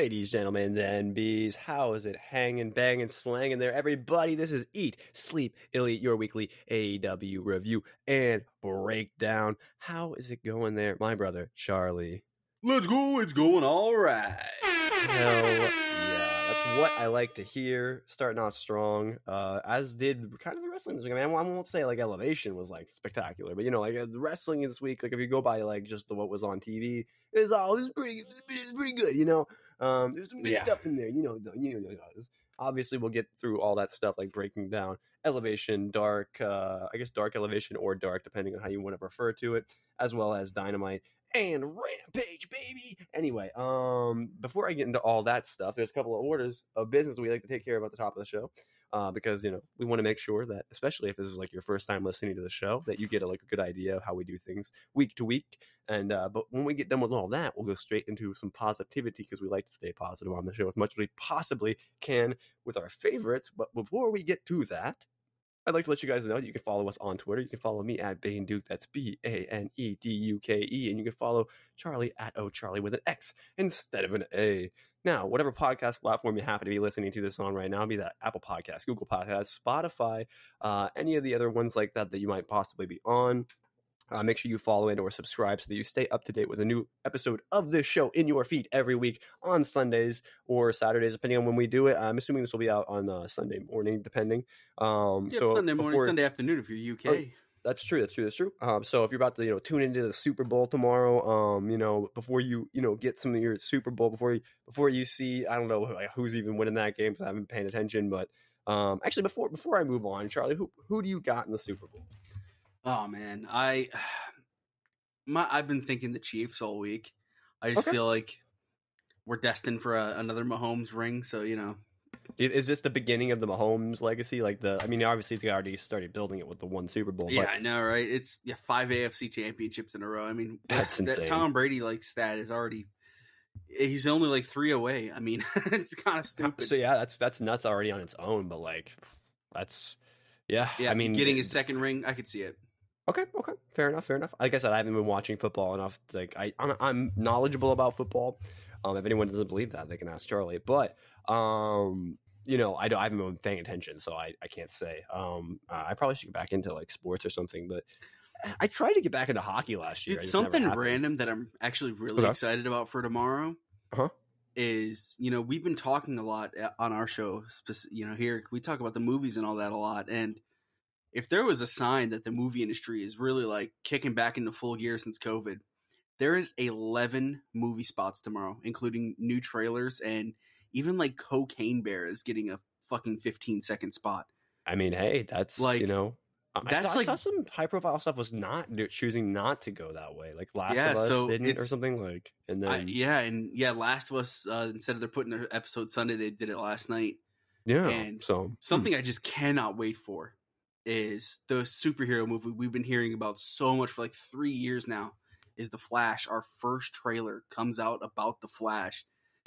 Ladies, gentlemen, and bees, how is it hanging, banging, slanging there, everybody? This is Eat, Sleep, Elite, your weekly AEW review and breakdown. How is it going there, my brother, Charlie? Let's go. It's going all right. Hell yeah. That's what I like to hear. Starting off strong, uh, as did kind of the wrestling this week. I mean, I won't say like Elevation was like spectacular, but you know, like uh, the wrestling this week, like if you go by like just the, what was on TV, it was all it was pretty, it was pretty good, you know. Um, there's some good Yeah. stuff in there, you know. the- You know, obviously we'll get through all that stuff, like breaking down Elevation, Dark, uh, I guess Dark Elevation or Dark, depending on how you want to refer to it, as well as Dynamite and Rampage, baby. Anyway, um, before I get into all that stuff, there's a couple of orders of business we like to take care of at the top of the show. Uh, because you know we want to make sure that, especially if this is like your first time listening to the show, that you get a, like a good idea of how we do things week to week. And uh, but when we get done with all that, we'll go straight into some positivity because we like to stay positive on the show as much as we possibly can with our favorites. But before we get to that, I'd like to let you guys know that you can follow us on Twitter. You can follow me at Bane Duke. That's B A N E D U K E. And you can follow Charlie at O Charlie with an X instead of an A. Now, whatever podcast platform you happen to be listening to this on right now, be that Apple Podcast, Google Podcast, Spotify, uh, any of the other ones like that that you might possibly be on. Uh, make sure you follow it or subscribe so that you stay up to date with a new episode of this show in your feed every week on Sundays or Saturdays, depending on when we do it. I'm assuming this will be out on uh, Sunday morning, depending. Um, Yeah, so Sunday morning, before- Sunday afternoon if you're UK. Oh, that's true. That's true. That's true. Um, so if you're about to, you know, tune into the Super Bowl tomorrow, um, you know, before you, you know, get some of your Super Bowl before you, before you see, I don't know like, who's even winning that game because I haven't been paying attention. But um, actually, before before I move on, Charlie, who who do you got in the Super Bowl? Oh man, I my I've been thinking the Chiefs all week. I just Okay. feel like we're destined for a, another Mahomes ring. So you know, Is this the beginning of the Mahomes legacy? Like the, I mean, obviously they already started building it with the one Super Bowl. yeah, I know, right? It's yeah, five AFC championships in a row. I mean, That's that, insane. That Tom Brady like stat is already. Eh, he's only like three away. I mean, it's kind of stupid. So yeah, that's that's nuts already on its own. But like, that's yeah. yeah, I mean, getting eh, his second ring, I could see it. Okay, okay, fair enough, fair enough. Like I said, I haven't been watching football enough. Like I, I'm, I'm knowledgeable about football. Um, if anyone doesn't believe that, they can ask Charlie. But um, you know, I, don't- I haven't been paying attention, so I, I can't say. Um, uh, I probably should get back into like sports or something. But I tried to get back into hockey last year. Dude, It just never something random that I'm actually really Okay. excited about for tomorrow Uh-huh. is, you know, we've been talking a lot uh, on our show, you know, here we talk about the movies and all that a lot. And if there was a sign that the movie industry is really like kicking back into full gear since COVID, there is 11 movie spots tomorrow, including new trailers and even like Cocaine Bear is getting a fucking 15 second spot. I mean, hey, that's Like, you know. um, I that's saw, I like- saw some high profile stuff was not choosing not to go that way, like Last Yeah, of Us so didn't or something like, and then I, yeah, and yeah, Last of Us, uh, instead of they're putting their episode Sunday, they did it last night. yeah, and so hmm. Something I just cannot wait for is the superhero movie we've been hearing about so much for like three years now. Is the Flash? Our first trailer comes out about the Flash.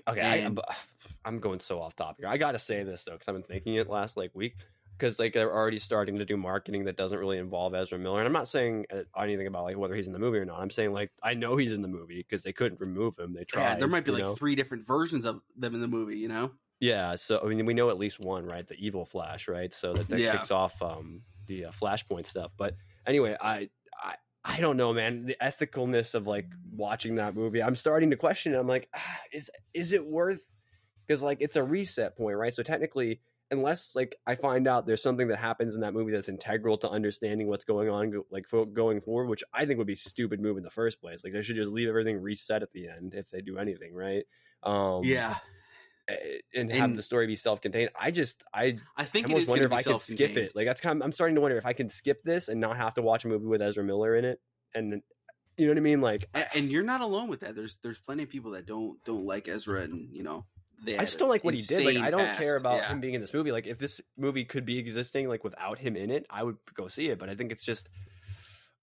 Okay, I, I'm, I'm going so off topic. I gotta say this though, because I've been thinking it last like week. Because like they're already starting to do marketing that doesn't really involve Ezra Miller, and I'm not saying uh, anything about like whether he's in the movie or not. I'm saying like I know he's in the movie because they couldn't remove him. They tried. Yeah, there might be like know? three different versions of them in the movie. You know? Yeah. So I mean, we know at least one, right? The evil Flash, right? So that, that Yeah. kicks off um, the uh, Flashpoint stuff. But anyway, I I I don't know, man. The ethicalness of like watching that movie, I'm starting to question. It. I'm like, ah, is is it worth? Because like it's a reset point, right? So technically, unless like I find out there's something that happens in that movie that's integral to understanding what's going on, like going forward, which I think would be stupid move in the first place. Like they should just leave everything reset at the end if they do anything, right? Um, yeah, and have And- the story be self-contained. I just I I think I it almost wonder if I could skip it. Like that's kind of, I'm starting to wonder if I can skip this and not have to watch a movie with Ezra Miller in it. And you know what I mean? Like and you're not alone with that. There's there's plenty of people that don't don't like Ezra, and you know, they I just don't like what he did. Like I don't past. care about Yeah. him being in this movie. Like if this movie could be existing like without him in it, I would go see it. But I think it's just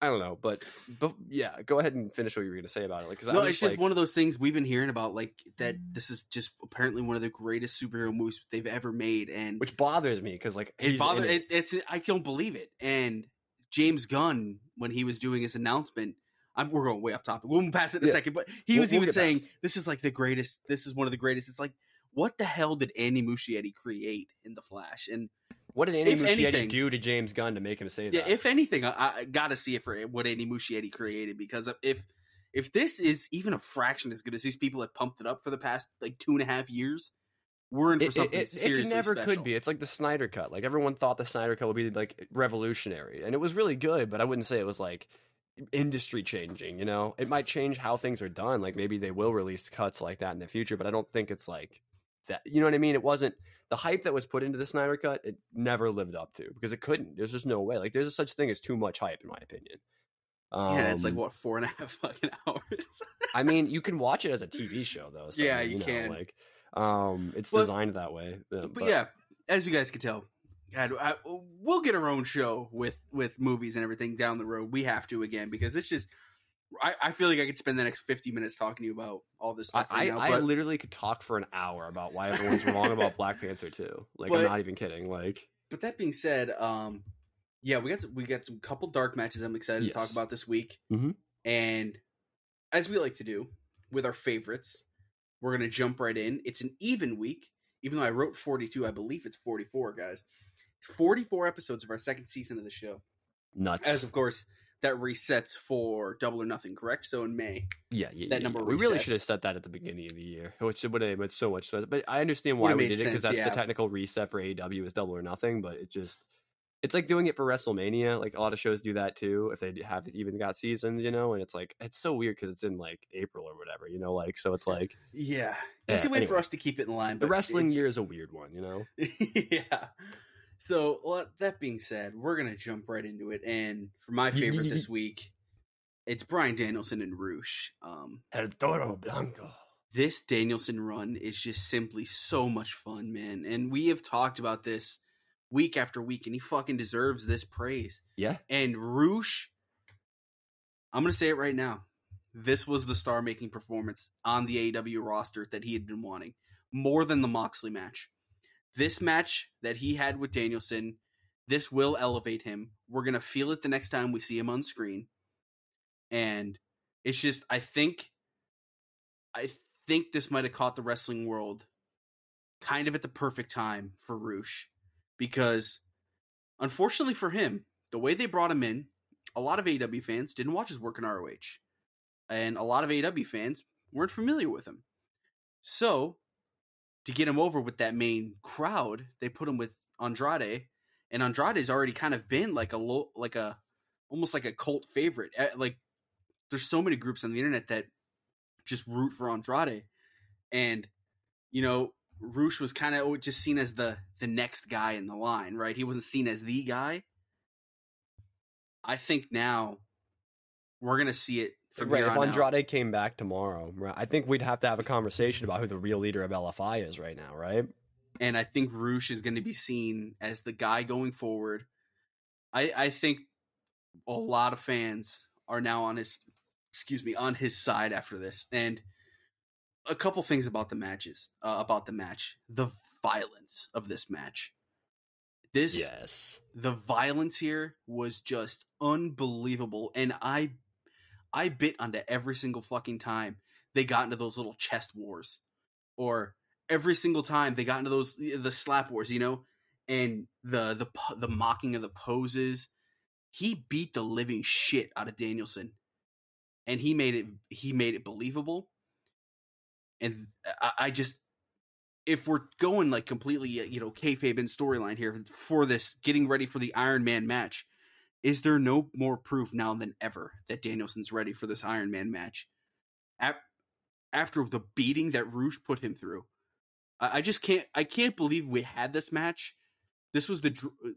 I don't know, but but yeah, go ahead and finish what you were going to say about it. Like, no, I'm it's just just like, one of those things we've been hearing about, like that. Mm. This is just apparently one of the greatest superhero movies they've ever made, and which bothers me because like it he's bothered. in it. It, it's I don't believe it. And James Gunn, when he was doing his announcement, I'm, we're going way off topic. We'll pass it in a second, but he We'll- was we'll even saying past this is like the greatest. This is one of the greatest. It's like what the hell did Andy Muschietti create in the Flash? And What did Andy if Muschietti anything- do to James Gunn to make him say that? yeah, if anything, I, I got to see it for what Andy Muschietti created because if if this is even a fraction as good as these people have pumped it up for the past like two and a half years, we're in for it, it, something it, it seriously never special. could be. It's like the Snyder Cut. Like everyone thought the Snyder Cut would be like revolutionary, and it was really good. But I wouldn't say it was like industry changing. You know, it might change how things are done. Like maybe they will release cuts like that in the future, but I don't think it's like that. You know what I mean? It wasn't the hype that was put into the Snyder Cut. It never lived up to because it couldn't. There's just no way. Like there's a such thing as too much hype, in my opinion. Yeah, it's like Um, what four and a half fucking hours. I mean, you can watch it as a TV show though. So, Yeah, you you know, can. Like, um, it's But- designed that way. uh, but, yeah, as you guys can tell, God, I, we'll get our own show with with movies and everything down the road. We have to again because it's just. I, I feel like I could spend the next fifty minutes talking to you about all this I, stuff right I, now. I literally could talk for an hour about why everyone's wrong about Black Panther too. Like, But- I'm not even kidding. Like, but that being said, um, yeah, we got some, we got some couple dark matches. I'm excited to talk about this week, Mhm. and as we like to do with our favorites, we're gonna jump right in. It's an even week, even though I wrote 42. I believe it's 44, guys. 44 episodes of our second season of the show. nuts. As of course, that resets for Double or Nothing, correct? So in May. yeah, yeah, that yeah, number yeah. We really should have set that at the beginning of the year, which would have made so much sense. But I understand why we did it because that's yeah. the technical reset for AEW is double or nothing. But it just. It's like doing it for WrestleMania. Like a lot of shows do that too, if they have even got seasons, you know. And it's like it's so weird because it's in like April or whatever, you know. Like so, it's like Yeah, Yeah, easy way for us to keep it in line. the wrestling year is a weird one, you know. yeah. So well, that being said, we're gonna jump right into it. And for my favorite this week, it's Bryan Danielson and Rush. Um, El Toro Blanco. this Danielson run is just simply so much fun, man. And we have talked about this week after week, and he fucking deserves this praise. Yeah, And Rush, I'm gonna say it right now. This was the star making performance on the AEW roster that he had been wanting. More than the Moxley match. This match that he had with Danielson, this will elevate him. We're gonna feel it the next time we see him on screen. And it's just I think I think this might have caught the wrestling world kind of at the perfect time for Rush. Because unfortunately for him, the way they brought him in, a lot of AEW fans didn't watch his work in ROH. And a lot of AEW fans weren't familiar with him. So, to get him over with that main crowd, they put him with Andrade. And Andrade's already kind of been like a low, like a almost like a cult favorite. Eh, Like there's so many groups on the internet that just root for Andrade. And you know, Rush was kind of just seen as the the next guy in the line, right? He wasn't seen as the guy. I think now we're gonna see it right. If on out. Andrade came back tomorrow, right, I think we'd have to have a conversation about who the real leader of LFI is right now, right? and I think Rush is going to be seen as the guy going forward. I I think a lot of fans are now on his excuse me on his side after this, and a couple things about the matches uh, about the match, the violence of this match. This Yes. the violence here was just unbelievable and i i bit onto every single fucking time they got into those little chest wars. Or every single time they got into those the slap wars you know? And the the the mocking of the poses. He beat the living shit out of danielson. And he made it he made it believable. And i, I just if we're going like completely, uh, you know, kayfabe and storyline here for this, getting ready for the Iron Man match, is there no more proof now than ever that Danielson's ready for this Iron Man match? After the beating that Rush put him through, I, I just can't. I can't believe we had this match. This was the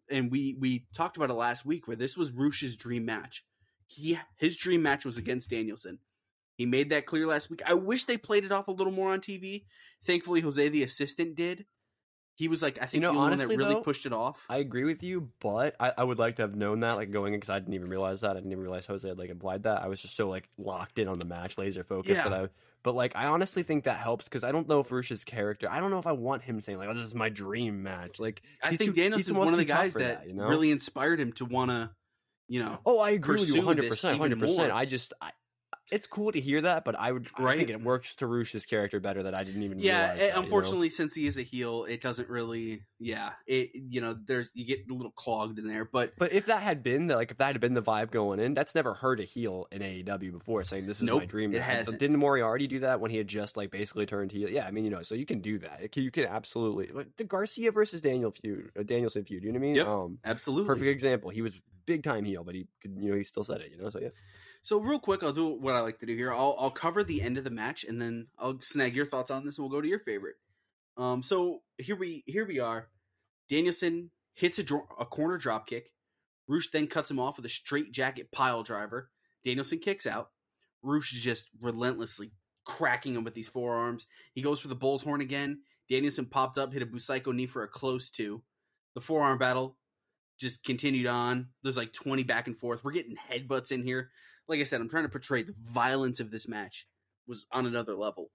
and we we talked about it last week where this was Rush's dream match. He his dream match was against Danielson. He made that clear last week. I wish they played it off a little more on TV. Thankfully, Jose the assistant did. He was like, I think know, the only one honestly, that really though, pushed it off. I agree with you, but I, I would like to have known that, like going in, because I didn't even realize that. I didn't even realize Jose had like implied that. I was just so like locked in on the match, laser focused Yeah. that I. But like, I honestly think that helps because I don't know if Rush's character. I don't know if I want him saying like, "Oh, this is my dream match." Like, I think Daniels is one of the guys for that, you know? really inspired him to want to, you know, Oh, I agree with you 100. percent 100. percent. I just, I, it's cool to hear that, but I would, I think it works to Rush's character better that I didn't even. yeah. realize eh, you know? unfortunately, since he is a heel, it doesn't really, yeah, it you know, there's you get a little clogged in there, but But if that had been the, like if that had been the vibe going in, that's never hurt a heel in AEW before saying this is my dream. it match. hasn't. Didn't Moriarty do that when he had just like basically turned heel? Yeah, I mean you know, so you can do that. You can absolutely like, the Garcia versus Daniel feud, uh, Danielson feud. You know what I mean? Yep. Um, absolutely perfect example. He was big time heel, but he could you know he still said it. You know, so yeah. So real quick, I'll do what I like to do here. I'll I'll cover the end of the match, and then I'll snag your thoughts on this, and we'll go to your favorite. Um, so here we here we are. Danielson hits a dro- a corner drop kick. Rush then cuts him off with a straight jacket pile driver. Danielson kicks out. Rush is just relentlessly cracking him with these forearms. He goes for the bull's horn again. Danielson popped up, hit a Busaiku knee for a close two. The forearm battle just continued on. There's like 20 back and forth. We're getting headbutts in here. Like I said, I'm trying to portray the violence of this match was on another level.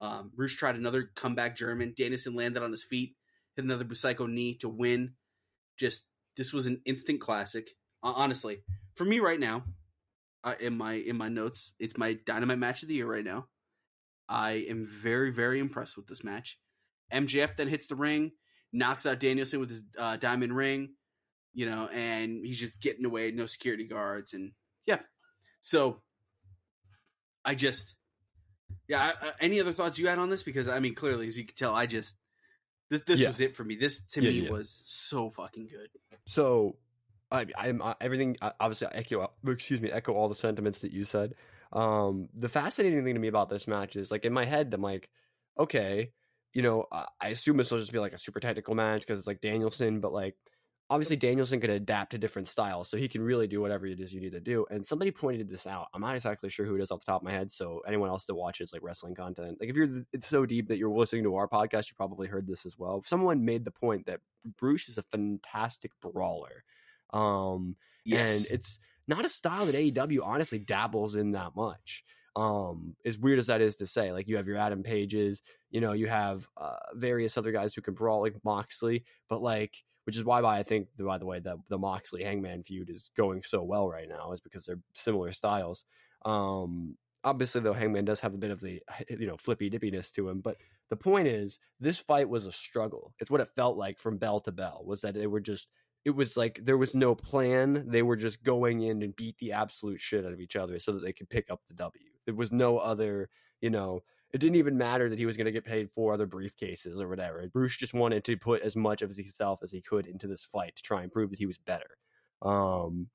Um, Rush tried another comeback German. Danielson landed on his feet, hit another Busaiku knee to win. Just this was an instant classic. Uh, honestly, for me right now, uh, in my in my notes, it's my dynamite match of the year right now. I am very very impressed with this match. MJF then hits the ring, knocks out Danielson with his uh, diamond ring, you know, and he's just getting away, no security guards, and yeah. So I just, yeah. I, I, any other thoughts you had on this? Because I mean, clearly, as you can tell, I just this this Yeah. was it for me. This to Yeah, me yeah. was so fucking good. So, I, I'm I, uh, everything. I- Obviously, I echo. Excuse me, echo all the sentiments that you said. Um, the fascinating thing to me about this match is like in my head, I'm like, okay, you know, I, I assume this will just be like a super technical match because it's like Danielson, but like obviously Danielson could adapt to different styles, so he can really do whatever it is you need to do. And somebody pointed this out. I'm not exactly sure who it is off the top of my head. So anyone else that watches like wrestling content, like if you're it's so deep that you're listening to our podcast, you probably heard this as well. Someone made the point that Rush is a fantastic brawler. Um, Yes, and it's not a style that AEW honestly dabbles in that much. Um, as weird as that is to say, like you have your Adam Pages, you know, you have uh, various other guys who can brawl like Moxley, but like, which is why I think, by the way, that the Moxley Hangman feud is going so well right now is because they're similar styles. Um, obviously, though, Hangman does have a bit of the you know flippy dippiness to him, but the point is, this fight was a struggle. It's what it felt like from bell to bell. Was that they were just it was like there was no plan. They were just going in and beat the absolute shit out of each other so that they could pick up the W. There was no other, you know, it didn't even matter that he was going to get paid four other briefcases or whatever. Rush just wanted to put as much of himself as he could into this fight to try and prove that he was better. Um,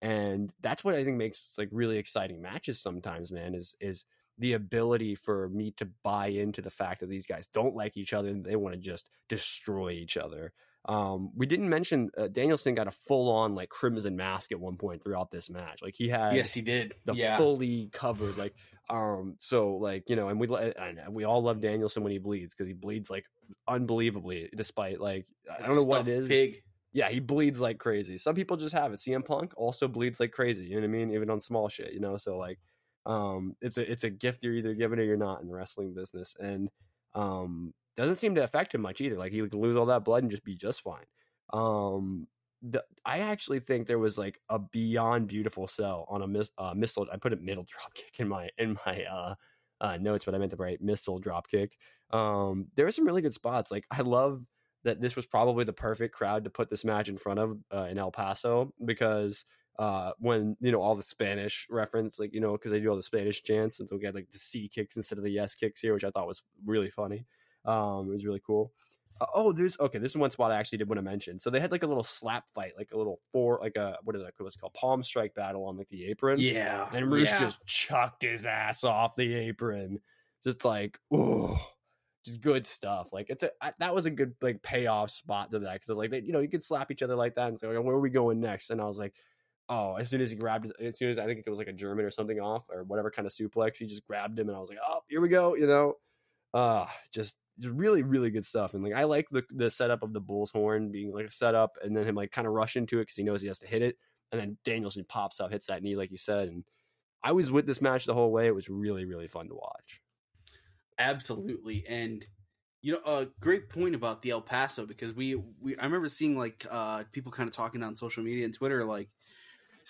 and that's what I think makes like really exciting matches sometimes, man, is is the ability for me to buy into the fact that these guys don't like each other and they want to just destroy each other. Um, we didn't mention uh, Danielson got a full on like crimson mask at one point throughout this match. Like he had yes, he did. the yeah, fully covered like um so like you know and we and we all love Danielson when he bleeds because he bleeds like unbelievably despite like I don't know what it is. Pig. yeah, he bleeds like crazy. Some people just have it. CM Punk also bleeds like crazy. You know what I mean? Even on small shit, you know. So like, um, it's a it's a gift you're either given or you're not in the wrestling business, and um, doesn't seem to affect him much either. Like he could lose all that blood and just be just fine. Um, the, I actually think there was like a beyond beautiful sell on a miss, uh, missile. I put a middle drop kick in my in my uh, uh, notes, but I meant to write missile drop kick. Um, there were some really good spots. Like I love that this was probably the perfect crowd to put this match in front of uh, in El Paso because uh, when you know all the Spanish reference, like you know, because they do all the Spanish chants, and so we had like the C kicks instead of the yes kicks here, which I thought was really funny. Um, it was really cool. Uh, oh, there's okay. This is one spot I actually did want to mention. So they had like a little slap fight, like a little four, like a what is that? What's it called? Palm strike battle on like the apron. Yeah, And Rush yeah. just chucked his ass off the apron. Just like, oh, just good stuff. Like it's a I, that was a good like payoff spot to that because I was like, they, you know, you could slap each other like that and say, like, where are we going next? And I was like, oh, as soon as he grabbed, as soon as I think it was like a German or something off or whatever kind of suplex, he just grabbed him and I was like, oh, here we go, you know. Uh just really really good stuff and like i like the the setup of the bull's horn being like a setup and then him like kind of rush into it because he knows he has to hit it and then danielson pops up hits that knee like you said and i was with this match the whole way it was really really fun to watch. Absolutely, and you know a great point about the El Paso because we we I remember seeing like uh people kind of talking on social media and Twitter like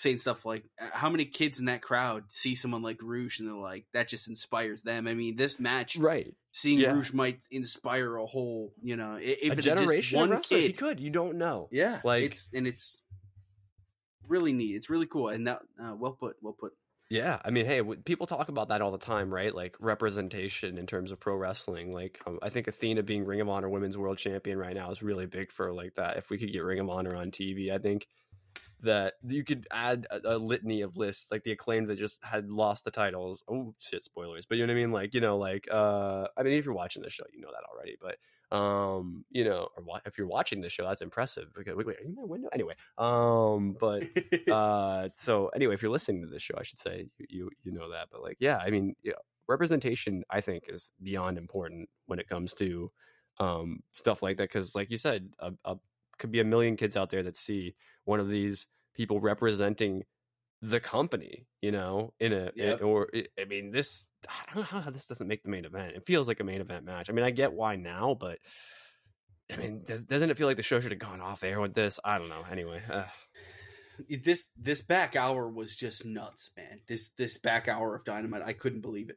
saying stuff like how many kids in that crowd see someone like Rush and they're like that just inspires them. I mean, this match right seeing Yeah. Rush might inspire a whole, you know, if a generation of one wrestlers, he could you don't know Yeah, Like- it's and it's really neat. It's really cool and that uh, well put, well put. Yeah, I mean, hey, people talk about that all the time, right? Like representation in terms of pro wrestling. Like, um, I think Athena being Ring of Honor Women's World Champion right now is really big for like that. If we could get Ring of Honor on TV, I think that you could add a, a litany of lists, like the acclaimed that just had lost the titles. Oh shit, spoilers! But you know what I mean? Like, you know, like, uh, I mean, if you're watching the show, you know that already. But um, you know, or if you're watching the show, that's impressive. Because wait, wait, are you in my window? Anyway, um, but uh so anyway if you're listening to this show i should say you you, you know that but like yeah i mean yeah, representation i think is beyond important when it comes to um stuff like that because like you said a, a could be a million kids out there that see one of these people representing the company you know in a Yep. or i mean this i don't know how this doesn't make the main event it feels like a main event match i mean i get why now but I mean, does- doesn't it feel like the show should have gone off air with this? I don't know. Anyway, uh, this this back hour was just nuts, man. This this back hour of Dynamite, I couldn't believe it.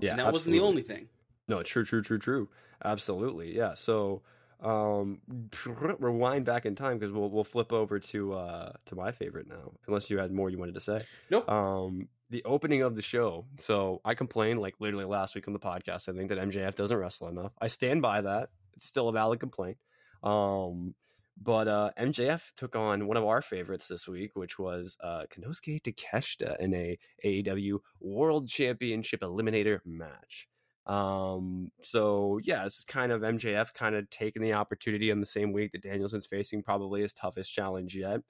yeah, and that wasn't the only thing. No, true, true, true, true. Absolutely, yeah. So, um, rewind back in time because we'll we'll flip over to uh to my favorite now. Unless you had more you wanted to say. Nope. Um, the opening of the show. So I complained like literally last week on the podcast. I think that MJF doesn't wrestle enough. I stand by that. It's still a valid complaint. Um, but uh, MJF took on one of our favorites this week, which was uh, Konosuke Takeshita in a AEW World Championship Eliminator match. Um, so yeah, it's kind of MJF kind of taking the opportunity on the same week that Danielson's facing probably his toughest challenge yet.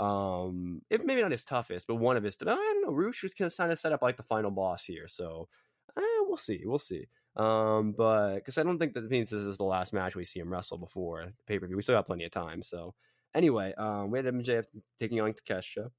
Um, if maybe not his toughest, but one of his. I don't know. Rush was kind of set up like the final boss here, so eh, we'll see, we'll see. Um, but because I don't think that means this is the last match we see him wrestle before the pay per view. We still got plenty of time. So anyway, um, we had MJF taking on Takeshita.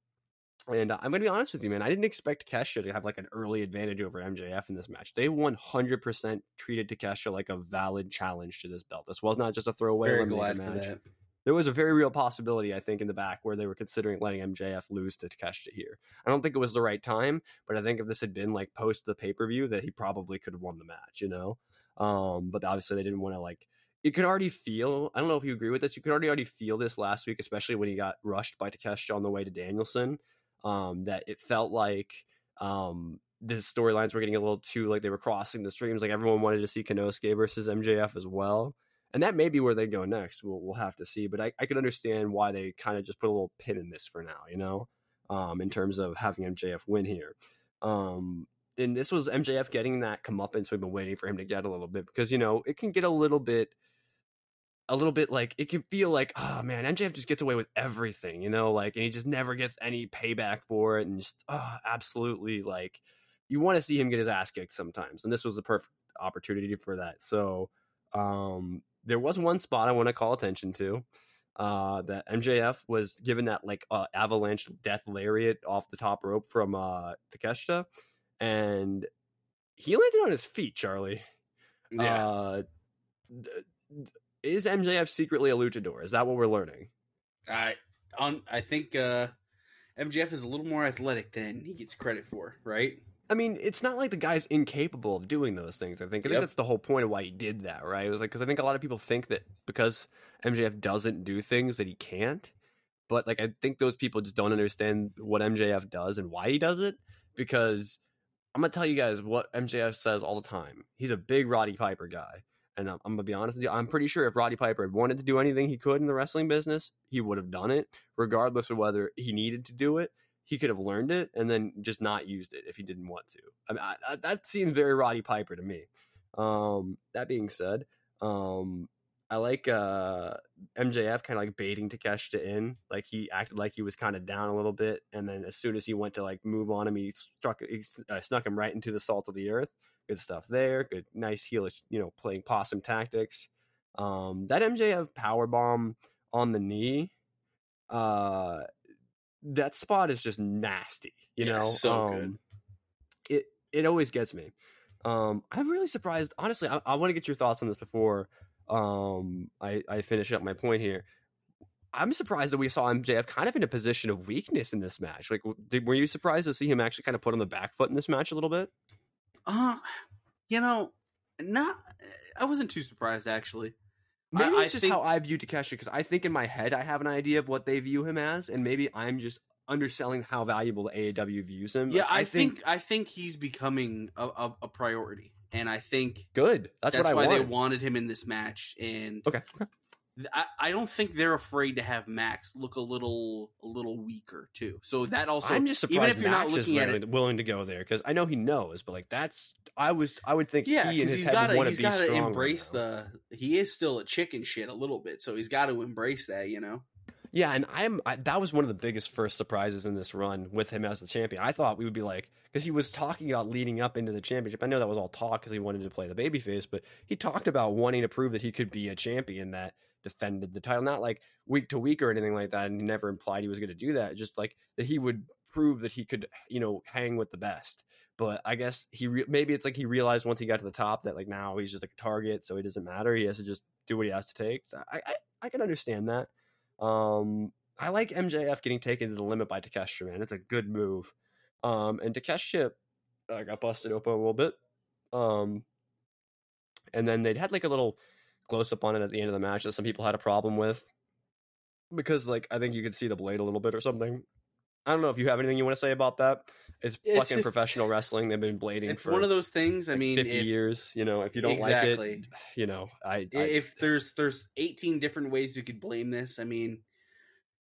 And I'm going to be honest with you, man. I didn't expect Kesha to have like an early advantage over MJF in this match. They 100% treated Takeshita like a valid challenge to this belt. This was not just a throwaway Very eliminator match. that. There was a very real possibility, I think, in the back where they were considering letting MJF lose to Takeshita here. I don't think it was the right time, but I think if this had been like post the pay per view, that he probably could have won the match, you know. Um, but obviously they didn't want to like. You could already feel. I don't know if you agree with this. You could already already feel this last week, especially when he got rushed by Takeshita on the way to Danielson. Um, that it felt like um the storylines were getting a little too like they were crossing the streams. Like everyone wanted to see Konosuke versus MJF as well and that may be where they go next. We'll we'll have to see. But I, I can understand why they kind of just put a little pin in this for now, you know, um, in terms of having MJF win here. Um, and this was MJF getting that comeuppance we've been waiting for him to get a little bit because you know it can get a little bit, a little bit like it can feel like oh man MJF just gets away with everything, you know, like and he just never gets any payback for it, and just oh, absolutely like you want to see him get his ass kicked sometimes, and this was the perfect opportunity for that. So um there was one spot I want to call attention to. Uh, that MJF was given that like uh, avalanche death lariat off the top rope from uh Takeshita, and he landed on his feet. Charlie, Yeah. uh, th- is MJF secretly a luchador? Is that what we're learning? I on I think uh MJF is a little more athletic than he gets credit for, right? I mean, it's not like the guy's incapable of doing those things. I think. I think that's the whole point of why he did that, right? It was like because I think a lot of people think that because MJF doesn't do things that he can't, but like I think those people just don't understand what MJF does and why he does it. Because I'm gonna tell you guys what MJF says all the time. He's a big Roddy Piper guy, and I'm, I'm gonna be honest with you. I'm pretty sure if Roddy Piper had wanted to do anything he could in the wrestling business, he would have done it, regardless of whether he needed to do it he could have learned it and then just not used it if he didn't want to. I mean, I, I, that seems very Roddy Piper to me. Um, that being said, um, I like uh MJF kind of like baiting Takeshita in, like he acted like he was kind of down a little bit, and then as soon as he went to like move on him, he struck, he uh, snuck him right into the salt of the earth. Good stuff there. Good, nice heelish, you know, playing possum tactics. Um, that MJF power bomb on the knee, uh, that spot is just nasty. You Yeah, know, so um, good. It it always gets me. Um, I'm really surprised. Honestly, I, I want to get your thoughts on this before um, I, I finish up my point here. I'm surprised that we saw MJF kind of in a position of weakness in this match. Like, did, were you surprised to see him actually kind of put on the back foot in this match a little bit? Uh, you know, not. I wasn't too surprised actually. Maybe I it's just think- how I view Takeshi because I think in my head I have an idea of what they view him as, and maybe I'm just underselling how valuable the AAW views him. Yeah, Like, I, think, I think he's becoming a, a, a priority, and I think good. That's, that's, what I why wanted. they wanted him in this match. And Okay. I, I don't think they're afraid to have Max look a little a little weaker too. So that also, I'm just surprised even if you're Max not looking is at willing, it, willing to go there because I know he knows, but like that's I was I would think yeah, he in because his he's head got to want he's to be got to strong right embrace the. He is still a chicken shit a little bit, so he's got to embrace that. You know. Yeah, and I'm I, that was one of the biggest first surprises in this run with him as the champion. I thought we would be like because he was talking about leading up into the championship. I know that was all talk because he wanted to play the babyface, but he talked about wanting to prove that he could be a champion that defended the title, not like week to week or anything like that. And he never implied he was going to do that. Just like that he would prove that he could, you know, hang with the best. But I guess he re- maybe it's like he realized once he got to the top that like now he's just like a target, so it doesn't matter. He has to just do what he has to take. So I, I I can understand that. Um, I like MJF getting taken to the limit by Takeshita, man. It's a good move. Um, and Takeshita uh, got busted open a little bit. Um, and then they'd had like a little close up on it at the end of the match that some people had a problem with because, like, I think you could see the blade a little bit or something. I don't know if you have anything you want to say about that. It's, It's fucking just- professional wrestling. They've been blading It's for one of those things. I mean, 50 if, years. You know, if you don't exactly. like it, you know, I, I if there's there's 18 different ways you could blame this. I mean,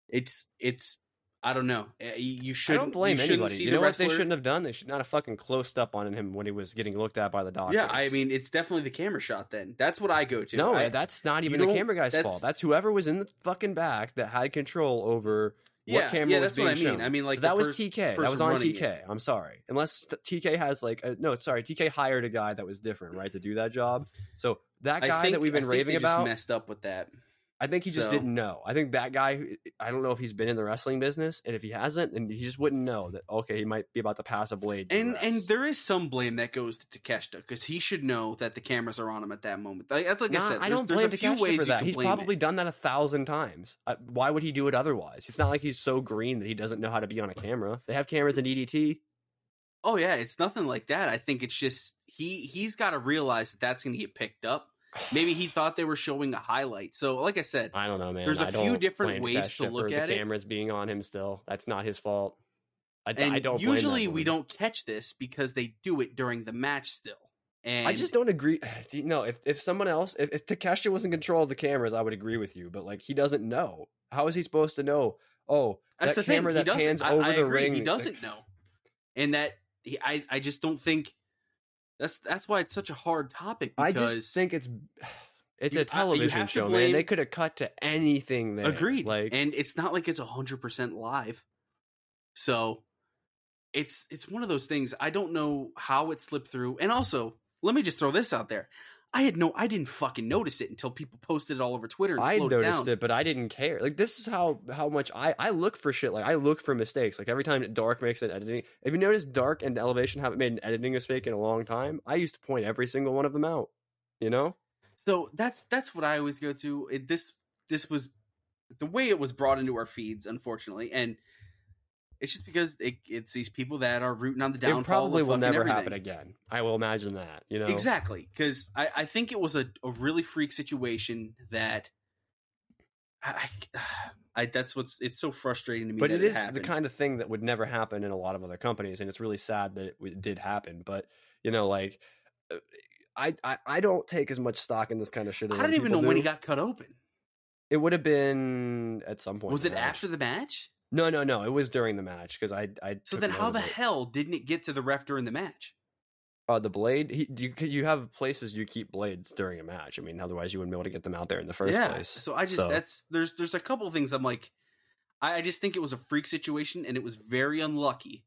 it's it's I don't know. Uh, You you I shouldn't don't blame you shouldn't anybody. See You the know what they shouldn't have done? They should not have fucking closed up on him when he was getting looked at by the doctors. Yeah, I mean, it's definitely the camera shot. Then that's what I go to. no, I, that's not even the camera guy's that's- fault. That's whoever was in the fucking back that had control over yeah, what camera yeah, was that's being what I mean. shown. I mean, like So that the was TK. That was on TK. it. I'm sorry. Unless TK has like a, no, sorry, TK hired a guy that was different, right, to do that job. So that guy think, that we've been raving about, messed up with that. I think he just So- didn't know. I think that guy, I don't know if he's been in the wrestling business, and if he hasn't, then he just wouldn't know that. Okay, he might be about to pass a blade. to the And and there is some blame that goes to Takeshita because he should know that the cameras are on him at that moment. Like, that's like Nah, I said. I don't there's blame a few Takeshita ways for that. He's blame it. probably done that a thousand times. Uh, why would he do it otherwise? It's not like he's so green that he doesn't know how to be on a camera. They have cameras in DDT. Oh yeah, it's nothing like that. I think it's just he he's got to realize that that's going to get picked up. Maybe he thought they were showing a highlight. So, like I said, I don't know, man. There's a I few different ways to look at the it. cameras being on him. Still, that's not his fault. I, and I don't. usually we don't catch this because they do it during the match still. And I just don't agree. See, no, if if someone else, if, if Takeshita was in control of the cameras, I would agree with you. But like, he doesn't know. How is he supposed to know? Oh, That's that the camera thing. That pans I, over I the agree. ring. He doesn't know, and that he, I I just don't think that's that's why it's such a hard topic. I just think it's it's You- a television show, man. They could have cut to anything there. agreed. Like, and it's not like it's hundred percent live, so it's it's one of those things. I don't know how it slipped through, and also let me just throw this out there. I had no, I didn't fucking notice it until people posted it all over Twitter. And I slowed noticed it, it, but I didn't care. Like this is how how much I I look for shit. Like I look for mistakes. Like every time Dark makes an editing. If you notice, Dark and Elevation haven't made an editing mistake in a long time. I used to point every single one of them out. You know, So that's that's what I always go to. It, this this was the way it was brought into our feeds, unfortunately, and it's just because it, it's these people that are rooting on the downfall. it probably will never everything. happen again. I will imagine that. You know, Exactly, because I, I think it was a, a really freak situation that I, I, I that's what's it's so frustrating to me. but it is the kind of thing that would never happen in a lot of other companies, and it's really sad that it, did happen. But you know, like. uh, I, I, I don't take as much stock in this kind of shit. I don't even know people when he got cut open. It would have been at some point. Was it match. after the match? No, no, no. It was during the match because I, I. So then, how the hell didn't it get to the ref during the match? Uh, the blade. He, you you have places you keep blades during a match. I mean, otherwise you wouldn't be able to get them out there in the first yeah. place. So I just So- that's there's there's a couple of things I'm like, I, I just think it was a freak situation, and it was very unlucky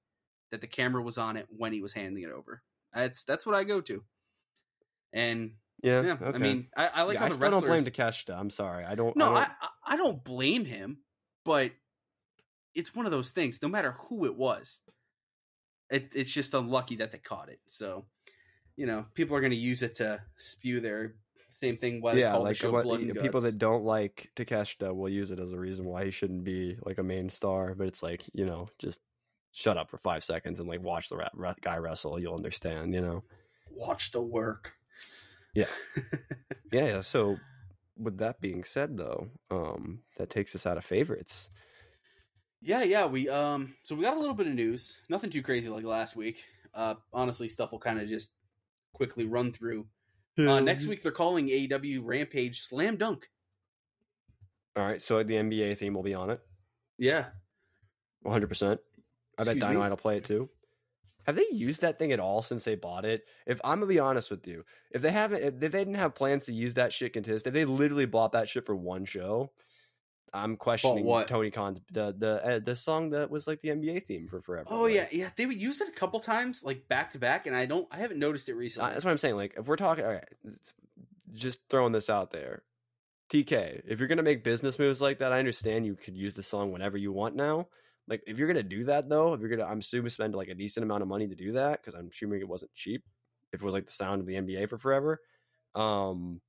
that the camera was on it when he was handing it over. That's that's what I go to. And Yeah, yeah, okay. I mean, I, I like Yeah, how I the still don't blame. Takeshita. I'm sorry. I don't. no, I I, don't, I I don't blame him, but it's one of those things. No matter who it was, it, it's just unlucky that they caught it. So, you know, people are going to use it to spew their same thing. Why they yeah, call like the show what, people that don't like Takeshita will use it as a reason why he shouldn't be like a main star. But it's like you know, just shut up for five seconds and like watch the ra- ra- guy wrestle. You'll understand. You know. watch the work. Yeah. Yeah. yeah. So, with that being said, though, um, that takes us out of favorites. Yeah, yeah. We um, so we got a little bit of news. Nothing too crazy like last week. Uh, honestly, stuff will kind of just quickly run through. Uh, next week they're calling AEW Rampage Slam Dunk. All right. So the NBA theme will be on it. Yeah, 100. percent I bet Excuse me? Dynamite will play it too. Have they used that thing at all since they bought it? If I'm gonna be honest with you, if they haven't, if they didn't have plans to use that shit consist, if they literally bought that shit for one show, I'm questioning what? Tony Khan's the the uh, the song that was like the NBA theme for forever. Oh like, yeah, yeah. They would used it a couple times, like back to back, and I don't, I haven't noticed it Uh, recently. that's what I'm saying. Like, if we're talking, all right, just throwing this out there, TK, if you're gonna make business moves like that, I understand you could use the song whenever you want now. Like, if you're gonna do that though, if you're gonna, I'm assuming spend like a decent amount of money to do that because I'm assuming it wasn't cheap. If it was like the sound of the NBA for forever, um,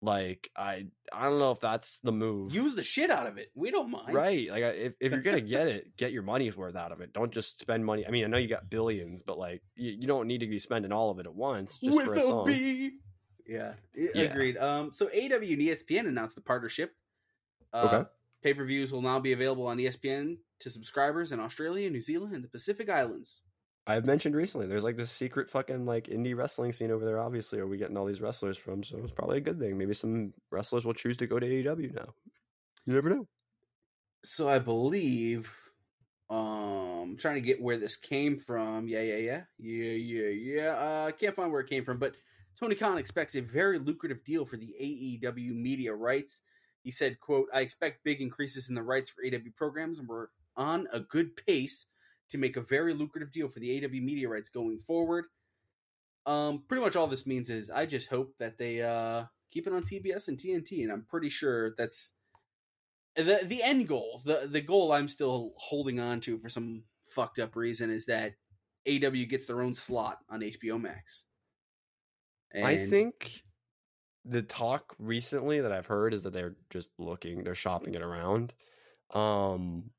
like I, I don't know if that's the move. Use the shit out of it. We don't mind. Right, like if if you're gonna get it, get your money's worth out of it. Don't just spend money. I mean, I know you got billions, but like you, you don't need to be spending all of it at once just With for a song. B. Yeah, Yeah. agreed. Um, so AEW and ESPN announced the partnership. Uh, Okay. Pay per views will now be available on ESPN to subscribers in Australia, New Zealand, and the Pacific Islands. I've mentioned recently, there's like this secret fucking like indie wrestling scene over there. Obviously, are we getting all these wrestlers from? So it's probably a good thing. Maybe some wrestlers will choose to go to AEW now. You never know. So I believe, um, trying to get where this came from. Yeah, yeah, yeah, yeah, yeah, yeah. Uh, I can't find where it came from, but Tony Khan expects a very lucrative deal for the AEW media rights. He said, "quote I expect big increases in the rights for AEW programs, and we're on a good pace to make a very lucrative deal for the AEW media rights going forward." Um, pretty much all this means is I just hope that they uh keep it on TBS and TNT, and I'm pretty sure that's the the end goal. the The goal I'm still holding on to for some fucked up reason is that AEW gets their own slot on HBO Max. I think the talk recently that I've heard is that they're just looking, they're shopping it around. Um,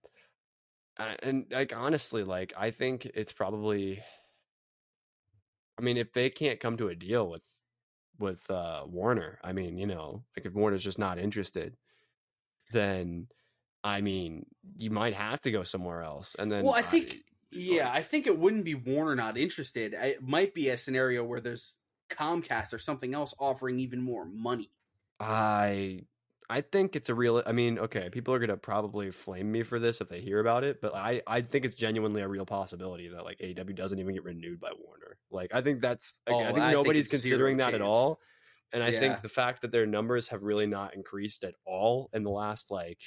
and like honestly, like I think it's probably. I mean, if they can't come to a deal with with uh Warner, I mean, you know, like if Warner's just not interested, then I mean, you might have to go somewhere else. And then, Well, I think yeah, I think it wouldn't be Warner not interested. It might be a scenario where there's Comcast or something else offering even more money. I I think it's a real I mean, okay, people are gonna probably flame me for this if they hear about it, but I, I think it's genuinely a real possibility that like AEW doesn't even get renewed by Warner. Like I think that's Oh, I I oh, think think nobody's zero considering that at all. And I Yeah. think the fact that their numbers have really not increased at all in the last like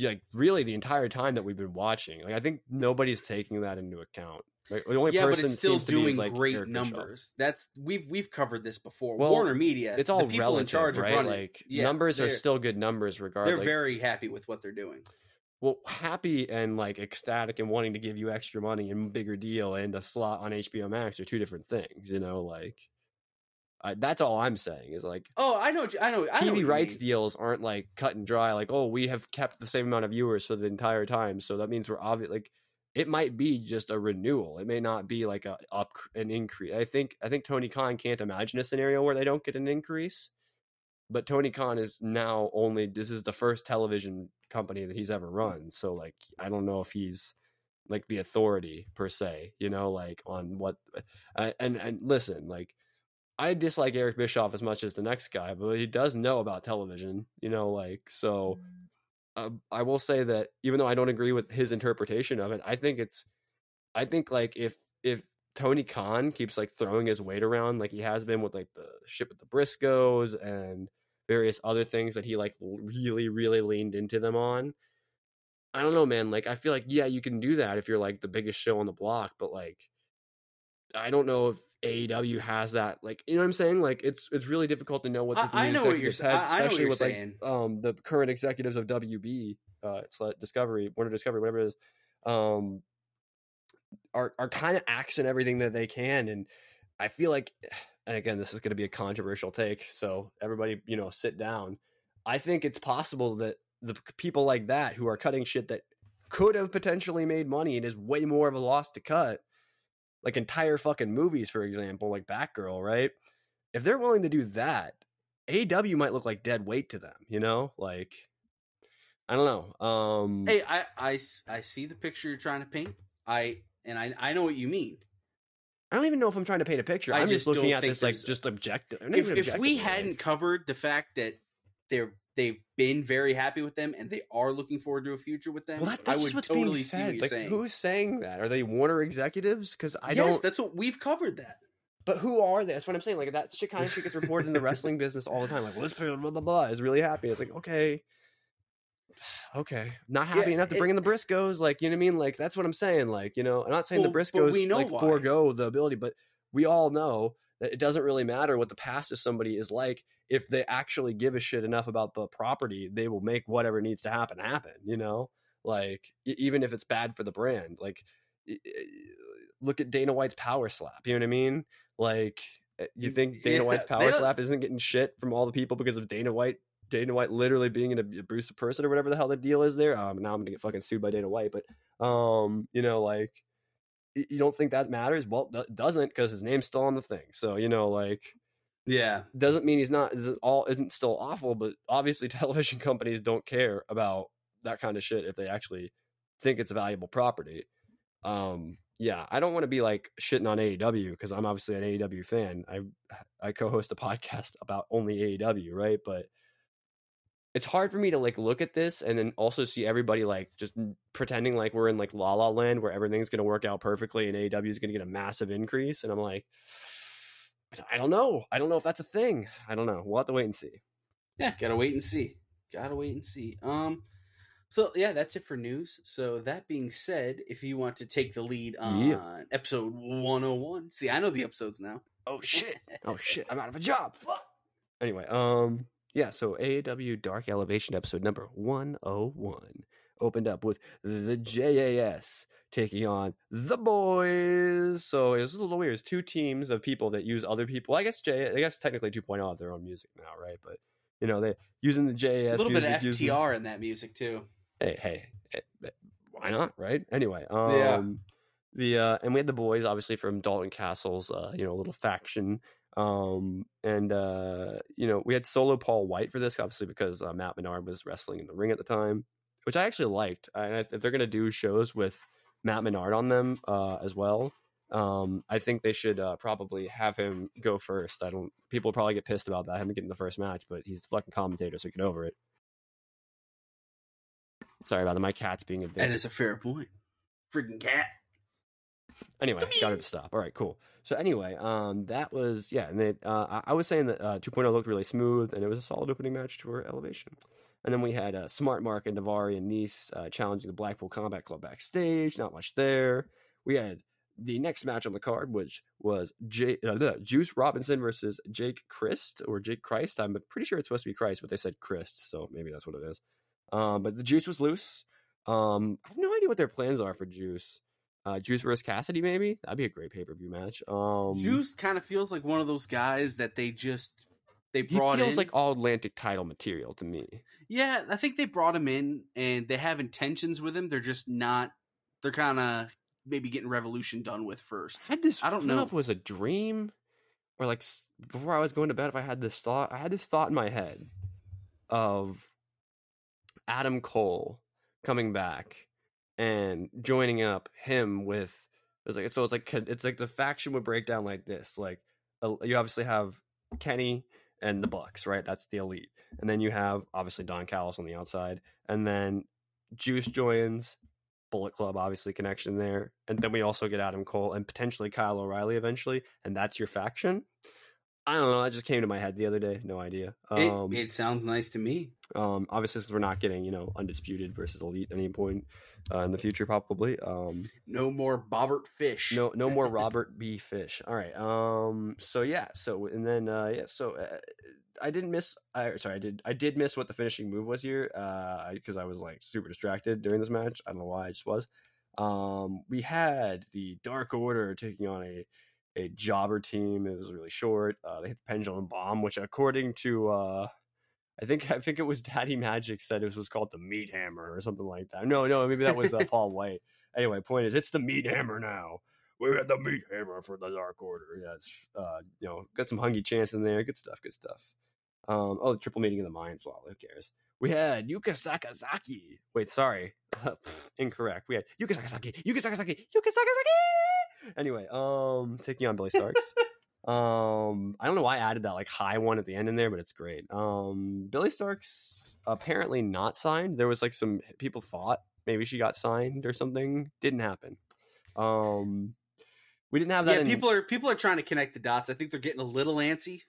like really the entire time that we've been watching. Like I think nobody's taking that into account. Like, the only yeah, but it's still doing like, great numbers. That's we've we've covered this before. Well, Warner Media, It's all the people relative, in charge right? of running. like yeah, numbers are still good numbers regardless. They're very happy with what they're doing. well happy and like ecstatic and wanting to give you extra money and bigger deal and a slot on hbo max are two different things you know like I, that's all i'm saying is like Oh, I know, I know. I know tv you rights deals aren't like cut and dry like oh we have kept the same amount of viewers for the entire time so that means we're obvious like it might be just a renewal it may not be like a up an increase i think i think tony khan can't imagine a scenario where they don't get an increase but Tony Khan is now only this is the first television company that he's ever run. So like I don't know if he's like the authority per se, you know, like on what uh, and and listen, like I dislike Eric Bischoff as much as the next guy, but he does know about television, you know, like so uh, I will say that even though I don't agree with his interpretation of it, I think it's I think like if if Tony Khan keeps like throwing his weight around like he has been with like the shit with the Briscoes and various other things that he like really really leaned into them on. I don't know, man. Like I feel like yeah, you can do that if you're like the biggest show on the block, but like I don't know if AEW has that. Like you know what I'm saying? Like it's it's really difficult to know what the I, I know what you're saying. had, I, I know what especially with saying. like um the current executives of WB, uh, Discovery, Warner Discovery, whatever it is, um, are are kind of axing everything that they can, and I feel like, and again, this is going to be a controversial take, so everybody, you know, sit down. I think it's possible that the people like that who are cutting shit that could have potentially made money and is way more of a loss to cut, like entire fucking movies, for example, like Batgirl, right? If they're willing to do that, AEW might look like dead weight to them, you know? Like, I don't know. Um, Hey, i i see the picture you're trying to paint. I and I I know what you mean. I don't even know if I'm trying to paint a picture. I I'm just just looking at this like just objective. If even if we hadn't covered the fact that they're they've been very happy with them and they are looking forward to a future with them, well, that, I would what's totally being see said. you're Like, saying. who's saying that? Are they Warner executives? Because I yes, don't. that's what we've covered. That But who are they? That's what I'm saying. Like that shit kind of shit gets reported in the wrestling business all the time. Like, well, this person, blah blah blah is really happy. It's like, okay, okay, not happy Yeah, enough to it- bring in the Briscoes. Like, you know what I mean? Like that's what I'm saying. Like, you know, I'm not saying Well, the Briscoes we know like why. forego the ability, but we all know that it doesn't really matter what the past of somebody is like. If they actually give a shit enough about the property, they will make whatever needs to happen happen. You know, like even if it's bad for the brand. Like, look at Dana White's power slap. You know what I mean? Like, uh, you think Dana Yeah, White's power slap isn't getting shit from all the people because of Dana White? Dana White literally being an ab- abusive person or whatever the hell the deal is there. Um, now I'm gonna get fucking sued by Dana White, but um, you know, like you don't think that matters? Well, it doesn't because his name's still on the thing. So you know, like yeah, doesn't mean he's not isn't all isn't still awful, but obviously television companies don't care about that kind of shit if they actually think it's a valuable property. Um, yeah, I don't want to be like shitting on AEW because I'm obviously an AEW fan. I I co-host a podcast about only AEW, right? But it's hard for me to like look at this and then also see everybody like just pretending like we're in like La La Land where everything's going to work out perfectly and AEW is going to get a massive increase, and I'm like. I don't know. I don't know if that's a thing. I don't know. We'll have to wait and see. yeah. Gotta wait and see. Gotta wait and see. Um. So yeah, that's it for news. So that being said, if you want to take the lead on Yeah. episode 101, see, I know the episodes now. Oh shit. Oh shit. I'm out of a job. Fuck. Anyway, um yeah, so AEW Dark Elevation episode number 101 opened up with the JAS taking on the boys. So it was a little weird. It's two teams of people that use other people. I guess J I guess technically 2.0 have their own music now, right? But you know, they using the JAS a little bit of music, using- FTR in that music too. hey, hey, eh, eh, why not? Right? Anyway, um, Yeah. the uh, and we had the boys obviously from Dalton Castle's, uh, you know, little faction, um, and uh, you know, we had solo Paul Wight for this, obviously because uh, Matt Menard was wrestling in the ring at the time, which I actually liked. I, if they're gonna do shows with Matt Menard on them uh, as well. Um, I think they should uh, probably have him go first. I don't. People will probably get pissed about that him getting the first match, but he's the fucking commentator, so get over it. Sorry about that. My cat's being a bitch. That is a fair point. Freaking cat. Anyway, got it to stop. All right, cool. So anyway, um, that was yeah, and they, uh, I, I was saying that uh, 2.0 looked really smooth, and it was a solid opening match to our elevation. And then we had uh, Smart Mark and Daivari and Nese uh, challenging the Blackpool Combat Club backstage. Not much there. We had the next match on the card, which was J- uh, Juice Robinson versus Jake Christ or Jake Christ. I'm pretty sure it's supposed to be Christ, but they said Christ, so maybe that's what it is. Um, but the Juice was loose. Um, I have no idea what their plans are for Juice. Uh, Juice versus Cassidy, maybe that'd be a great pay per view match. Um, Juice kind of feels like one of those guys that they just they brought. he feels in. like all Atlantic title material to me. yeah, I think they brought him in and they have intentions with him. They're just not. They're kind of maybe getting Revolution done with first. I had this. I don't know know. if it was a dream or like before I was going to bed. If I had this thought, I had this thought in my head of Adam Cole coming back and joining up him with. It's like so. It's like it's like the faction would break down like this. Like you obviously have Kenny and the Bucks, right? That's the elite, and then you have obviously Don Callis on the outside, and then Juice joins, Bullet Club, obviously connection there, and then we also get Adam Cole and potentially Kyle O'Reilly eventually, and that's your faction. I don't know. That just came to my head the other day. No idea. Um, it, it sounds nice to me. um, obviously, since we're not getting you know undisputed versus elite at any point uh, in the future, probably. Um, No more Bobbert Fish. no, no more Robert B. Fish. All right. Um. So yeah. So and then uh, yeah. So uh, I didn't miss. I sorry. I did. I did miss what the finishing move was here. Uh, because I was like super distracted during this match. I don't know why. I just was. Um. We had the Dark Order taking on a a jobber team. It was really short. Uh, they hit the pendulum bomb, which according to uh. I think I think it was Daddy Magic said it was called the Meat Hammer or something like that. No, no, maybe that was uh, Paul Wight. Anyway, point is, it's the Meat Hammer now we had the meat hammer for the Dark Order. Yeah, it's uh, you know, got some hungy chance in there. Good stuff, good stuff. Um, oh, the triple meeting of the minds. Well, who cares? We had Yuka Sakazaki. Wait, sorry, incorrect. We had Yuka Sakazaki, Yuka Sakazaki, Yuka Sakazaki. Anyway, um, taking on Billie Starkz. um, I don't know why I added that like high one at the end in there, but it's great. Um, Billie Starkz apparently not signed. There was like some people thought maybe she got signed or something. Didn't happen. Um, we didn't have that. Yeah, in- people are people are trying to connect the dots. I think they're getting a little antsy.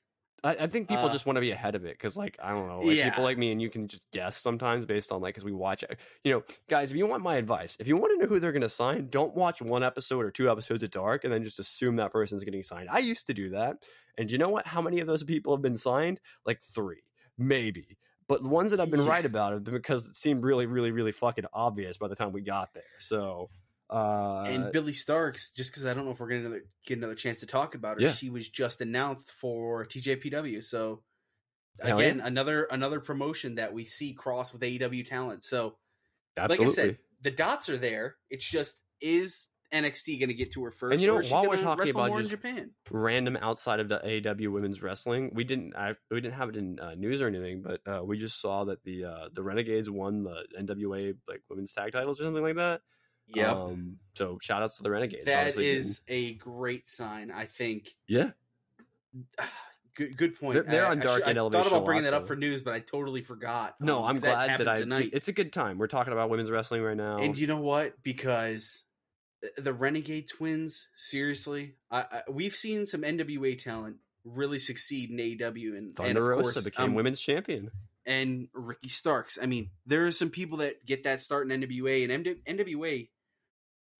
I, I think people uh, just want to be ahead of it because, like, I don't know, like Yeah. people like me and you can just guess sometimes based on like because we watch it. You know, guys, if you want my advice, if you want to know who they're going to sign, don't watch one episode or two episodes of Dark and then just assume that person's getting signed. I used to do that, and you know what? How many of those people have been signed? Like three, maybe. But the ones that I've been Yeah. right about have been because it seemed really, really, really fucking obvious by the time we got there. So, uh, and Billie Starkz, just because I don't know if we're going to get another chance to talk about her, Yeah. she was just announced for TJPW. So Hell again, another another promotion that we see cross with AEW talent. So absolutely. like I said, the dots are there. It's just is NXT going to get to her first? And you know, while we're talking about just- Japan, random outside of the AEW women's wrestling. We didn't I, we didn't have it in uh, news or anything, but uh, we just saw that the uh, the Renegades won the NWA like women's tag titles or something like that. Yeah, Um, so shout outs to the Renegades. that Obviously is a great sign. I think. Yeah. Good, good point. They're- they're I- on I Dark should- I and thought Elevation about bringing lot, that up so- for news, but I totally forgot. No, Um, I'm glad that, happened I. tonight. It's a good time. We're talking about women's wrestling right now. And you know what? Because the Renegade Twins, seriously, I, I, we've seen some NWA talent really succeed in AEW, and, and of Rosa course, became um, women's champion. and Ricky Starks. I mean, there are some people that get that start in NWA and MD, NWA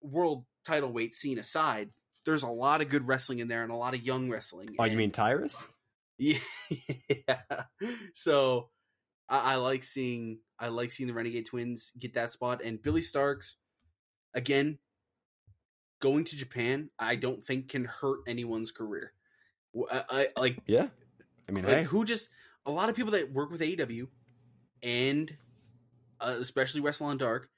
world title weight scene aside. There's a lot of good wrestling in there and a lot of young wrestling. Oh, you mean Tyrus? yeah. yeah. So I, I like seeing I like seeing the Renegade Twins get that spot and Billie Starkz again going to Japan. I don't think can hurt anyone's career. I like Yeah. I mean, like, hey, who just a lot of people that work with AEW and uh, especially Wrestle on Dark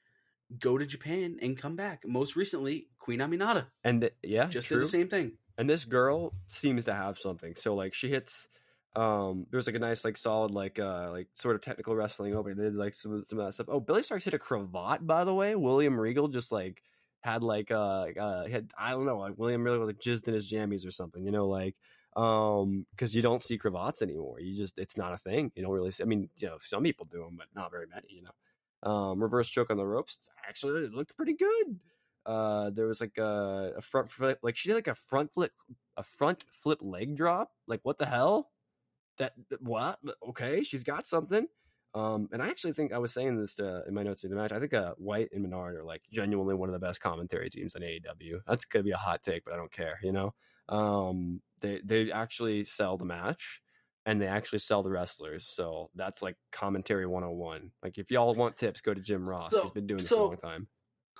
go to Japan and come back. Most recently, Queen Aminata. And th- yeah, just true. did the same thing. and this girl seems to have something. So like she hits um there's like a nice like solid like uh like sort of technical wrestling opening. They did like some, some of that stuff. Oh billie starkz hit a cravat by the way. William regal just like had like uh, uh had i don't know like william regal like jizzed in his jammies or something you know like um because you don't see cravats anymore. You just it's not a thing. You don't really see i mean you know some people do them but not very many you know um reverse choke on the ropes actually looked pretty good. Uh there was like a, a front flip like she did like a front flip a front flip leg drop like what the hell? That that- what? Okay she's got something. Um and i actually think i was saying this to, in my notes in the match i think uh wight and menard are like genuinely one of the best commentary teams in aew that's gonna be a hot take but i don't care you know? Um they they actually sell the match and they actually sell the wrestlers so that's like commentary 101 like if y'all want tips go to jim ross So- he's been doing this so- a long time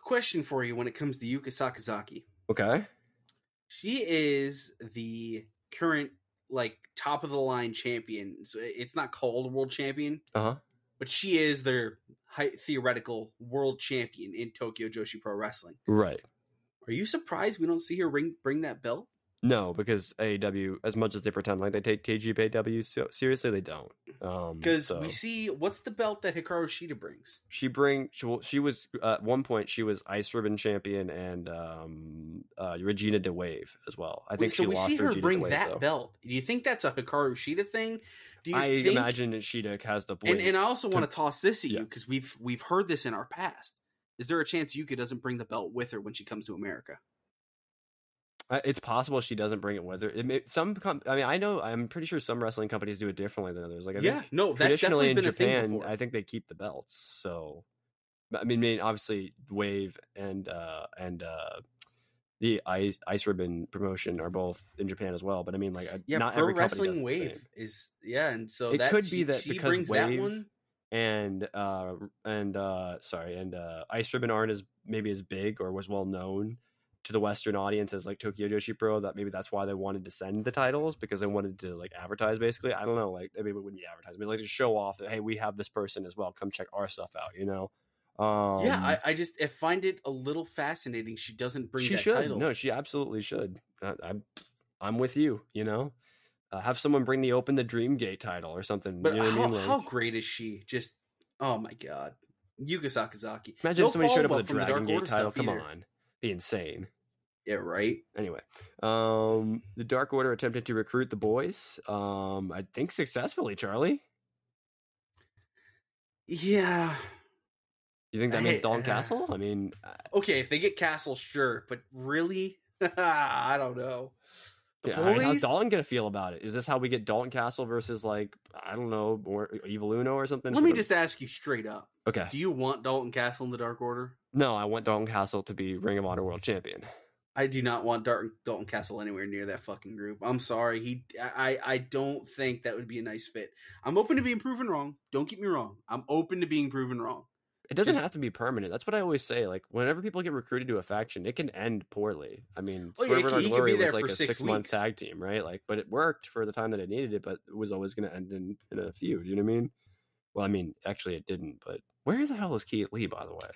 Question for you when it comes to Yuka Sakazaki. okay She is the current like top of the line champion. So it's not called world champion, uh-huh but she is their theoretical world champion in Tokyo Joshi Pro Wrestling. right Are you surprised we don't see her ring bring that belt? No, because AEW, as much as they pretend like they take TJPW so- seriously, they don't. Um, Because so we see what's the belt that Hikaru Shida brings. she bring she, she was uh, at one point she was Ice Ribbon champion and um, uh, Regina di WAVE as well. I think Wait, so she we lost see her Regina bring DeWave, that though. belt. Do you think that's a Hikaru Shida thing? Do you I think? imagine that Shida has the and, and I also to- want to toss this at you because we've we've heard this in our past. Is there a chance Yuka doesn't bring the belt with her when she comes to America? Uh, It's possible she doesn't bring it with her. It may, some, com- I mean, I know. I'm pretty sure some wrestling companies do it differently than others. Like, I yeah, think no, traditionally in been a thing Japan. I think they keep the belts. So, I mean, I mean, obviously, Wave and uh and uh the Ice Ice Ribbon promotion are both in Japan as well. But I mean, like, yeah, not Pro every Wrestling Wave is yeah, and so It that could she, be that she because brings that one. and uh and uh sorry and uh ice ribbon aren't as maybe as big or was well known to the western audience as like tokyo joshi pro that maybe that's why they wanted to send the titles because they wanted to like advertise basically i don't know like maybe it wouldn't be advertising but like to show off that hey we have this person as well come check our stuff out you know um yeah, I, I just I find it a little fascinating. She doesn't bring she should title. no she absolutely should I, i'm i'm with you you know uh, have someone bring the open the dream gate title or something but you know how, i mean like, how great is she? Just oh my god, Yuka Sakazaki. imagine No if somebody showed up with a dragon gate title come either. on insane. Yeah, right. anyway um the dark order attempted to recruit the boys um i think successfully charlie. Yeah. you think that I means dalton uh, castle i mean Okay, if they get Castle, sure, but really, I don't know. The yeah, I mean, how's dalton gonna feel about it? Is this how we get dalton castle versus like i don't know or evil uno or something Let me the- just ask you straight up: okay Do you want Dalton Castle in the Dark Order? no i want dalton castle to be ring of honor world champion I do not want Dalton, Dalton Castle anywhere near that fucking group. I'm sorry. He, I, I don't think that would be a nice fit. I'm open to being proven wrong. Don't get me wrong. I'm open to being proven wrong. it doesn't Just- have to be permanent that's what i always say like whenever people get recruited to a faction it can end poorly i mean Oh, yeah, Swerve and Our could be glory was like a six six month tag team right like but it worked for the time that it needed it but it was always going to end in, in a feud you know what i mean well i mean actually it didn't but where the hell is keith lee by the way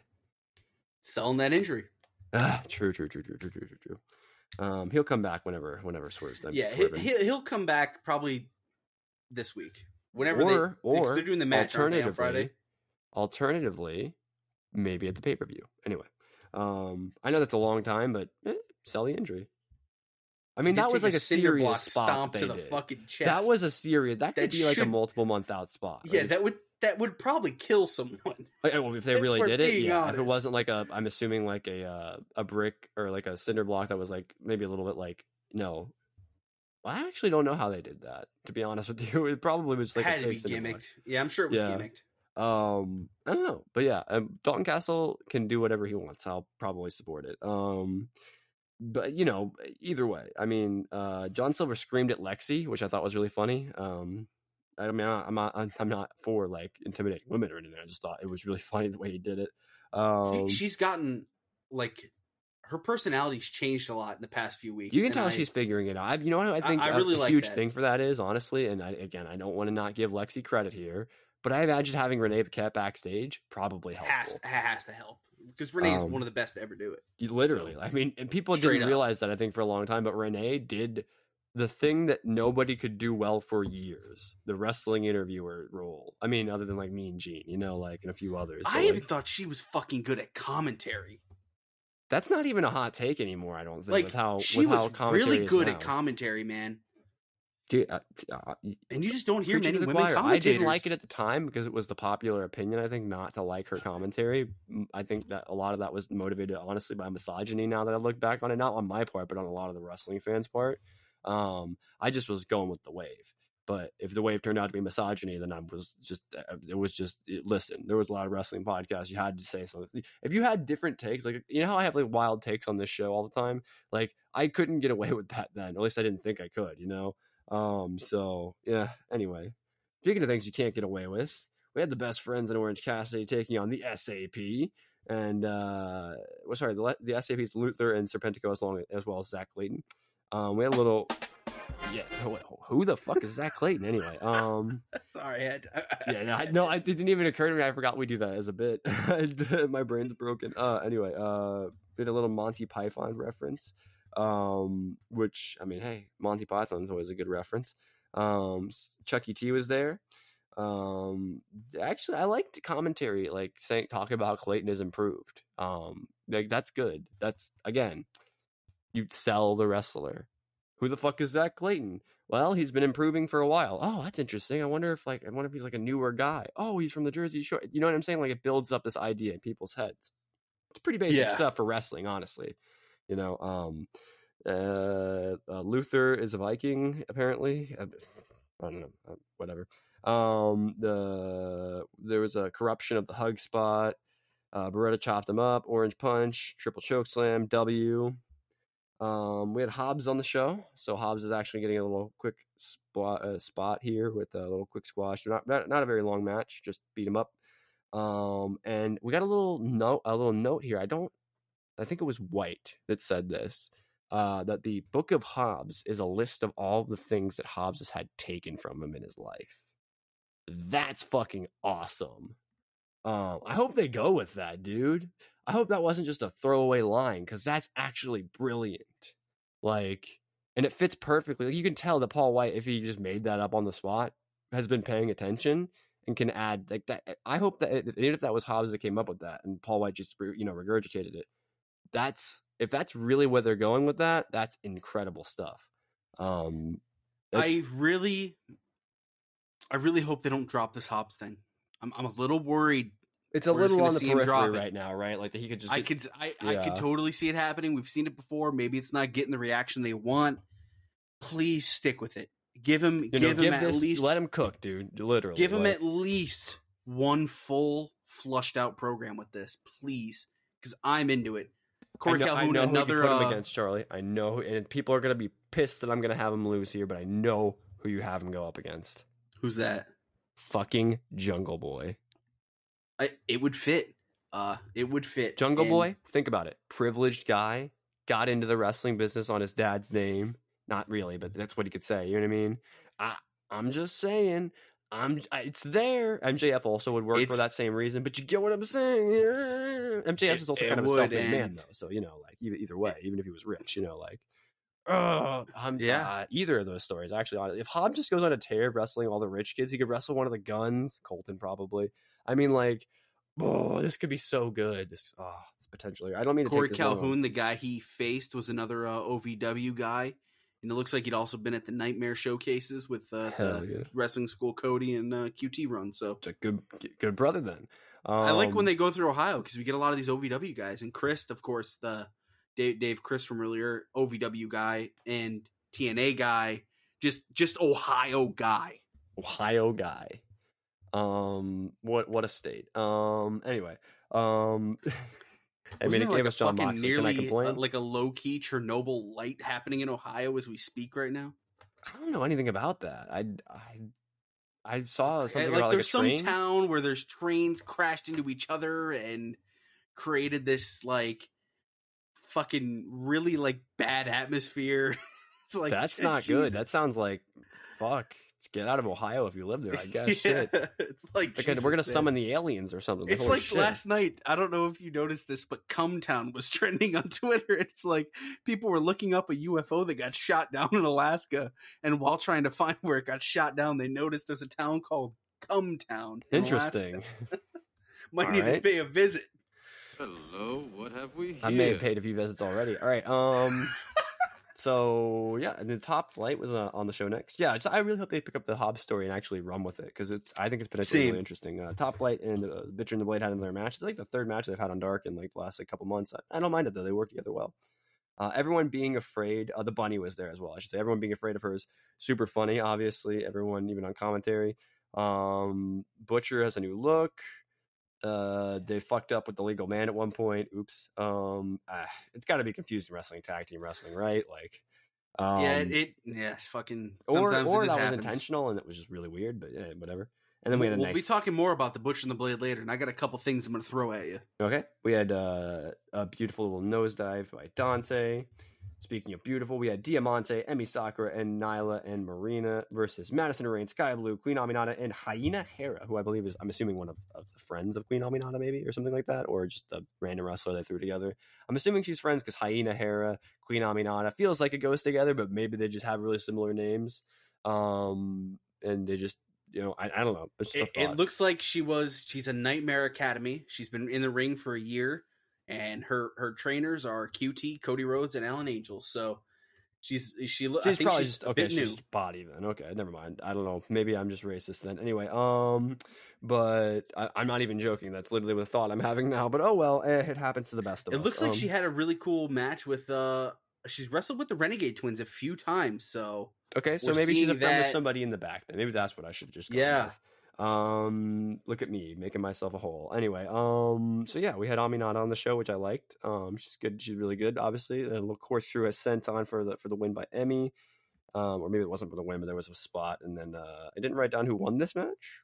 Selling that injury. ah, true true true true true true true true um he'll come back whenever whenever swerve's done Yeah, he, he'll, he'll come back probably this week. Whenever or they, or they're doing the match they, on alternatively, Friday. alternatively, maybe at the pay per view. Anyway, um, I know that's a long time, but eh, sell the injury. I mean, that was like a block serious spot stomp that to the did. fucking chest. That was a serious. That could That be like a multiple month out spot. yeah. right? That would that would probably kill someone. Like, oh, if they really did it, yeah. If it wasn't like a, I'm assuming like a uh, a brick or like a cinder block that was like maybe a little bit like no. I actually don't know how they did that. To be honest with you, it probably was like Had a to be cinder block. gimmicked. Yeah, I'm sure it was Yeah. gimmicked. Um, I don't know, but yeah, um, Dalton Castle can do whatever he wants. I'll probably support it. Um, but you know, either way, I mean, uh, John Silver screamed at Lexi, which I thought was really funny. Um, I mean, I- I'm not, I'm not for like intimidating women or anything. I just thought it was really funny the way he did it. Um, she's gotten like her personality's changed a lot in the past few weeks. you can tell I- she's figuring it out. I, you know what I think I really a like huge that. thing for that is honestly, and I, again, I don't want to not give Lexi credit here, but I imagine having Renee Paquette backstage probably helpful. has has to help because Renee's Um, one of the best to ever do it. You Literally, So, I mean, and people didn't up. realize that I think for a long time, but Renee did the thing that nobody could do well for years: the wrestling interviewer role. I mean, other than like me and Gene, you know, like and a few others. I like, even thought she was fucking good at commentary. that's not even a hot take anymore. I don't think. Like with how she with was how really good at commentary, man. Dude, uh, uh, And you just don't hear many women choir. I didn't like it at the time because it was the popular opinion. I think not to like her commentary. I think that a lot of that was motivated, honestly, by misogyny. Now that I look back on it, not on my part, but on a lot of the wrestling fans' part. Um, I just was going with the wave. But if the wave turned out to be misogyny, then I was just uh, it was just it, listen. There was a lot of wrestling podcasts. You had to say something. If you had different takes, like you know how I have like wild takes on this show all the time. Like I couldn't get away with that then. At least I didn't think I could. You know. Um. So yeah. Anyway, speaking of things you can't get away with, we had the best friends in Orange Cassidy taking on the SAP, and uh, well, sorry, the the SAP's Luther and Serpentico as long as well as Zach Clayton. Um, we had a little. Yeah, who- the fuck is Zach Clayton anyway? Um, Sorry, I had yeah, no, I, no, it didn't even occur to me. I forgot we do that as a bit. My brain's broken. Uh, anyway, uh, did a little Monty Python reference, um, which I mean, hey, Monty Python's always a good reference. Um, s- Chucky T was there. Um, actually, I liked commentary, like saying talking about Clayton is improved. Um, like that's good. That's again, you sell the wrestler. Who the fuck is Zach Clayton? Well, he's been improving for a while. Oh, that's interesting. I wonder if like I wonder if he's like a newer guy. Oh, he's from the Jersey Shore. You know what I'm saying? Like it builds up this idea in people's heads. it's pretty basic Yeah. stuff for wrestling, honestly. You know, um, uh, uh, Luther is a Viking, apparently. Uh, I don't know, uh, whatever. Um, the there was a corruption of the hug spot. Uh, Beretta chopped him up. Orange punch, triple choke slam, W. Um, we had Hobbs on the show, so Hobbs is actually getting a little quick spot uh, spot here with a little quick squash. Not, not not a very long match, just beat him up. Um, and we got a little note a little note here. I don't. I think it was Wight that said this. Uh, that the Book of Hobbs is a list of all the things that Hobbs has had taken from him in his life. That's fucking awesome. Um, I hope they go with that, dude. I hope that wasn't just a throwaway line because that's actually brilliant. Like, and it fits perfectly. Like, you can tell that Paul Wight, if he just made that up on the spot, has been paying attention and can add like that. I hope that even if that was Hobbs that came up with that and Paul Wight just you know regurgitated it, that's if that's really where they're going with that, that's incredible stuff. Um, I really, I really hope they don't drop this Hobbs thing. I'm, I'm a little worried. It's a We're little on the periphery right now, right? Like that he could just I could, I, I could totally see it happening. We've seen it before. Maybe it's not getting the reaction they want. Please stick with it. Give him, you know, give him give at this, least, let him cook, dude. Literally, give him like- at least one full flushed out program with this, please, because I'm into it. Corey I know, I Calhoun, know another put him uh, against Charlie. I know, and people are gonna be pissed that I'm gonna have him lose here, but I know who you have him go up against. who's that? Fucking Jungle Boy. I, it would fit. Uh, it would fit. Jungle And Boy. Think about it. Privileged guy got into the wrestling business on his dad's name. Not really, but that's what he could say. You know what I mean? I, I'm just saying. I'm. It's there. MJF also would work for that same reason, but you get what I'm saying. Yeah. MJF It- is also kind of a self-made man, though. So you know, like either, either way, even if he was rich, you know, like. Uh, I'm, Yeah. uh, either of those stories actually. If Hobbs just goes on a tear of wrestling all the rich kids, he could wrestle one of the guns, Colten probably. I mean, like, oh, this could be so good. This, oh, it's potentially. I don't mean to Corey take this long. Calhoun, the guy he faced, was another uh, OVW guy, and it looks like he'd also been at the Nightmare showcases with uh, the yeah. Wrestling School Cody and uh, QT run. So It's a good, good brother then. Um, I like when they go through Ohio because we get a lot of these OVW guys, and Chris, of course, the Dave, Dave Chris from earlier, OVW guy and TNA guy, just just Ohio guy. Ohio guy. Um, what what a state. Um, anyway, um, I mean, it there, gave us Jon Moxley. Can I nearly, complain? uh, like a low key Chernobyl light happening in Ohio as we speak right now. I don't know anything about that. I I, I saw something like about there's like train. some town where there's trains crashed into each other and created this like fucking really like bad atmosphere. it's like That's not good. That sounds like fuck. Get out of Ohio if you live there. I guess. Yeah, Shit. It's like Like, we're gonna man. summon the aliens or something. It's Holy like shit. last night. I don't know if you noticed this, but Cumtown was trending on Twitter. It's like people were looking up a UFO that got shot down in Alaska, and while trying to find where it got shot down, they noticed there's a town called Cumtown. in Interesting. Might All need to pay a visit. Hello, what have we here? I may have paid a few visits already. All right. Um. So yeah, and the top flight was uh, on the show next. Yeah, just, I really hope they pick up the Hobbs story and actually run with it because it's. I think it's potentially really interesting. Uh, top flight and uh, Butcher and the Blade had another match. It's like the third match they've had on Dark in like the last like, couple months. I, I don't mind it though; they work together well. Uh, everyone being afraid. Uh, the bunny was there as well. I should say everyone being afraid of her is super funny. Obviously, everyone even on commentary. Um, Butcher has a new look. Uh, they fucked up with the legal man at one point. Oops. Um, ah, it's got to be confusing wrestling, tag team wrestling, right? Like, um, yeah, it, it yeah, fucking. or or that just was intentional and it was just really weird, but yeah, whatever. And then we had a we'll nice. be talking more about the Butcher and the Blade later, and I got a couple things I'm going to throw at you. Okay. We had uh, a beautiful little nosedive by Dante. Speaking of beautiful, we had Diamante, Emi Sakura, and Nyla and Marina versus Madison Rayne, Skye Blue, Queen Aminata, and Hyena Hera, who I believe is, I'm assuming, one of, of the friends of Queen Aminata, maybe, or something like that, or just a random wrestler they threw together. I'm assuming she's friends because Hyena Hera, Queen Aminata feels like it goes together, but maybe they just have really similar names. Um, and they just, you know, I, I don't know. It's just It, it looks like she was. She's a Nightmare Academy. She's been in the ring for a year, and her her trainers are QT, Cody Rhodes, and Alan Angel. So She's she. lo- I She's think probably she's just a okay. She's new. just body then. Okay, never mind. I don't know. Maybe I'm just racist then. Anyway, um, but I, I'm not even joking. That's literally the thought I'm having now. But oh well, eh, it happens to the best of It us. It looks like Um, she had a really cool match with uh. She's wrestled with the Renegade Twins a few times, so Okay, so maybe she's a friend with somebody in the back. Then maybe that's what I should just. Go Yeah. With. Um, look at me making myself a hole. Anyway, um, so yeah, we had Aminata on the show, which I liked. Um, she's good. She's really good. Obviously, and of course threw a cent on for the for the win by Emi. Um, or maybe it wasn't for the win, but there was a spot, and then uh, I didn't write down who won this match.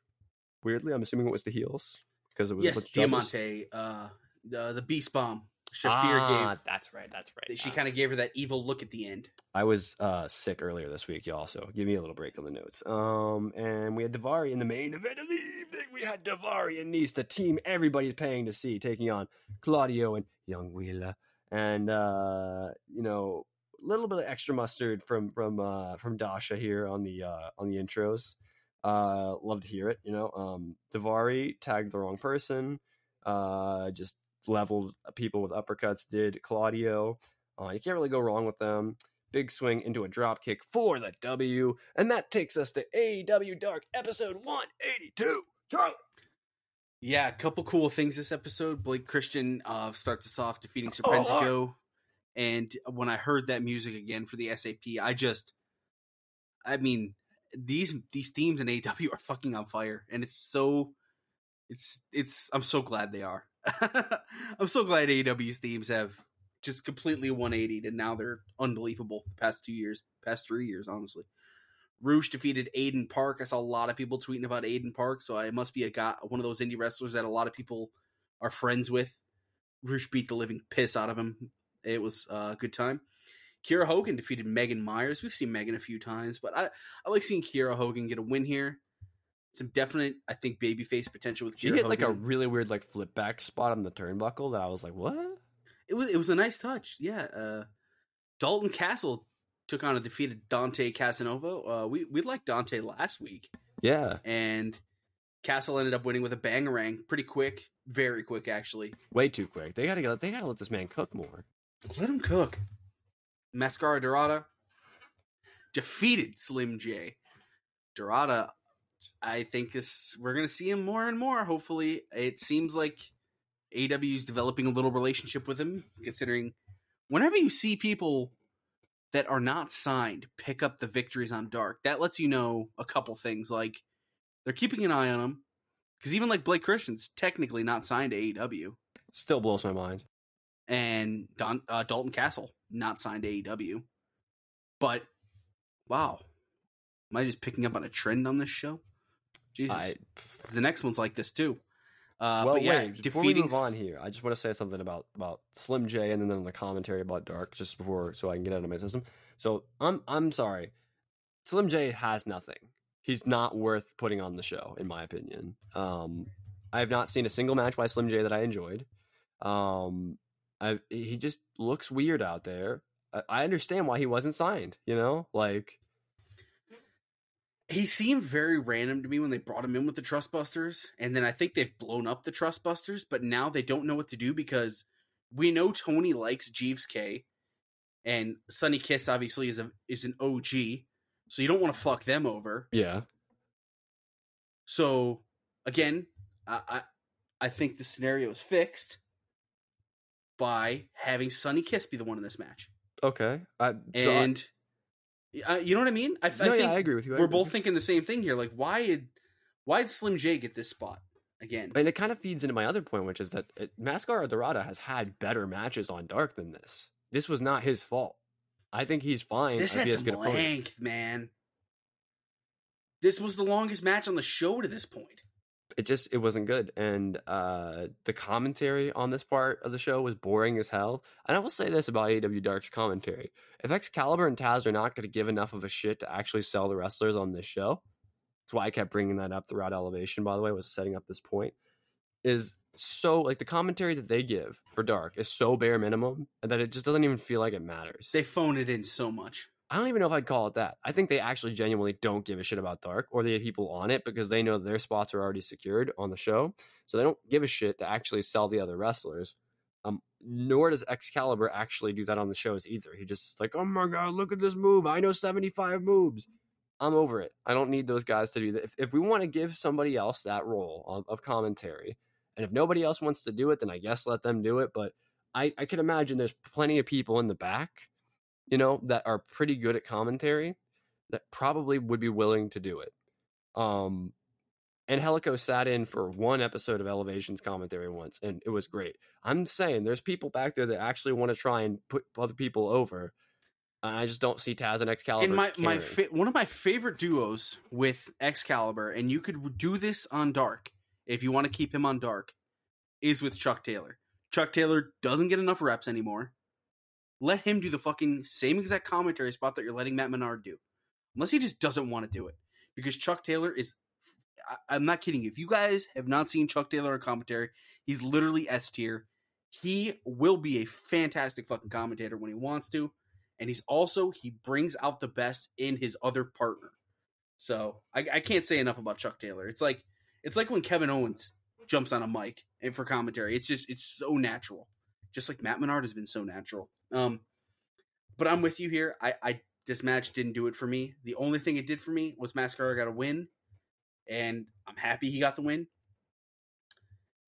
Weirdly, I'm assuming it was the heels because it was yes, bunch of jobbers. Diamante, uh, the the Beast Bomb. Shafir Ah, gave. that's right. That's right. She Ah. kind of gave her that evil look at the end. I was uh, sick earlier this week, y'all. So give me a little break on the notes. Um, and we had Daivari in the main event of the evening. We had Daivari and Nese, the team everybody's paying to see, taking on Claudio and Young Wheeler. And uh, you know, a little bit of extra mustard from from uh, from Dasha here on the uh, on the intros. Uh, love to hear it. You know, um, Daivari tagged the wrong person. Uh, just leveled people with uppercuts. Did Claudio? Uh, you can't really go wrong with them big swing into a drop kick for the W, and that takes us to AEW Dark episode 182. Charlie. Yeah, a couple cool things this episode. Blake Christian uh, starts us off defeating Oh, and when I heard that music again for the SAP, I just, I mean, these these themes in AEW are fucking on fire, and it's so, it's it's. I'm so glad they are. I'm so glad AEW's themes have just completely 180 and now they're unbelievable. The past two years, past three years, honestly. Rouge defeated Aiden Park. I saw a lot of people tweeting about Aiden Park, so I must be a guy, one of those indie wrestlers that a lot of people are friends with. Rouge beat the living piss out of him. It was a good time. Kiera Hogan defeated Megan Myers. We've seen Megan a few times, but I, I like seeing Kiera Hogan get a win here. Some definite, I think, babyface potential with She hit like a really weird like flip back spot on the turnbuckle that I was like, what? it was it was a nice touch. Yeah. Uh, Dalton Castle took on a defeated Dante Casanova. Uh, we we liked Dante last week, Yeah, and Castle ended up winning with a bangerang, pretty quick, very quick actually. way too quick. They gotta get. They gotta let this man cook more. Let him cook. Mascara Dorada defeated Slim J. Dorada, I think this we're gonna see him more and more. Hopefully, it seems like AEW is developing a little relationship with him. Considering whenever you see people that are not signed pick up the victories on Dark, that lets you know a couple things. Like they're keeping an eye on him because even like Blake Christian's technically not signed to AEW Still blows my mind. and Don, uh, Dalton Castle not signed to AEW. But wow, am I just picking up on a trend on this show? Jesus, I, the next one's like this too. Uh, well, but yeah, wait. Before we defeating move on here, I just want to say something about about Slim J and then the commentary about Dark, just before so I can get out of my system. So I'm I'm sorry, Slim J has nothing. He's not worth putting on the show, in my opinion. Um, I have not seen a single match by Slim J that I enjoyed. Um, I, he just looks weird out there. I, I understand why he wasn't signed. You know, like he seemed very random to me when they brought him in with the Trustbusters, and then I think they've blown up the Trustbusters, but now they don't know what to do because we know Tony likes Jeeves Kay, and Sunny Kiss obviously is a is an OG, so you don't want to fuck them over. yeah, So again, I I, I think the scenario is fixed by having Sunny Kiss be the one in this match, okay. I, so I- and uh, you know what I mean. I, no, I think yeah, I agree with you. I we're both thinking the same thing here. Like, why did why did Slim J get this spot again? And it kind of feeds into my other point, which is that it, Mascara Dorada has had better matches on Dark than this. This was not his fault. I think he's fine. This had some length, man. This was the longest match on the show to this point. It just it wasn't good, and uh, the commentary on this part of the show was boring as hell. And I will say this about AEW Dark's commentary: if Excalibur and Taz are not going to give enough of a shit to actually sell the wrestlers on this show, that's why I kept bringing that up throughout Elevation. By the way, was setting up this point. Is so like the commentary that they give for Dark is so bare minimum that it just doesn't even feel like it matters. They phone it in so much. I don't even know if I'd call it that. I think they actually genuinely don't give a shit about Dark or the people on it because they know their spots are already secured on the show. So they don't give a shit to actually sell the other wrestlers. Um, nor does Excalibur actually do that on the shows either. He just like, oh my god, look at this move. I know seventy five moves. I'm over it. I don't need those guys to do that. If, if we want to give somebody else that role of, of commentary, and if nobody else wants to do it, then I guess let them do it. But I, I can imagine there's plenty of people in the back, you know, that are pretty good at commentary that probably would be willing to do it. Um, and Helico sat in for one episode of Elevation's commentary once, and it was great. I'm saying there's people back there that actually want to try and put other people over. I just don't see Taz and Excalibur. And my my fa- one of my favorite duos with Excalibur, and you could do this on Dark if you want to keep him on Dark, is with Chuck Taylor. Chuck Taylor doesn't get enough reps anymore. Let him do the fucking same exact commentary spot that you're letting Matt Menard do, unless he just doesn't want to do it. Because Chuck Taylor is, I, I'm not kidding. If you guys have not seen Chuck Taylor on commentary, he's literally S tier. He will be a fantastic fucking commentator when he wants to and he's also he brings out the best in his other partner. So I, I can't say enough about Chuck Taylor. It's like it's like when Kevin Owens jumps on a mic and for commentary. It's just it's so natural, just like Matt Menard has been so natural. Um, but I'm with you here. I, I this match didn't do it for me. The only thing it did for me was Mascara got a win, and I'm happy he got the win.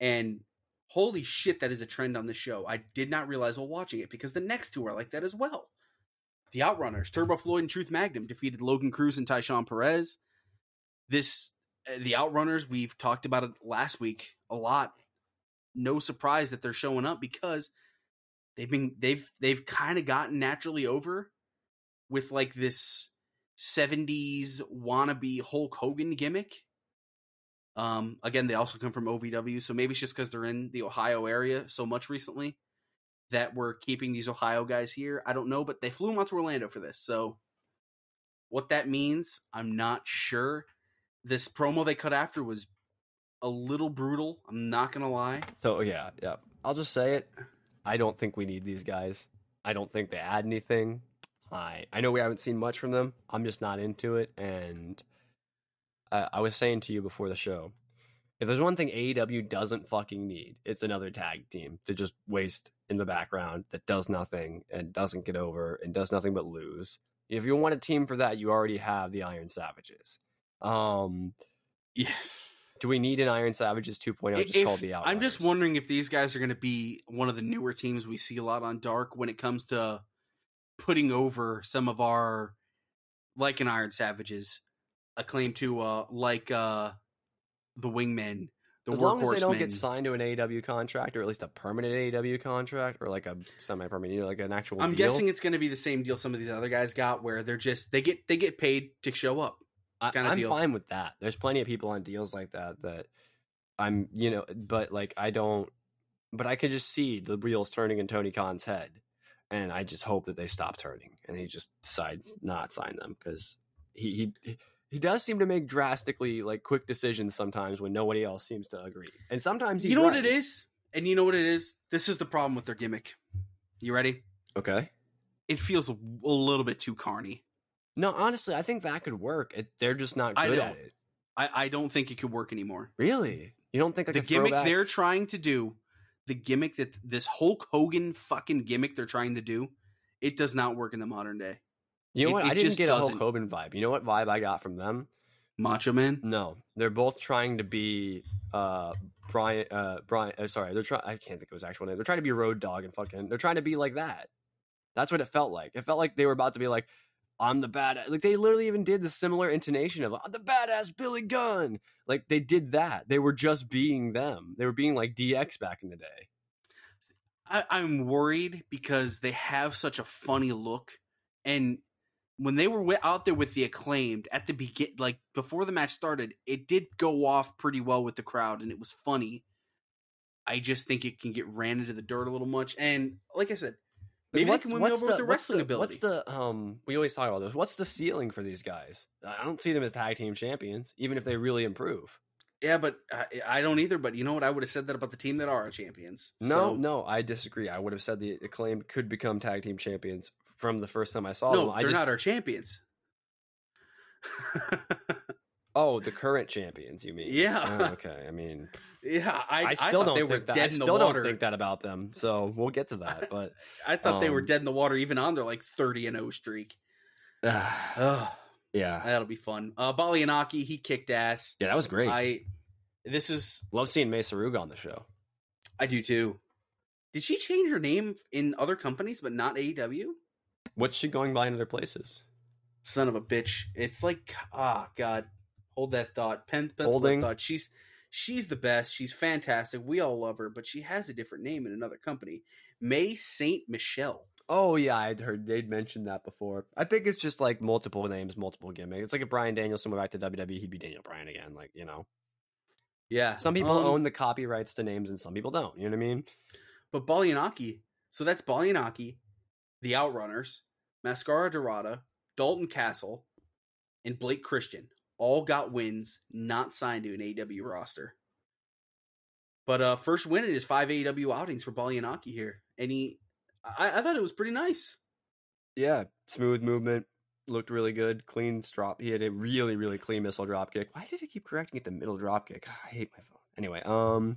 And holy shit, that is a trend on the show. I did not realize while watching it because the next two are like that as well. The Outrunners, Turbo Floyd and Truth Magnum defeated Logan Cruz and Tyshawn Perez. This, uh, the Outrunners, we've talked about it last week a lot. No surprise that they're showing up because they've been they've they've kind of gotten naturally over with like this 70s wannabe Hulk Hogan gimmick. Um, again, they also come from OVW, so maybe it's just because they're in the Ohio area so much recently that we're keeping these Ohio guys here. I don't know, but they flew them out to Orlando for this. So what that means, I'm not sure. This promo they cut after was a little brutal. I'm not gonna lie. So yeah, yeah. I'll just say it. I don't think we need these guys. I don't think they add anything. I I know we haven't seen much from them. I'm just not into it. And uh, I was saying to you before the show, if there's one thing AEW doesn't fucking need, it's another tag team to just waste in the background that does nothing and doesn't get over and does nothing but lose. If you want a team for that, you already have the Iron Savages. Um, Yeah. Do we need an Iron Savages 2.0 just If- called the Outrunners? I'm just wondering if these guys are going to be one of the newer teams we see a lot on Dark when it comes to putting over some of our like an Iron Savages, a claim to uh like uh the Wingmen, the as long as they don't Workhorsemen. get signed to an AEW contract or at least a permanent AEW contract or like a semi-permanent, you know, like an actual. I'm deal, guessing it's going to be the same deal some of these other guys got, where they're just they get they get paid to show up. I, kinda I'm deal. fine with that. There's plenty of people on deals like that that I'm, you know, but like I don't, but I could just see the wheels turning in Tony Khan's head, and I just hope that they stop turning and he just decides not sign them because he he. He does seem to make drastically like quick decisions sometimes when nobody else seems to agree, and sometimes he's you know what it is, and you know what it is. This is the problem with their gimmick. You ready? Okay, It feels a, a little bit too carny. No, honestly, I think that could work. It, they're just not good at it. I, I don't think it could work anymore. Really? You don't think like the gimmick throwback- they're trying to do, the gimmick that this Hulk Hogan fucking gimmick they're trying to do, it does not work in the modern day. You know it- what? it I didn't just get a Hulk doesn't. Hogan vibe. You know what vibe I got from them? Macho Man. No, they're both trying to be uh Brian. Uh, Brian. Uh, sorry, they're trying. I can't think of his actual name. They're trying to be Road Dog and fucking. They're trying to be like that. That's what it felt like. It felt like they were about to be like, "I'm the bad." Like they literally even did the similar intonation of "I'm the badass Billy Gunn." Like they did that. They were just being them. They were being like DX back in the day. I, I'm worried because they have such a funny look, and when they were out there with the acclaimed at the begin, like before the match started, it did go off pretty well with the crowd, and it was funny. I just think it can get ran into the dirt a little much, and like I said, maybe they What's- can win what's over with the- their wrestling the- ability. What's the um? We always talk about this. What's the ceiling for these guys? I don't see them as tag team champions, even if they really improve. Yeah, but I, I don't either. But you know what? I would have said that about the team that are our champions. No, So- no, I disagree. I would have said the acclaimed could become tag team champions from the first time I saw no, them. I they're just not our champions. Oh, the current champions, you mean? Yeah. Oh, okay. I mean, Yeah, I, I, I still thought don't they were think that. dead I still don't think that about them. So we'll get to that. But I thought they were um, dead in the water even on their like thirty and zero streak. yeah, yeah, that'll be fun. Uh, Balianaki, he kicked ass. Yeah, that was great. I this is Love seeing Mesa Ruga on the show. I do too. Did she change her name in other companies but not AEW? What's she going by in other places? Son of a bitch! It's like ah god, hold that thought. Pen pencil Holding. that thought. She's she's the best. She's fantastic. We all love her, but she has a different name in another company. May Saint Michelle. Oh yeah, I'd heard they'd mentioned that before. I think it's just like multiple names, multiple gimmicks. It's like if Bryan Danielson went back to WWE, he'd be Daniel Bryan again. Like you know, Yeah, some people um, own the copyrights to names and some people don't. You know what I mean? But Balianaki, so that's Balianaki, the Outrunners, Mascara Dorada, Dalton Castle, and Blake Christian all got wins, not signed to an AEW roster. But uh first win in his five AEW outings for Balianaki here. And he I, I thought it was pretty nice. Yeah, smooth movement, looked really good, clean drop. He had a really, really clean missile drop kick. Why did he keep correcting it to middle drop kick? I hate my phone. Anyway, um,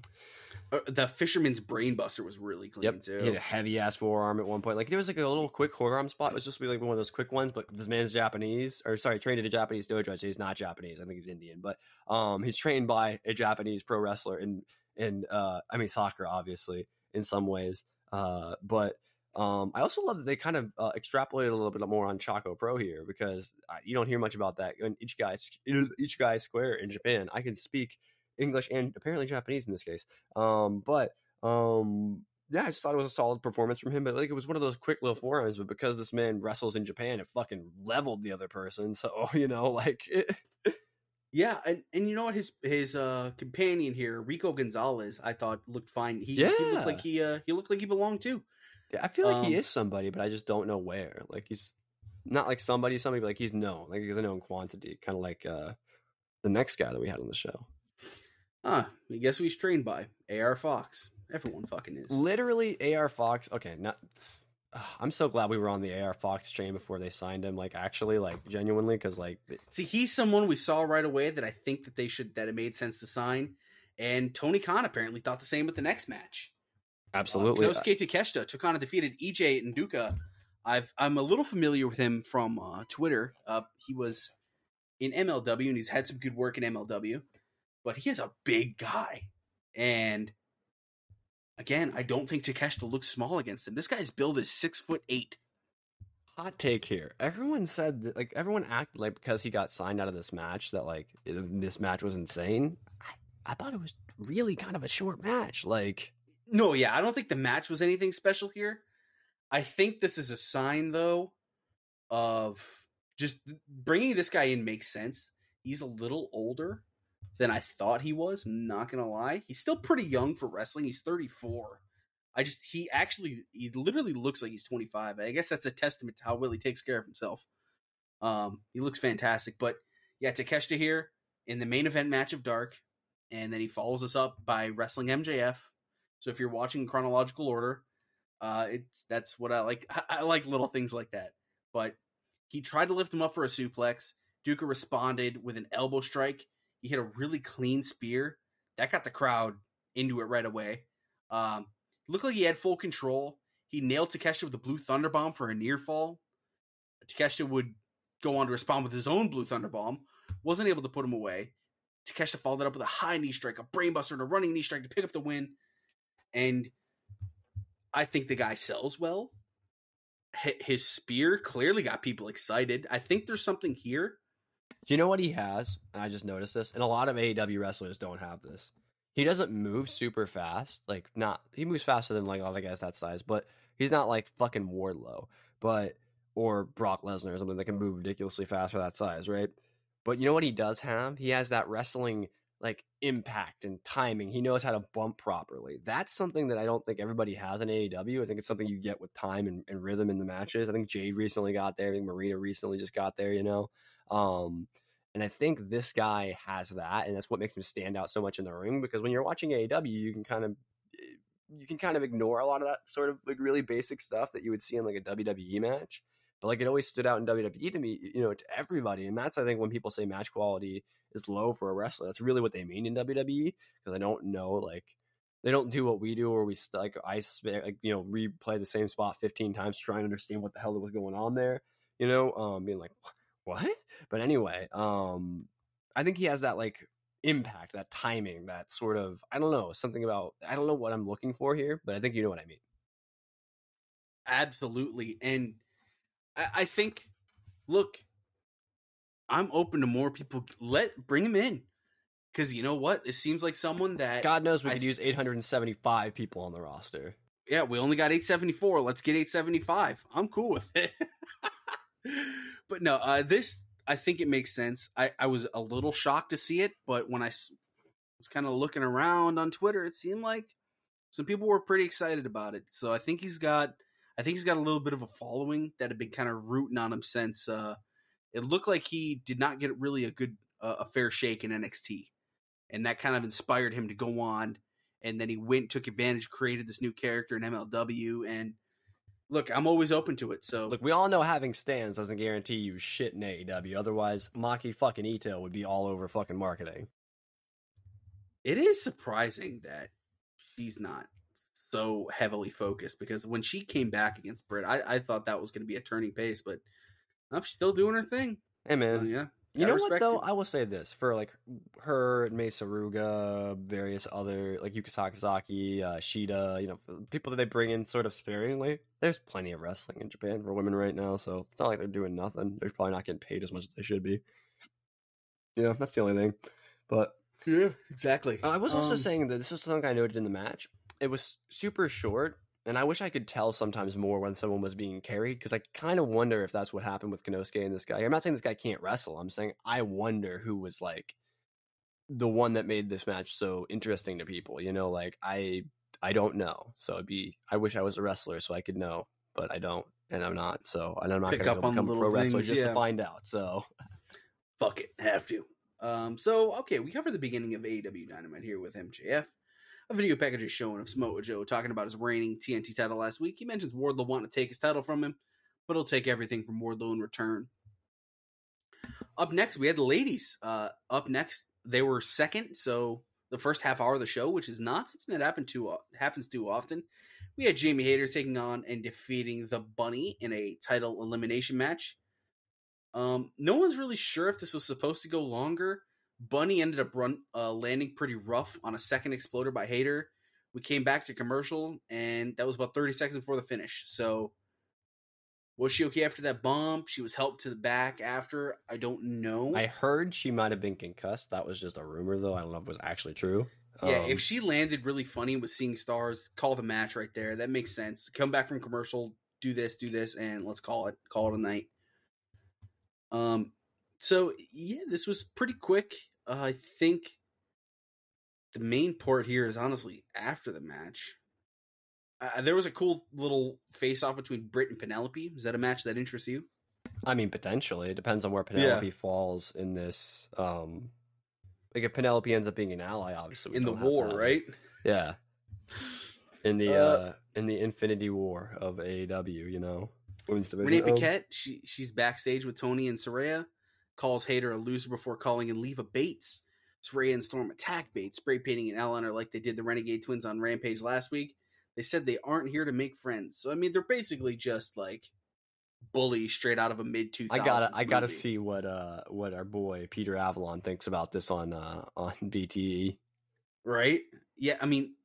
Uh, the Fisherman's Brainbuster was really clean yep, too. he had a heavy ass forearm at one point. Like there was like a little quick forearm spot. It was just be like one of those quick ones. But this man's Japanese, or sorry, trained at a Japanese dojo. So he's not Japanese. I think he's Indian, but um, he's trained by a Japanese pro wrestler and in uh, I mean soccer, obviously in some ways. Uh, but um, I also love that they kind of uh, extrapolated a little bit more on Chaco Pro here because uh, you don't hear much about that. And each guy, each guy square in Japan, I can speak English and apparently Japanese in this case. Um, but um, yeah, I just thought it was a solid performance from him. But like it was one of those quick little forearms. But because this man wrestles in Japan, it fucking leveled the other person. So you know, like it, Yeah, and, and you know what his his uh companion here, Rico Gonzalez, I thought looked fine. He, he looked like he uh he looked like he belonged too. Yeah, I feel like he Um, is somebody, but I just don't know where. Like he's not like somebody, somebody, but like he's known, like he's a known quantity, kind of like uh the next guy that we had on the show. Huh. I guess he's trained by? AR Fox. Everyone fucking is. Literally, AR Fox. Okay, not. I'm so glad we were on the AR Fox train before they signed him. Like actually, like genuinely, because like See, he's someone we saw right away that I think that they should that it made sense to sign. And Tony Khan apparently thought the same with the next match. absolutely. Uh, Konosuke Takeshita took on and defeated EJ Nduka. I've I'm a little familiar with him from uh, Twitter. Uh, he was in MLW and he's had some good work in MLW, but he is a big guy. And again, I don't think Takeshita looks small against him. This guy's build is six foot eight. hot take here. Everyone said that, like everyone acted like because he got signed out of this match that like this match was insane. I, I thought it was really kind of a short match. Like No, yeah, I don't think the match was anything special here. I think this is a sign, though, of just bringing this guy in makes sense. He's a little older than I thought he was. Not gonna lie. He's still pretty young for wrestling. He's 34. I just he actually he literally looks like he's 25. I guess that's a testament to how well he takes care of himself. Um, he looks fantastic. But yeah, Takeshita here in the main event match of Dark, and then he follows us up by wrestling MJF. So if you're watching chronological order, uh, it's that's what I like. I, I like little things like that. But he tried to lift him up for a suplex. Duca responded with an elbow strike. He hit a really clean spear that got the crowd into it right away. Um, looked like he had full control. He nailed Takeshita with a blue thunder bomb for a near fall. Takeshita would go on to respond with his own blue thunder bomb. Wasn't able to put him away. Takeshita followed it up with a high knee strike, a brainbuster, and a running knee strike to pick up the win. And I think the guy sells well. Hi- His spear clearly got people excited. I think there's something here. Do you know what he has? And I just noticed this, and a lot of AEW wrestlers don't have this. He doesn't move super fast. Like not he moves faster than like a lot of guys that size, but he's not like fucking Wardlow, but or Brock Lesnar or something that can move ridiculously fast for that size, right? But you know what he does have? He has that wrestling like impact and timing. He knows how to bump properly. That's something that I don't think everybody has in AEW. I think it's something you get with time and, and rhythm in the matches. I think Jade recently got there. I think Marina recently just got there, you know? Um, and I think this guy has that, and that's what makes him stand out so much in the ring. Because when you're watching AEW, you can kind of you can kind of ignore a lot of that sort of like really basic stuff that you would see in like a WWE match. but like it always stood out in WWE to me, you know, to everybody. And that's I think when people say match quality is low for a wrestler, that's really what they mean in WWE because I don't know like they don't do what we do where we like I like you know replay the same spot 15 times trying to understand what the hell was going on there, you know, um being like what? But anyway, um I think he has that like impact, that timing, that sort of I don't know, something about I don't know what I'm looking for here, but I think you know what I mean. Absolutely. And I, I think, look, I'm open to more people. Let bring him in because you know what? It seems like someone that God knows we I could use 875 people on the roster. yeah, we only got 874. Let's get 875. I'm cool with it. but no, uh, this I think it makes sense. I, I was a little shocked to see it, but when I was kind of looking around on Twitter, it seemed like some people were pretty excited about it. So I think he's got I think he's got a little bit of a following that had been kind of rooting on him since uh, it looked like he did not get really a good uh, a fair shake in NXT, and that kind of inspired him to go on. And then he went, took advantage, created this new character in MLW. And look, I'm always open to it. So Look, we all know having stands doesn't guarantee you shit in AEW. Otherwise, Maki fucking Itoh would be all over fucking marketing. it is surprising that she's not so heavily focused because when she came back against Britt, I, I thought that was going to be a turning pace, but nope, she's still doing her thing. Hey man, Uh, yeah, you know what though? I will say this for like her, Mesa Ruga, various other like Yuka Sakazaki, uh, Shida. You know, people that they bring in sort of sparingly. There's plenty of wrestling in Japan for women right now, so it's not like they're doing nothing. They're probably not getting paid as much as they should be. Yeah, that's the only thing. But Yeah, exactly. I was also Um, saying that this was something I noted in the match. It was super short, and I wish I could tell sometimes more when someone was being carried because I kind of wonder if that's what happened with Konosuke and this guy. I'm not saying this guy can't wrestle. I'm saying I wonder who was like the one that made this match so interesting to people. You know, like I I don't know. So it'd be I wish I was a wrestler so I could know, but I don't, and I'm not. So and I'm not going to become a pro wrestler things, just yeah. to find out. So fuck it, have to. Um, so okay, we covered the beginning of AEW Dynamite here with MJF. A video package is showing of Samoa Joe talking about his reigning TNT title last week. He mentions Wardlow wanting to take his title from him, but he'll take everything from Wardlow in return. Up next, we had the ladies. Uh, up next, they were second, so the first half hour of the show, which is not something that happened too happens too often. We had Jamie Hayter taking on and defeating the Bunny in a title elimination match. Um, no one's really sure if this was supposed to go longer. Bunny ended up run uh, landing pretty rough on a second exploder by Hayter. We came back to commercial, and that was about 30 seconds before the finish. So, was she okay after that bump? She was helped to the back after. I don't know. I heard she might have been concussed. That was just a rumor, though. I don't know if it was actually true. yeah, Um, if she landed really funny with seeing stars, call the match right there. That makes sense. Come back from commercial, do this, do this, and let's call it. Call it a night. Um, so yeah, this was pretty quick. Uh, I think the main part here is honestly after the match. Uh, there was a cool little face off between Britt and Penelope. Is that a match that interests you? I mean, potentially. It depends on where Penelope falls in this. Um, like if Penelope ends up being an ally, obviously In the war, right? Yeah. In the uh, Uh, in the Infinity War of AEW, you know, women's division. Renee Um, Paquette, she she's backstage with Toni and Saraya, calls Hayter a loser before calling in Leva Bates. Saraya and Storm attack Bates, spray painting and Eleanor like they did the Renegade Twins on Rampage last week. They said they aren't here to make friends. So I mean, they're basically just like bully straight out of a mid two. I gotta, I gotta see what uh what our boy Peter Avalon thinks about this on uh on BTE. right? Yeah, I mean,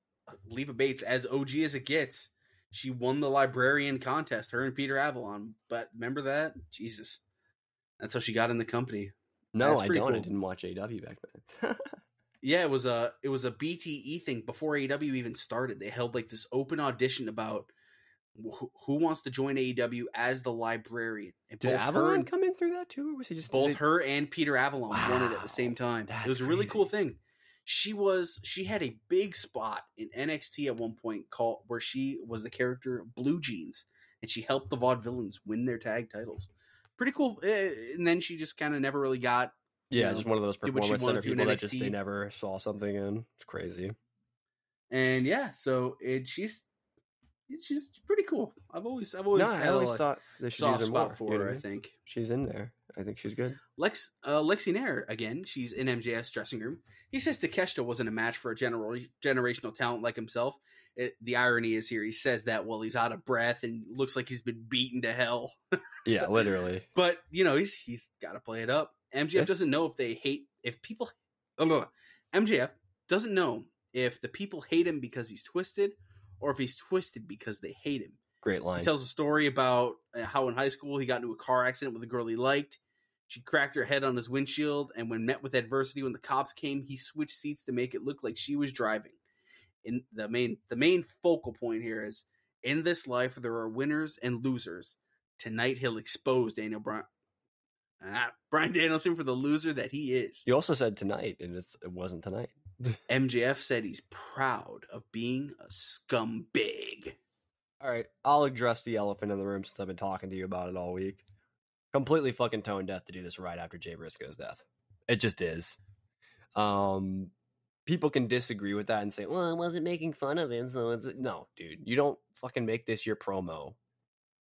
Leva Bates, as OG as it gets, she won the librarian contest. Her and Peter Avalon. But remember that? Jesus, that's how she got in the company. No, I don't. I didn't watch AEW back then. Yeah, it was a it was a BTE thing before AEW even started. They held like this open audition about who, who wants to join AEW as the librarian. And Did Avalon and- come in through that too, or was he just both did- her and Peter Avalon won it at the same time. It was a really crazy. cool thing. She was she had a big spot in NXT at one point called where she was the character Blue Jeans and she helped the Vaudevillains win their tag titles. Pretty cool. Eh, And then she just kind of never really got Yeah, know, just one of those did what she performance center people that just they never saw something in. It's crazy. and yeah, so it she's she's pretty cool. I've always, I've always, no, I always a thought they should soft use her spot more. for you know her. I I think she's in there. I think she's good. Lex, uh, Lexi Nair again. She's in MJF's dressing room. He says Takeshita wasn't a match for a general generational talent like himself. It, the irony is here. He says that while he's out of breath and looks like he's been beaten to hell. Yeah, literally. But you know, he's he's got to play it up. MJF Yeah. doesn't know if they hate if people. Oh, no, MJF doesn't know if the people hate him because he's twisted, or if he's twisted because they hate him. Great line. He tells a story about uh, how in high school he got into a car accident with a girl he liked. She cracked her head on his windshield, and when met with adversity, when the cops came, he switched seats to make it look like she was driving. In the main, the main focal point here is in this life there are winners and losers. Tonight he'll expose Daniel Bryan, ah, Bryan Danielson for the loser that he is. You also said tonight, and it's, it wasn't tonight. MJF said he's proud of being a scumbag. All right, I'll address the elephant in the room since I've been talking to you about it all week. Completely fucking tone deaf to do this right after Jay Briscoe's death. It just is. Um, people can disagree with that and say, "Well, I wasn't making fun of him." So it's no, dude. You don't fucking make this your promo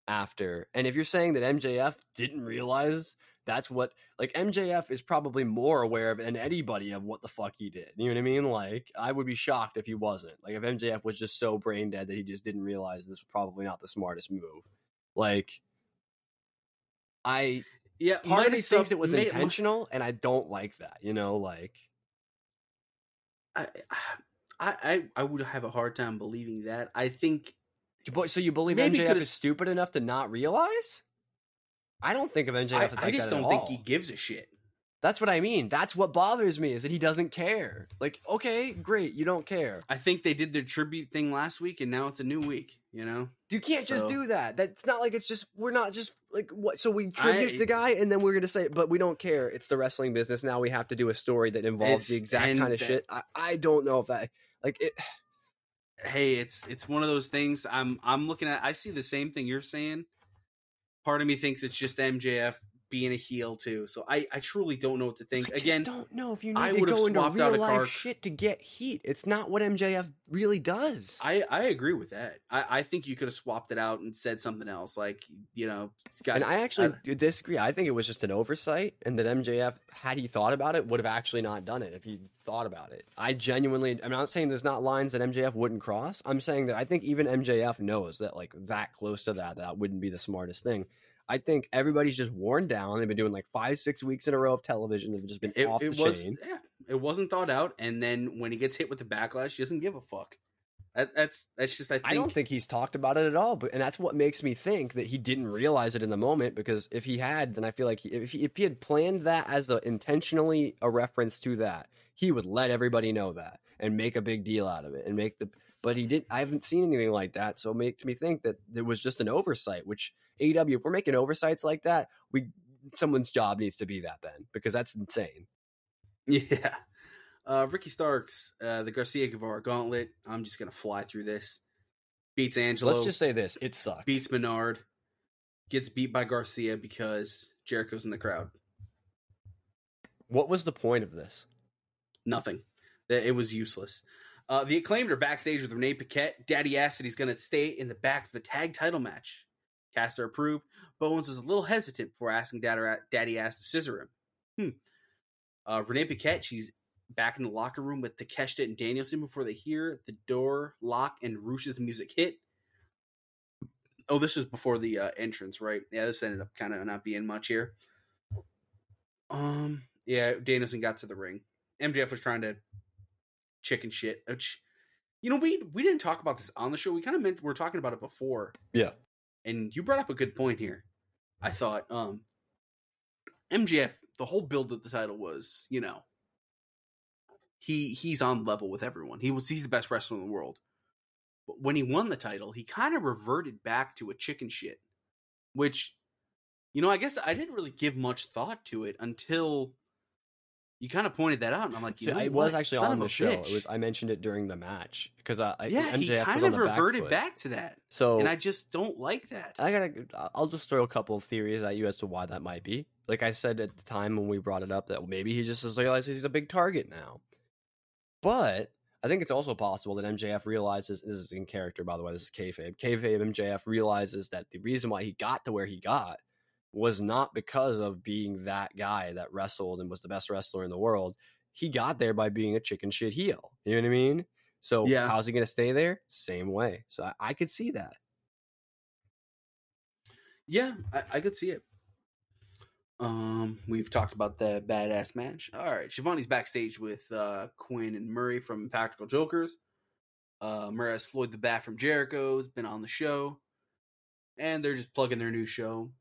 after. And if you're saying that MJF didn't realize that's what like MJF is probably more aware of than anybody of what the fuck he did. You know what I mean? Like I would be shocked if he wasn't. Like if MJF was just so brain dead that he just didn't realize this was probably not the smartest move. Like I Yeah, part of me thinks it was ma- intentional and I don't like that, you know, like I, I, I, would have a hard time believing that. I think so you believe Maybe MJF is stupid enough to not realize? I don't think of MJF I, like I just don't think all. he gives a shit. That's what I mean. That's what bothers me is that he doesn't care. Like, okay, great, you don't care. I think they did their tribute thing last week, and now it's a new week. You know, You can't just do that. That's not like it's just we're not just like what. So we tribute I- the guy, and then we're gonna say, but we don't care. It's the wrestling business. Now we have to do a story that involves the exact kind of that- shit. I, I don't know if that like it. hey, it's it's one of those things. I'm I'm looking at. I see the same thing you're saying. Part of me thinks it's just MJF being a heel too. So I I truly don't know what to think. Again, I just Again, don't know if you I need to go into real life shit to get heat. It's not what MJF really does. I I agree with that. I I think you could have swapped it out and said something else, like you know, got- and I actually disagree. I think it was just an oversight, and that MJF, had he thought about it, would have actually not done it if he thought about it. I genuinely, I'm not saying there's not lines that MJF wouldn't cross. I'm saying that I think even MJF knows that, like, that close to that, that wouldn't be the smartest thing. I think everybody's just worn down. They've been doing like five, six weeks in a row of television. They've just been it, off it the was chain. yeah, it wasn't thought out, and then when he gets hit with the backlash, he doesn't give a fuck. That, that's that's just I think, I don't think he's talked about it at all, but and that's what makes me think that he didn't realize it in the moment. Because if he had, then I feel like he, if he, if he had planned that as a intentionally a reference to that, he would let everybody know that and make a big deal out of it and make the. But he didn't. I haven't seen anything like that, so it makes me think that there was just an oversight. Which AEW, if we're making oversights like that, we someone's job needs to be that then because that's insane. Yeah. Uh, Ricky Starks, uh, the Garcia Guevara gauntlet. I'm just gonna fly through this. Beats Angelo. Let's just say this: it sucks. beats Menard. Gets beat by Garcia because Jericho's in the crowd. What was the point of this? Nothing. It was useless. Uh, the acclaimed are backstage with Renee Paquette. Daddy asked that he's going to stay in the back for the tag title match. Caster approved. Bowens was a little hesitant before asking Daddy Ass to scissor him. Hmm. Uh, Renee Paquette, she's back in the locker room with Takeshita and Danielson before they hear the door lock and Rush's music hit. Oh, this was before the uh, entrance, right? Yeah, this ended up kind of not being much here. Um, yeah, Danielson got to the ring. MJF was trying to chicken shit. Which, you know, we we didn't talk about this on the show. We kind of meant we are talking about it before, Yeah. and you brought up a good point here. I thought, um, MJF, the whole build of the title was, you know, he he's on level with everyone. He was he's the best wrestler in the world. But when he won the title, he kind of reverted back to a chicken shit, which, you know, I guess I didn't really give much thought to it until you kind of pointed that out, and I'm like, you know, it was what? actually Son on the show. bitch. It was I mentioned it during the match because I, I yeah, MJF he kind of the back reverted back to that, So and I just don't like that. I gotta. I'll just throw a couple of theories at you as to why that might be. Like I said at the time when we brought it up, that maybe he just realizes he's a big target now. But I think it's also possible that MJF realizes this is in character, by the way. This is kayfabe. Kayfabe MJF realizes that the reason why he got to where he got was not because of being that guy that wrestled and was the best wrestler in the world. He got there by being a chicken shit heel. You know what I mean? So Yeah. how's he going to stay there? Same way. So I, I could see that. Yeah, I, I could see it. Um, we've talked about the badass match. All right, Shivani's backstage with uh, Quinn and Murray from Practical Jokers. Uh, Murray has Floyd the Bat from Jericho's been on the show, and they're just plugging their new show.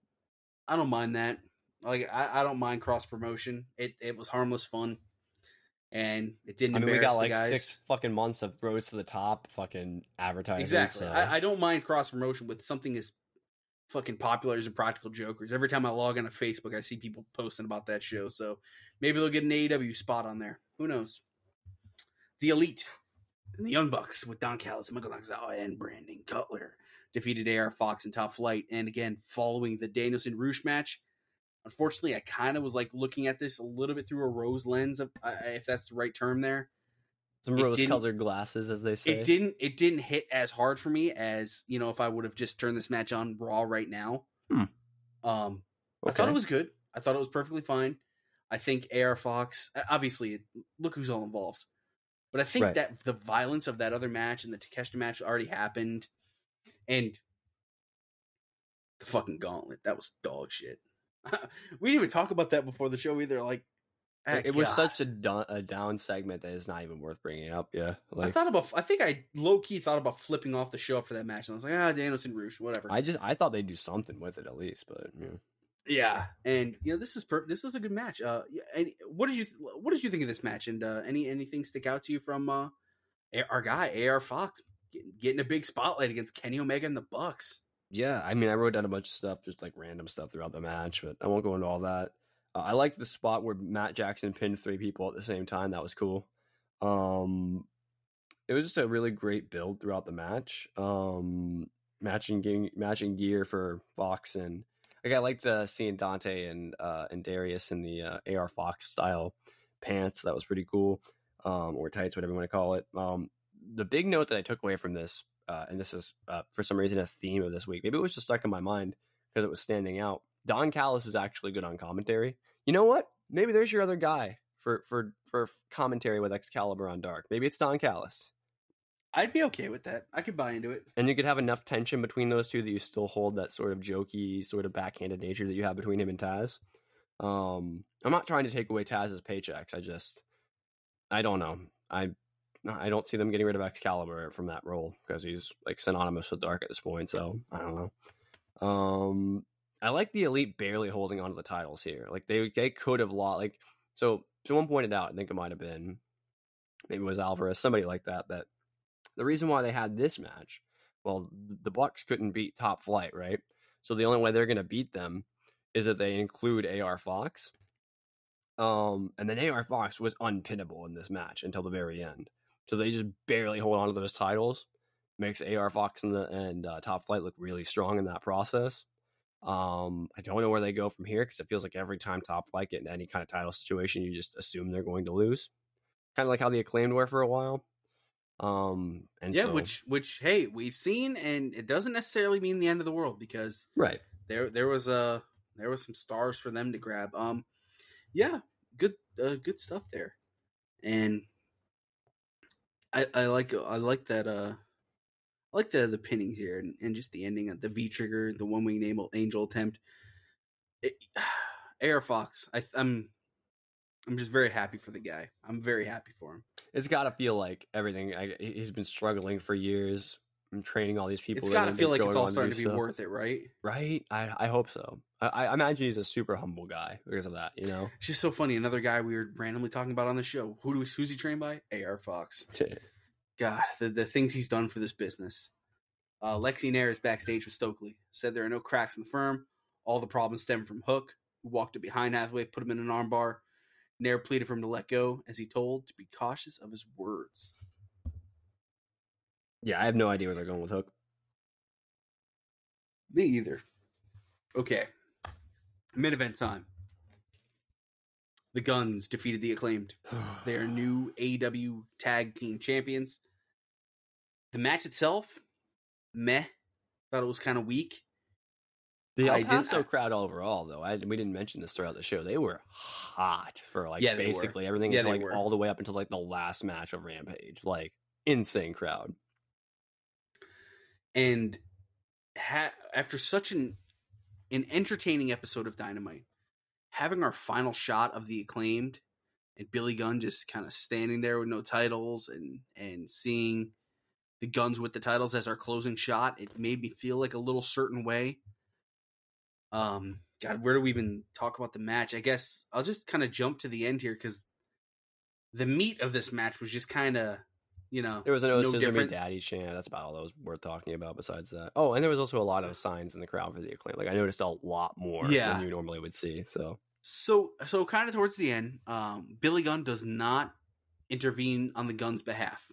I don't mind that. Like, I, I don't mind cross promotion. It it was harmless fun, and it didn't I mean, we got like guys. six fucking months of roads to the top fucking advertising. Exactly. so- I, I don't mind cross promotion with something as fucking popular as Impractical Jokers. Every time I log on to Facebook, I see people posting about that show. So maybe they'll get an AEW spot on there. Who knows? The Elite and the Young Bucks with Don Callis, Michael Nakazawa, and Brandon Cutler defeated AR Fox in Top Flight. And again, following the Danielson Rush match, unfortunately, I kind of was like looking at this a little bit through a rose lens, of uh, if that's the right term there Some it rose-colored glasses, as they say. it didn't it didn't hit as hard for me as you know if I would have just turned this match on Raw right now. Hmm. Um, I thought it was good. I thought it was perfectly fine. I think AR Fox, obviously, look who's all involved. But I think Right. that the violence of that other match and the Takeshita match already happened, and the fucking gauntlet that was dog shit. we didn't even talk about that before the show either. Like, It, was such a, a down segment that it's not even worth bringing up. Yeah, I thought about. I think I low key thought about flipping off the show for that match, and I was like, ah, Danielson Rush, whatever. I just I thought they'd do something with it at least, but yeah. Yeah, and you know this is per- this was a good match. Uh, and what did you th- what did you think of this match? And uh, any anything stick out to you from uh, A- our guy AR Fox getting, getting a big spotlight against Kenny Omega and the Bucks? Yeah, I mean, I wrote down a bunch of stuff, just like random stuff throughout the match, but I won't go into all that. Uh, I liked the spot where Matt Jackson pinned three people at the same time. That was cool. Um, it was just a really great build throughout the match. Um, matching ge- matching gear for Fox and like I liked uh, seeing Dante and uh, and Darius in the uh, AR Fox style pants. That was pretty cool. Um, or tights, whatever you want to call it. Um, the big note that I took away from this uh, and this is uh, for some reason a theme of this week. Maybe it was just stuck in my mind because it was standing out. Don Callis is actually good on commentary. You know what? Maybe there's your other guy for for for commentary with Excalibur on Dark. Maybe it's Don Callis, I'd be okay with that. I could buy into it. and you could have enough tension between those two that you still hold that sort of jokey, sort of backhanded nature that you have between him and Taz. Um, I'm not trying to take away Taz's paychecks. I just, I don't know. I I don't see them getting rid of Excalibur from that role because he's like synonymous with Dark at this point. So I don't know. Um, I like the Elite barely holding on to the titles here. Like they they could have lost. Like so, someone pointed out. I think it might have been maybe it was Alvarez, somebody like that. That the reason why they had this match, well, the Bucks couldn't beat Top Flight, right? So the only way they're going to beat them is that they include AR Fox. Um, and then AR Fox was unpinnable in this match until the very end. So they just barely hold on to those titles. Makes AR Fox and the and uh, Top Flight look really strong in that process. Um, I don't know where they go from here because it feels like every time Top Flight get in any kind of title situation, you just assume they're going to lose. Kind of like how the acclaimed were for a while. Um, and yeah, so- which which hey we've seen, and it doesn't necessarily mean the end of the world because right. there there was a there was some stars for them to grab. Um, yeah, good uh, good stuff there, and I I like I like that uh I like the the pinning here and, and just the ending of the V trigger, the one wing angel angel attempt. It, AR Fox, I, I'm I'm just very happy for the guy. I'm very happy for him. It's got to feel like everything. I, he's been struggling for years. and training all these people. It's got to feel like it's all starting to be stuff. worth it, right? right. I I hope so. I, I imagine he's a super humble guy because of that. You know. It's just so funny. Another guy we were randomly talking about on the show. Who do we, who's he trained by? AR Fox. God, the, the things he's done for this business. Uh, Lexi Nair is backstage with Stokely. Said there are no cracks in the firm. All the problems stem from Hook, who walked up behind Hathaway, put him in an armbar. Nair pleaded for him to let go, as he told to be cautious of his words. Yeah, I have no idea where they're going with Hook. Me either. Okay. Mid event time. the Guns defeated the Acclaimed. They are new AEW Tag Team Champions. The match itself, meh. Thought it was kind of weak. The El Paso crowd overall, though, I, we didn't mention this throughout the show. They were hot for like Yeah, basically everything, Yeah, until, like were. all the way up until like the last match of Rampage. Like insane crowd. and ha- after such an an entertaining episode of Dynamite, having our final shot of the acclaimed and Billy Gunn just kind of standing there with no titles and and seeing the guns with the titles as our closing shot, it made me feel like a little certain way. Um, God, where do we even talk about the match? I guess I'll just kind of jump to the end here because the meat of this match was just kind of, you know, There was an "Oh, no Scissor Me. Daddy" chant. That's about all that was worth talking about. Besides that, oh, and there was also a lot of signs in the crowd for the acclaim. Like I noticed a lot more Yeah. than you normally would see. So So so kind of towards the end, um, Billy Gunn does not intervene on the Guns' behalf.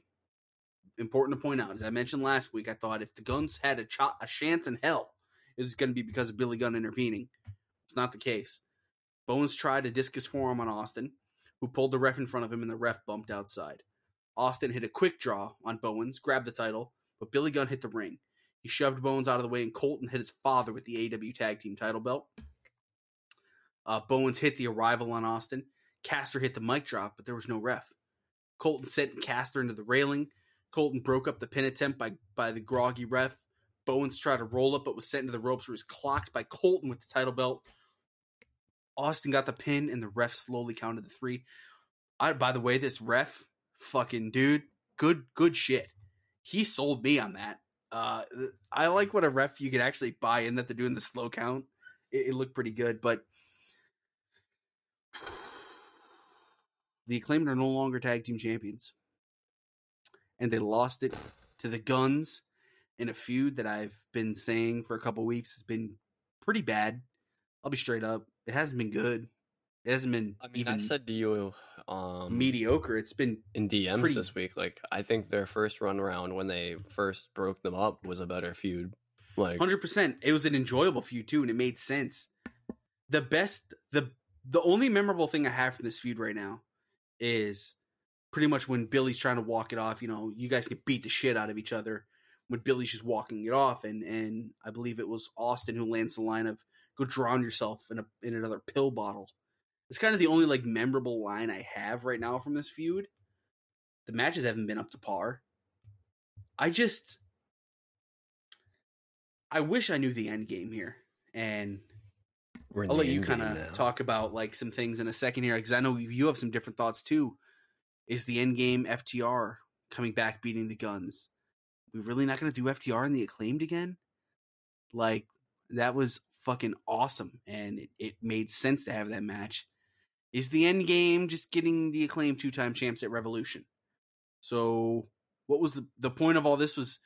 Important to point out, as I mentioned last week, I thought if the Guns had a, ch- a chance in hell, it was going to be because of Billy Gunn intervening. It's not the case. Bowens tried a discus forearm on Austin, who pulled the ref in front of him, and the ref bumped outside. Austin hit a quick draw on Bowens, grabbed the title, but Billy Gunn hit the ring. He shoved Bowens out of the way, and Colten hit his father with the AEW Tag Team title belt. Uh, hit the arrival on Austin. Caster hit the mic drop, but there was no ref. Colten sent Caster into the railing. Colten broke up the pin attempt by, by the groggy ref. Bowens tried to roll up, but was sent into the ropes, where he was clocked by Colten with the title belt. Austin got the pin, and the ref slowly counted the three. I, by the way, this ref, fucking dude, good, good shit. He sold me on that. Uh, I like what a ref you can actually buy in that they're doing the slow count. It, it looked pretty good, but the acclaimed are no longer tag team champions, and they lost it to the Guns in a feud that I've been saying for a couple weeks has been pretty bad. I'll be straight up; it hasn't been good. It hasn't been I mean, even I said to you, um, mediocre. It's been in DMs pretty- this week. Like I think their first run around when they first broke them up was a better feud. Like Hundred percent. It was an enjoyable feud too, and it made sense. The best, the the only memorable thing I have from this feud right now is pretty much when Billy's trying to walk it off. You know, you guys can beat the shit out of each other when Billy's just walking it off, and and I believe it was Austin who lands the line of "Go drown yourself in a in another pill bottle." It's kind of the only like memorable line I have right now from this feud. The matches haven't been up to par. I just I wish I knew the end game here, and I'll let you kind of talk about like some things in a second here because I know you have some different thoughts too. Is the end game FTR coming back beating the Guns? We really not going to do FTR and the acclaimed again? Like that was fucking awesome, and it, it made sense to have that match. Is the end game just getting the acclaimed two time champs at Revolution? So what was the the point of all this was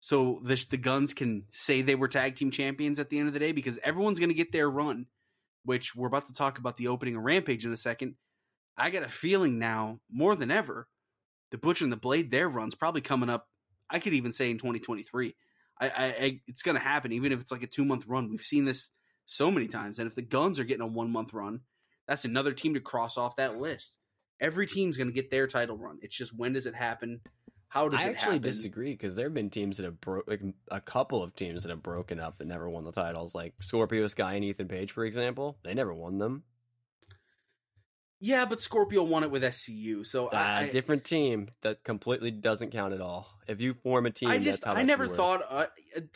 so the the guns can say they were tag team champions at the end of the day because everyone's going to get their run which we're about to talk about the opening of rampage in a second i got a feeling now more than ever the butcher and the blade their runs probably coming up i could even say in 2023 i, I, I it's going to happen even if it's like a two month run. We've seen this so many times and if the guns are getting a one month run that's another team to cross off that list. Every team's going to get their title run. It's just when does it happen? How does I it actually happen? disagree because there have been teams that have broke, like a couple of teams that have broken up that never won the titles, like Scorpio Sky and Ethan Page, for example. They never won them. Yeah, but Scorpio won it with SCU, so A I, different team that completely doesn't count at all. If you form a team, I just I never thought uh,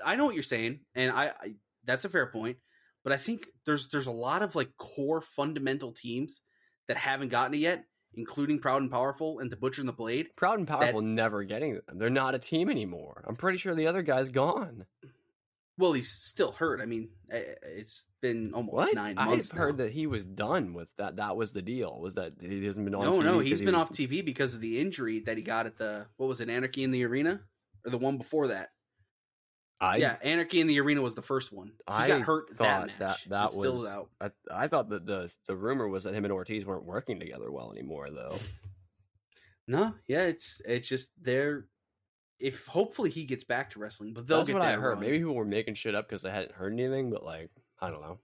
I know what you're saying, and I, I that's a fair point, but I think there's there's a lot of like core fundamental teams that haven't gotten it yet, including Proud and Powerful and the Butcher and the Blade. Proud and Powerful never getting them. They're not a team anymore. I'm pretty sure the other guy's gone. Well, he's still hurt. I mean, eh, it's been almost What? nine I've months. heard that he was done with that. That was the deal. Was that he hasn't been on? No, TV no, he's he been was- off TV because of the injury that he got at the what was it, Anarchy in the Arena, or the one before that. I, yeah, Anarchy in the Arena was the first one. He I got hurt that thought match. that and that still was. out. I, I thought that the the rumor was that him and Ortiz weren't working together well anymore, though. No, yeah, it's it's just they're if hopefully he gets back to wrestling, but they'll That's get what I heard. run. Maybe people were making shit up because they hadn't heard anything, but like I don't know.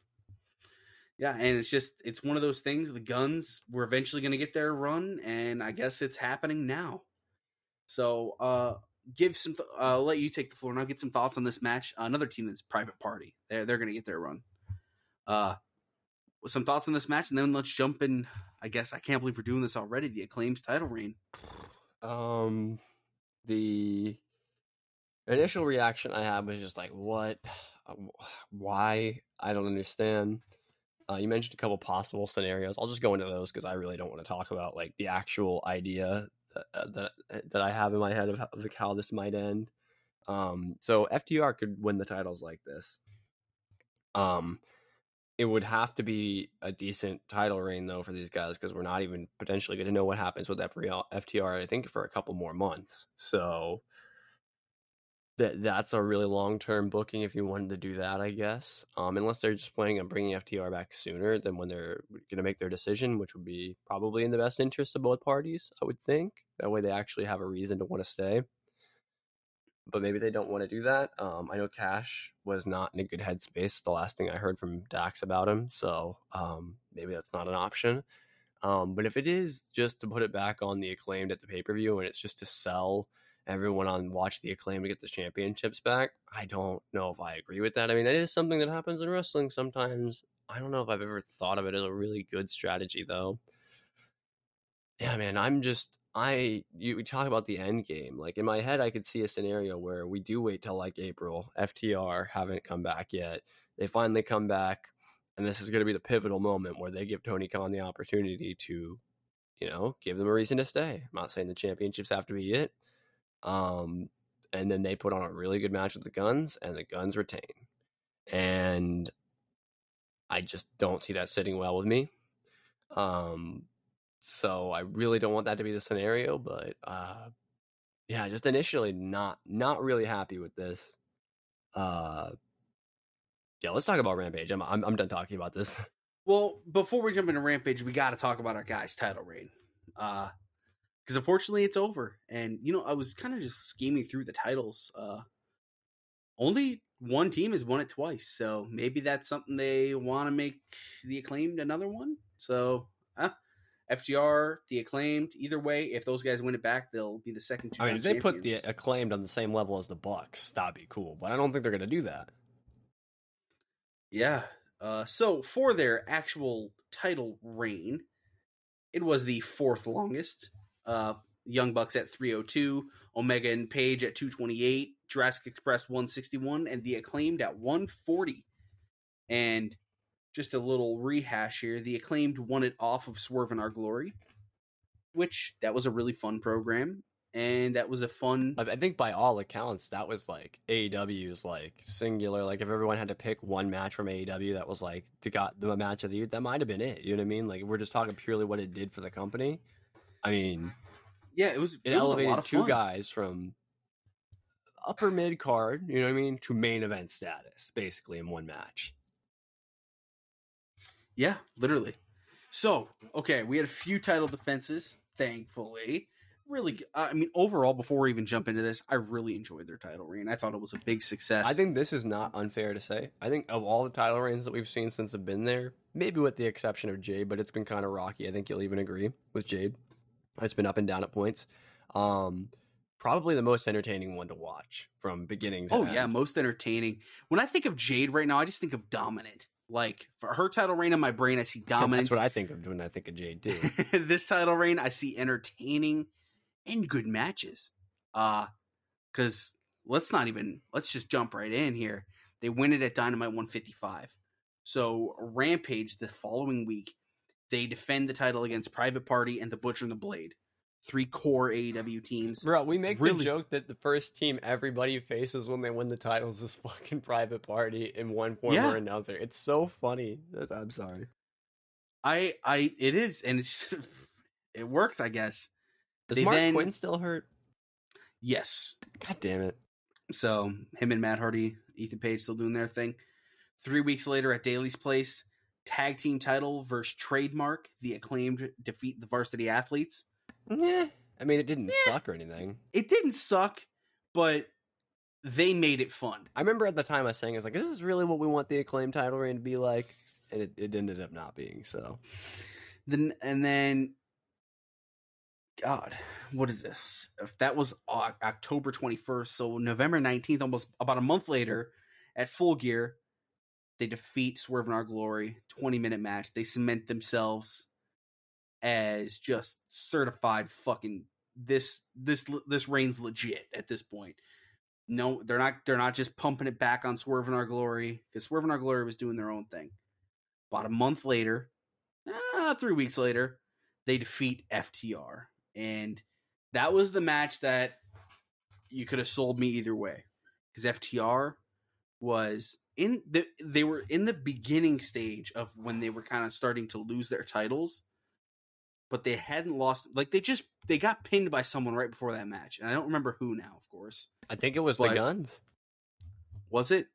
Yeah, and it's just it's one of those things. The guns were eventually going to get their run, and I guess it's happening now. So, uh, give some. Th- uh, let you take the floor, and I'll get some thoughts on this match. another team that's Private Party. They're they're going to get their run. Uh, some thoughts on this match, and then let's jump in. I guess I can't believe we're doing this already. The Acclaim's title reign. Um, the initial reaction I had was just like, "What? Why? I don't understand." Uh, you mentioned a couple possible scenarios. I'll just go into those because I really don't want to talk about like the actual idea that uh, that, uh, that I have in my head of how, of how this might end. Um, so FTR could win the titles like this. Um, it would have to be a decent title reign though for these guys because we're not even potentially going to know what happens with FTR. I think for a couple more months. So that that's a really long term booking if you wanted to do that, I guess. Um, unless they're just planning on bringing FTR back sooner than when they're going to make their decision, which would be probably in the best interest of both parties, I would think. That way, they actually have a reason to want to stay. But maybe they don't want to do that. Um, I know Cash was not in a good headspace. The last thing I heard from Dax about him, so um, maybe that's not an option. Um, but if it is just to put it back on the acclaimed at the pay per view and it's just to sell everyone on watch the acclaim to get the championships back. I don't know if I agree with that. I mean, that is something that happens in wrestling sometimes. I don't know if I've ever thought of it as a really good strategy though. Yeah, man, I'm just I you talk about the end game. Like in my head I could see a scenario where we do wait till like April, FTR haven't come back yet. They finally come back and this is going to be the pivotal moment where they give Tony Khan the opportunity to you know, give them a reason to stay. I'm not saying the championships have to be it, um, and then they put on a really good match with the guns, and the guns retain. And I just don't see that sitting well with me. Um, so I really don't want that to be the scenario, but uh, yeah, just initially not not really happy with this. Uh, yeah, let's talk about Rampage. I'm I'm, I'm done talking about this. Well, before we jump into Rampage, we got to talk about our guy's title reign. Uh, because unfortunately it's over. And you know, I was kind of just scheming through the titles. Uh, only one team has won it twice, so maybe that's something they want to make the acclaimed another one. So, uh, FTR, the acclaimed, either way, if those guys win it back, they'll be the second. I mean, if they put the acclaimed on the same level as the Bucks, that'd be cool. But I don't think they're going to do that. Yeah. Uh, so for their actual title reign, it was the fourth longest uh, Young Bucks at 302, Omega and Page at 228, Jurassic Express 161, and the Acclaimed at 140. And just a little rehash here the Acclaimed won it off of Swerve in Our Glory, which that was a really fun program. And that was a fun. I think by all accounts, that was like AEW's like singular. Like if everyone had to pick one match from AEW that was like to got the match of the year, that might have been it. You know what I mean? Like we're just talking purely what it did for the company. I mean, yeah, it was. It, it elevated was two fun. guys from upper mid card, you know what I mean, to main event status, basically in one match. Yeah, literally. So, okay, we had a few title defenses, thankfully. Really, I mean, overall, before we even jump into this, I really enjoyed their title reign. I thought it was a big success. I think this is not unfair to say. I think of all the title reigns that we've seen since I've been there, maybe with the exception of Jade, but it's been kind of rocky. I think you'll even agree with Jade. It's been up and down at points. Um, probably the most entertaining one to watch from beginning to Oh end. yeah, most entertaining. When I think of Jade right now, I just think of dominant. Like for her title reign in my brain, I see dominance. That's what I think of when I think of Jade too. this title reign, I see entertaining and good matches. Uh because let's not even let's just jump right in here. They win it at Dynamite 155. So Rampage the following week, they defend the title against Private Party and the Butcher and the Blade. Three core AEW teams. Bro, we make Really? the joke that the first team everybody faces when they win the titles is fucking private party in one form Yeah. or another. It's so funny. I'm sorry. I I it is and it's it works, I guess. Is They Mark then- Quinn still hurt? Yes. God damn it. So him and Matt Hardy, Ethan Page still doing their thing. Three weeks later at Daily's Place, tag team title versus trademark. The acclaimed defeat the varsity athletes. Yeah. I mean, it didn't suck or anything. It didn't suck, but they made it fun. I remember at the time I was saying, I was like, this is really what we want the acclaimed title reign to be like. and it, it ended up not being so. Then and then, God, what is this? If that was October twenty first, so November nineteenth, almost about a month later, at Full Gear, they defeat Swerve in Our Glory. Twenty minute match. They cement themselves as just certified fucking this this this reign's legit at this point. No, they're not. They're not just pumping it back on Swerve in Our Glory because Swerve in Our Glory was doing their own thing. About a month later, uh, three weeks later, they defeat FTR, and that was the match that you could have sold me either way because FTR was in the they were in the beginning stage of when they were kind of starting to lose their titles but they hadn't lost like they just they got pinned by someone right before that match and i don't remember who now of course. I think it was But- the guns. was it?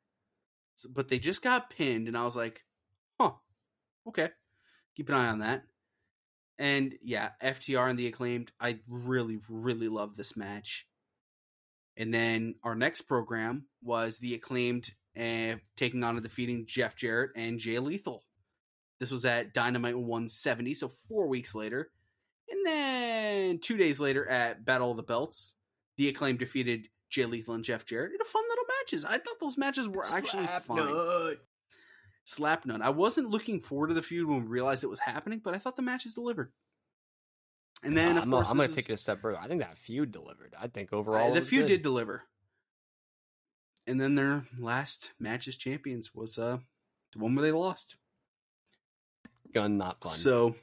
But they just got pinned and i was like huh okay keep an eye on that. And yeah ftr and the acclaimed i really really love this match. And then our next program was the acclaimed uh, taking on and defeating jeff jarrett and jay lethal this was at dynamite 170 so four weeks later and then two days later at battle of the belts the Acclaim defeated jay lethal and jeff jarrett in a fun little matches i thought those matches were actually fine slap none. I wasn't looking forward to the feud when we realized it was happening, but I thought the matches delivered. And then, of I'm, course, I'm going to take it a step further. I think that feud delivered. I think uh, overall, it the feud good. did deliver. And then their last match as champions was uh the one where they lost. Gun not fun. So,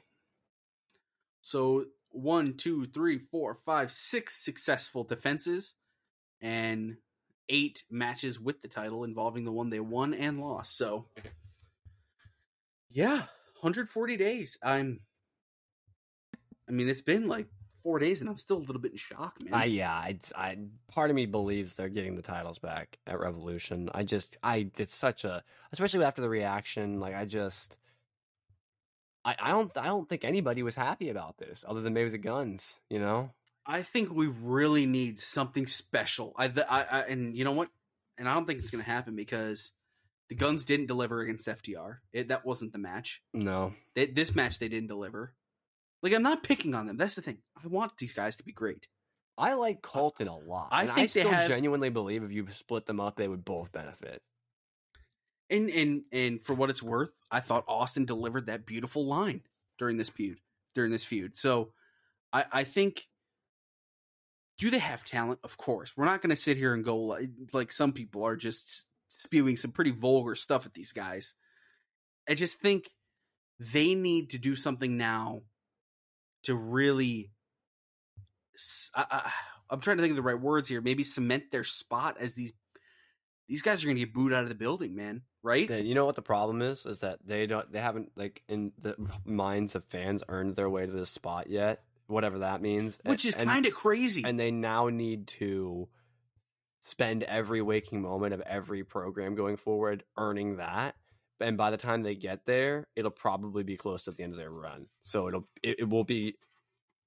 so one, two, three, four, five, six successful defenses, and eight matches with the title involving the one they won and lost. So, yeah, 140 days. I'm. I mean, it's been like four days, and I'm still a little bit in shock, man. I yeah, I, I part of me believes they're getting the titles back at Revolution. I just I it's such a especially after the reaction. Like I just I I don't I don't think anybody was happy about this other than maybe the guns. You know, I think we really need something special. I, th- I, I and you know what? And I don't think it's going to happen because the guns didn't deliver against FTR. It, that wasn't the match. no, They, this match they didn't deliver. Like I'm not picking on them. That's the thing. I want these guys to be great. I like Colten a lot. I I think they still have- genuinely believe if you split them up, they would both benefit. And and and for what it's worth, I thought Austin delivered that beautiful line during this feud. During this feud, so I I think. Do they have talent? Of course. We're not going to sit here and go like, like some people are just spewing some pretty vulgar stuff at these guys. I just think they need to do something now to really. I, am trying to think of the right words here. Maybe cement their spot as these these guys are going to get booed out of the building, man. Right? Yeah, you know what the problem is? Is that they don't they haven't like in the minds of fans earned their way to this spot yet. Whatever that means, Which is kind of crazy. and they now need to spend every waking moment of every program going forward earning that and by the time they get there it'll probably be close to the end of their run so it'll it, it will be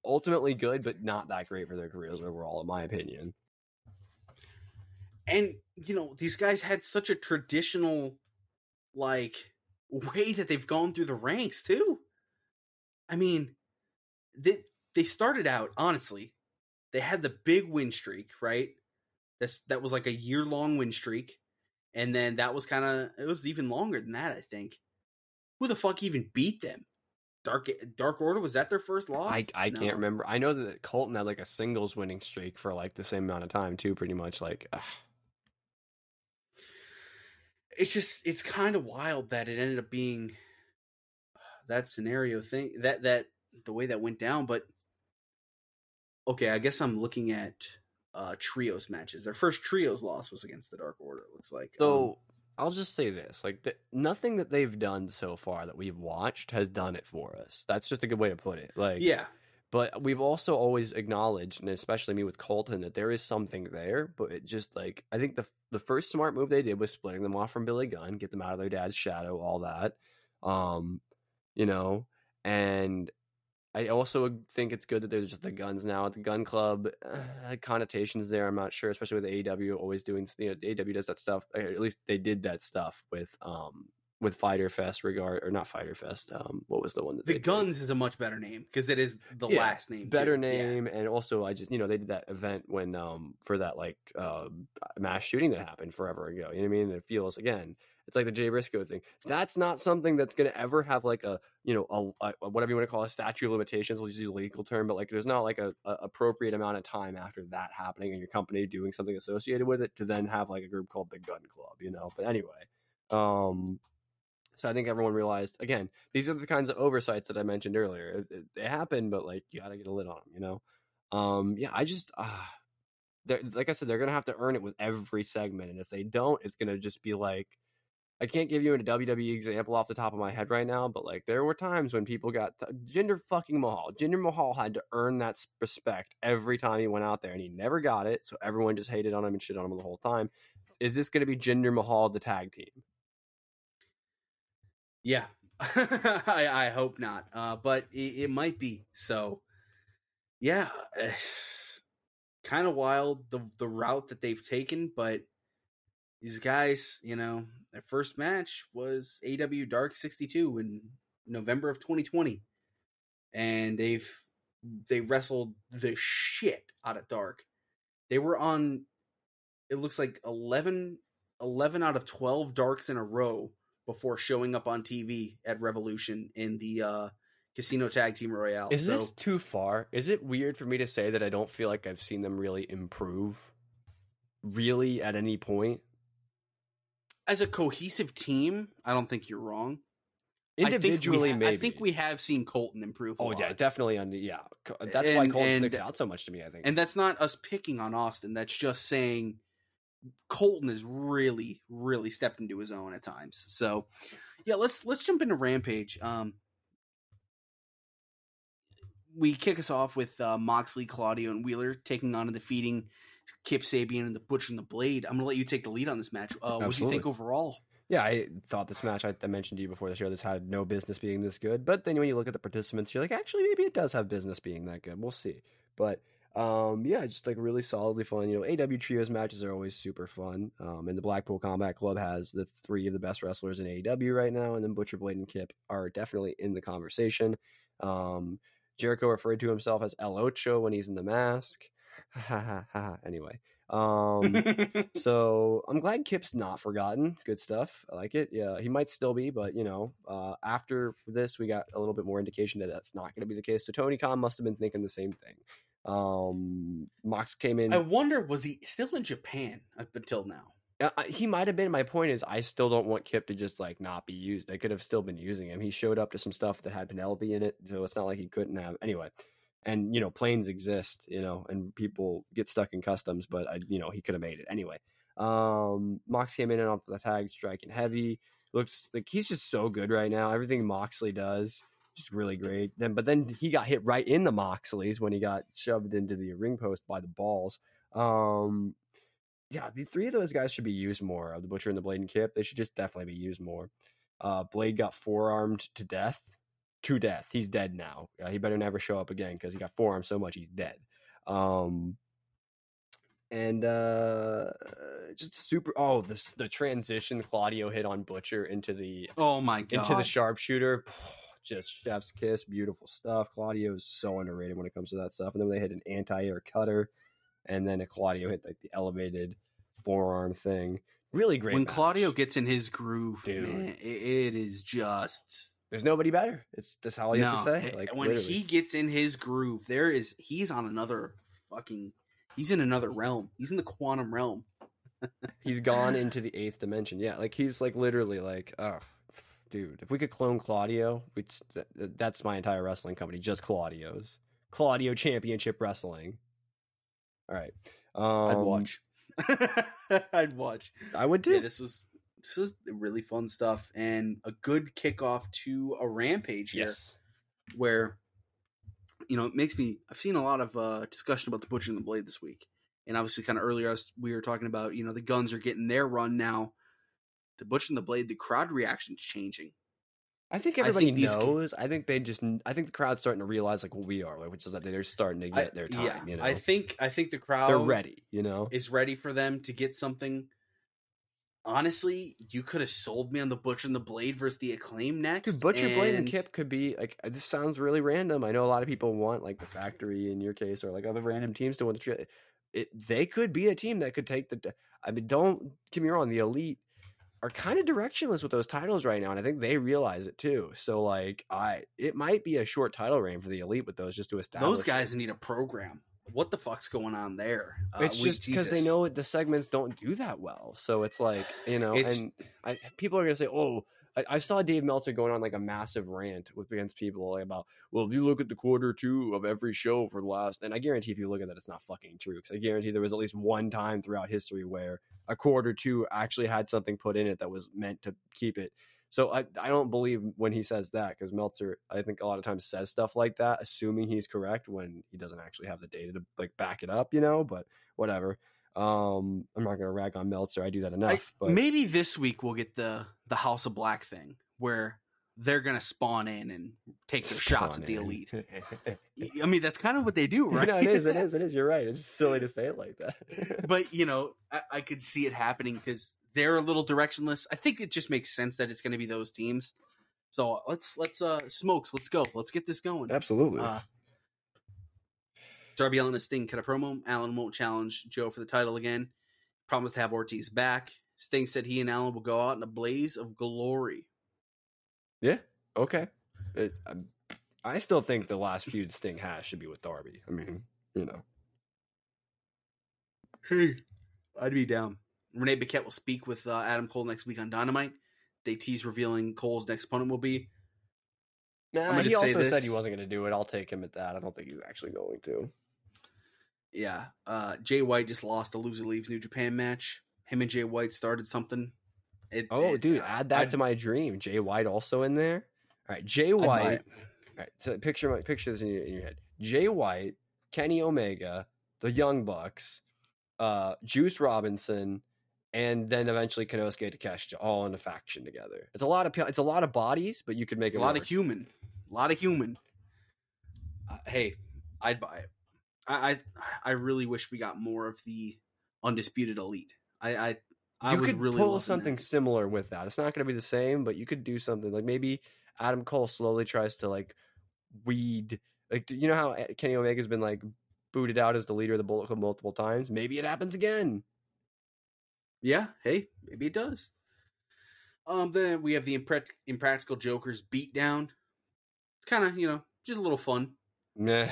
ultimately good but not that great for their careers overall in my opinion and you know these guys had such a traditional like way that they've gone through the ranks too. I mean they they started out honestly they had the big win streak right? That's that was like a year long win streak and then that was kind of it was even longer than that i think. Who the fuck even beat them? Dark dark order was that their first loss? I i No. can't remember. I know that colten had like a singles winning streak for like the same amount of time too pretty much like ugh. It's just it's kind of wild that it ended up being that scenario thing that that the way that went down but okay i guess i'm looking at uh trios matches their first trios loss was against the dark order it looks like So Um, I'll just say this: like th- nothing that they've done so far that we've watched has done it for us. That's just a good way to put it. Like, yeah But we've also always acknowledged, and especially me with Colten, that there is something there. But it just like I think the the first smart move they did was splitting them off from Billy Gunn, get them out of their dad's shadow, all that. Um, you know, and I also think it's good that there's just the guns now at the gun club. Uh, connotations there, I'm not sure, especially with AEW always doing. You know, AEW does that stuff. At least they did that stuff with um with Fyter Fest regard or not Fyter Fest. Um, what was the one that The they did? Guns is a much better name because it is the Yeah, last name. better too. Yeah. name and also I just you know they did that event when um for that like uh mass shooting that happened forever ago. You know what I mean? And it feels again. It's like the Jay Briscoe thing. That's not something that's going to ever have like a you know a, a whatever you want to call a statute of limitations. We'll use the legal term, but like there's not like a, a appropriate amount of time after that happening and your company doing something associated with it to then have like a group called the Gun Club. You know. But anyway, um, so I think everyone realized again these are the kinds of oversights that I mentioned earlier. It, it, they happen, but like you got to get a lid on them. You know. Um, yeah, I just uh, like I said, they're gonna have to earn it with every segment, and if they don't, it's gonna just be like. I can't give you a WWE example off the top of my head right now, but like there were times when people got Jinder fucking Mahal. Jinder Mahal had to earn that respect every time he went out there, and he never got it. So everyone just hated on him and shit on him the whole time. Is this going to be Jinder Mahal the tag team? Yeah, I, I hope not, uh, but it, it might be. So, yeah, kind of wild the the route that they've taken, but these guys, you know, their first match was AEW Dark sixty two in November of twenty twenty, and they've they wrestled the shit out of Dark. They were on. It looks like 11, 11 out of twelve Darks in a row before showing up on TV at Revolution in the uh, Casino Tag Team Royale. Is So, this too far? Is it weird for me to say that I don't feel like I've seen them really improve? Really, at any point? as a cohesive team? I don't think you're wrong. I think we Individually, ha-. I think we have seen Colten improve. A Oh lot. yeah, definitely. On yeah, that's why Colten and- sticks out so much to me. I think. and that's not us picking on Austin. That's just saying Colten has really, really stepped into his own at times. So, yeah, let's let's jump into Rampage. Um, we kick us off with uh, Moxley, Claudio, and Wheeler taking on and defeating Kip Sabian and the Butcher and the Blade. I'm gonna let you take the lead on this match. Uh, what do you think overall? Yeah, I thought this match I, I mentioned to you before the show. This had no business being this good, but then when you look at the participants, you're like, actually, maybe it does have business being that good. We'll see. But um, yeah, just like really solidly fun. You know, AEW trios matches are always super fun. Um, and the Blackpool Combat Club has the three of the best wrestlers in AEW right now, and then Butcher Blade and Kip are definitely in the conversation. Um, Jericho referred to himself as El Ocho when he's in the mask. Ha ha ha. Anyway, um, so I'm glad Kip's not forgotten. Good stuff. I like it. Yeah, he might still be, but you know, uh, after this, we got a little bit more indication that that's not going to be the case. So Tony Khan must have been thinking the same thing. Um, Mox came in. I wonder was he still in Japan up until now? Uh, he might have been. My point is, I still don't want Kip to just like not be used. They could have still been using him. He showed up to some stuff that had Penelope in it, so it's not like he couldn't have. Anyway, and you know, planes exist, you know, and people get stuck in customs, but I, you know, he could have made it anyway. Um, Mox came in and off the tag, striking heavy. Looks like he's just so good right now. Everything Moxley does, just really great. Then, but then he got hit right in the Moxleys when he got shoved into the ring post by the balls. Um, yeah, the three of those guys should be used more. Of the Butcher and the Blade and Kip, they should just definitely be used more. Uh, Blade got forearmed to death, to death. He's dead now. Uh, he better never show up again because he got forearmed so much he's dead. Um, and uh, just super. Oh, this the transition Claudio hit on Butcher into the Oh my god! into the sharpshooter. Just chef's kiss, beautiful stuff. Claudio is so underrated when it comes to that stuff. And then they hit an anti-air cutter, and then a Claudio hit like the elevated forearm thing. Really great. when match. Claudio gets in his groove, Dude. man, it, is just there's nobody better. It's that's all you have to say. Like when literally. he gets in his groove, there is he's on another fucking. He's in another realm. He's in the quantum realm. he's gone into the eighth dimension. Yeah, like he's like literally like, oh, dude. If we could clone Claudio, we that's my entire wrestling company, just Claudio's. Claudio Championship Wrestling. All right, um, I'd watch. I'd watch. I would too. Yeah, this was this is really fun stuff and a good kickoff to a rampage here. yes. where you know it makes me i've seen a lot of uh discussion about the butcher and the blade this week and obviously kind of earlier was, we were talking about you know the guns are getting their run now the butcher and the blade the crowd reaction's changing I think I everybody think these ki- knows. I think they just. I think the crowd's starting to realize like what we are, like, which is that they're starting to I- get their time. yeah, you know, i think i think the crowd they're ready. You know, is ready for them to get something honestly, you could have sold me on the Butcher and the Blade versus the Acclaim next. Dude, Butcher Blade and Kip could be like uh, this sounds really random. I know a lot of people want like the factory in your case or like other random teams to win the tri- it they could be a team that could take the I mean don't get me wrong, the elite are kind of directionless with those titles right now, and I think they realize it too. So like I it might be a short title reign for the elite with those just to establish Those guys need a program. What the fuck's going on there? Uh, it's just because they know the segments don't do that well. So it's like you know, It's- and I, people are gonna say, "Oh, I, I saw Dave Meltzer going on like a massive rant with against people about, well, if you look at the quarter two of every show for the last, and I guarantee if you look at that, it's not fucking true. Because I guarantee there was at least one time throughout history where a quarter two actually had something put in it that was meant to keep it. So I, I don't believe when he says that because Meltzer I think a lot of times says stuff like that assuming he's correct when he doesn't actually have the data to like back it up, you know. But whatever. Um, I'm not gonna rag on Meltzer. I do that I- enough. but maybe this week we'll get the the House of Black thing where they're gonna spawn in and take their shots at the in. elite. I mean, that's kind of what they do, right? no, it is. It is. It is. You're right. It's silly to say it like that. but you know, I, I could see it happening because they're a little directionless. I think it just makes sense that it's going to be those teams. So let's let's uh smokes. Let's go. Let's get this going. Absolutely. Uh, Darby Allin and Sting cut a promo. Allin won't challenge Joe for the title again. Promised to have Ortiz back. Sting said he and Allin will go out in a blaze of glory. yeah. Okay. It, I still think the last feud Sting has should be with Darby. I mean, you know. Hey, I'd be down. Renee Paquette will speak with uh, Adam Cole next week on Dynamite. They tease revealing Cole's next opponent will be. Nah, he also said he wasn't going to do it. I'll take him at that. I don't think he's actually going to. Yeah, uh, Jay White just lost a loser leaves New Japan match. Him and Jay White started something. It, Oh, it- dude, uh, add that I'd- to my dream. Jay White also in there. All right, Jay White. All right, so picture my picture this in your, in your head. Jay White, Kenny Omega, the Young Bucks, uh, Juice Robinson, and then eventually Konosuke Takeshita all in a faction together. It's a lot of it's a lot of bodies, but you could make it a lot work. of human, a lot of human. Uh, hey, I'd buy it. I, I I really wish we got more of the undisputed elite. I I, I you was could really pull something that. similar with that. It's not going to be the same, but you could do something like maybe Adam Cole slowly tries to like weed like you know how eh, Kenny Omega's been like booted out as the leader of the Bullet Club multiple times. Maybe it happens again. Yeah, hey, maybe it does. Um, then we have the Impractical Jokers beatdown. It's kind of you know just a little fun. Meh.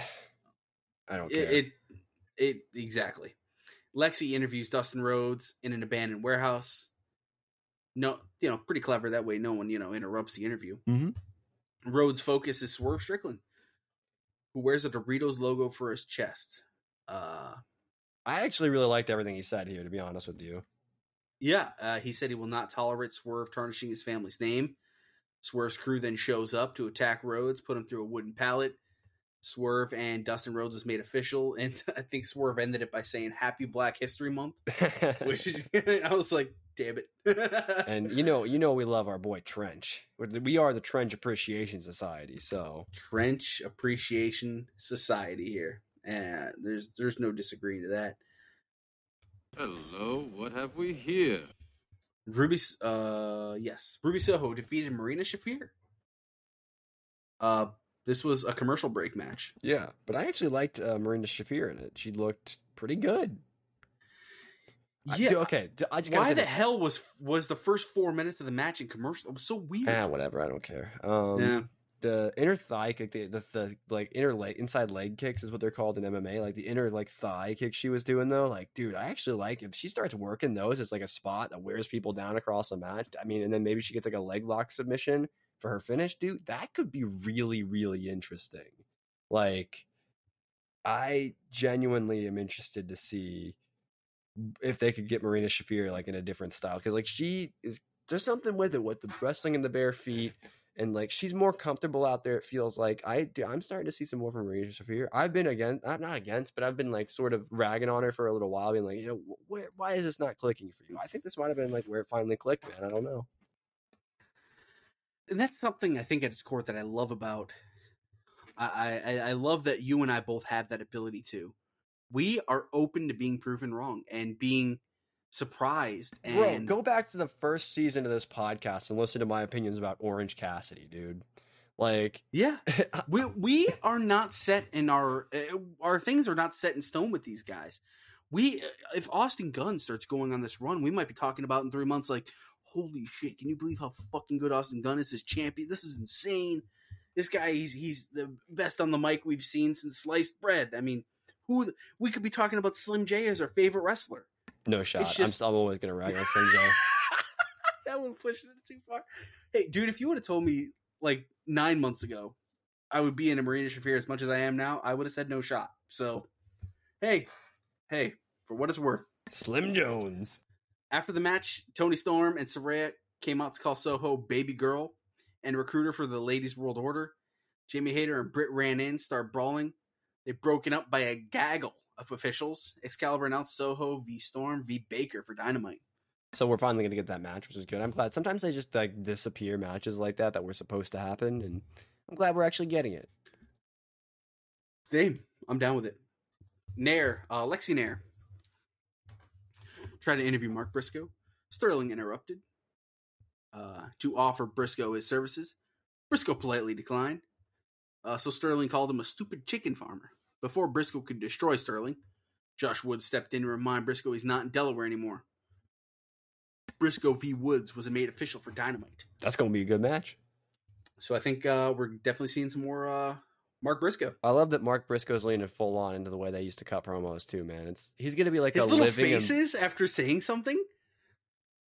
I don't care. It, it it exactly. Lexy interviews Dustin Rhodes in an abandoned warehouse. No, you know, pretty clever that way. No one you know interrupts the interview. Mhm. Rhodes' focus is Swerve Strickland, who wears a Doritos logo for his chest. Uh, I actually really liked everything he said here. To be honest with you, yeah, uh, he said he will not tolerate Swerve tarnishing his family's name. Swerve's crew then shows up to attack Rhodes, put him through a wooden pallet. Swerve and Dustin Rhodes is made official, and I think Swerve ended it by saying "Happy Black History Month," which I was like, "Damn it!" and you know, you know, we love our boy Trench. We're- We are the Trench Appreciation Society, so Trench Appreciation Society here, and there's there's no disagreeing to that. Hello, what have we here? Ruby, uh, yes, Ruby Soho defeated Marina Shafir. Uh, this was a commercial break match. yeah. But I actually liked uh, Marina Shafir in it. She looked pretty good. Yeah, dude, okay. I just Why the this. hell was was the first four minutes of the match in commercial? It was so weird. Ah, whatever. I don't care. Um, yeah, the inner thigh kick, the, the, the like inner leg, inside leg kicks is what they're called in MMA. Like the inner like thigh kick she was doing though, like dude, I actually like if she starts working those as like a spot that wears people down across the match. I mean, and then maybe she gets like a leg lock submission for her finish, dude. That could be really, really interesting. Like, I genuinely am interested to see if they could get Marina Shafir like in a different style because like she is there's something with it with the wrestling in the bare feet and like she's more comfortable out there. It feels like I do. I'm starting to see some more from Marina Shafir. I've been against, I'm not against, but I've been like sort of ragging on her for a little while, being like, you know, where, why is this not clicking for you? I think this might have been like where it finally clicked, man. I don't know. And that's something I think at its core that I love about. I, I I love that you and I both have that ability to. We are open to being proven wrong and being surprised. Bro, And go back to the first season of this podcast and listen to my opinions about Orange Cassidy, dude. Like, yeah, we we are not set in our uh, our things are not set in stone with these guys. We uh, if Austin Gunn starts going on this run, we might be talking about in three months. Like, holy shit! Can you believe how fucking good Austin Gunn is as champion? This is insane. This guy, he's he's the best on the mic we've seen since sliced bread. I mean, who we could be talking about Slim J as our favorite wrestler. no shot. It's I'm, just- I'm always gonna rag on Sanjay. that one pushing it too far. Hey, dude, if you would have told me like nine months ago I would be in a Marina Shafir as much as I am now, I would have said no shot. So, hey, hey, for what it's worth. Slim Jones. After the match, Toni Storm and Saraya came out to call Soho baby girl and recruiter for the Ladies World Order. Jamie Hayter and Britt ran in, start brawling. They broken up by a gaggle of officials. Excalibur announced Soho v Storm v Baker for Dynamite. So we're finally gonna get that match, which is good. I'm glad. Sometimes they just like disappear matches like that that were supposed to happen, and I'm glad we're actually getting it. Same. I'm down with it. Nair, uh, Lexy Nair, tried to interview Mark Briscoe. Sterling interrupted uh, to offer Briscoe his services. Briscoe politely declined. Uh, so Sterling called him a stupid chicken farmer. Before Briscoe could destroy Sterling, Josh Woods stepped in to remind Briscoe he's not in Delaware anymore. Briscoe v. Woods was made official for Dynamite. That's gonna be a good match. So I think uh, we're definitely seeing some more uh, Mark Briscoe. I love that Mark Briscoe's leaning full on into the way they used to cut promos too, man. It's he's gonna be like His a little living. faces after saying something.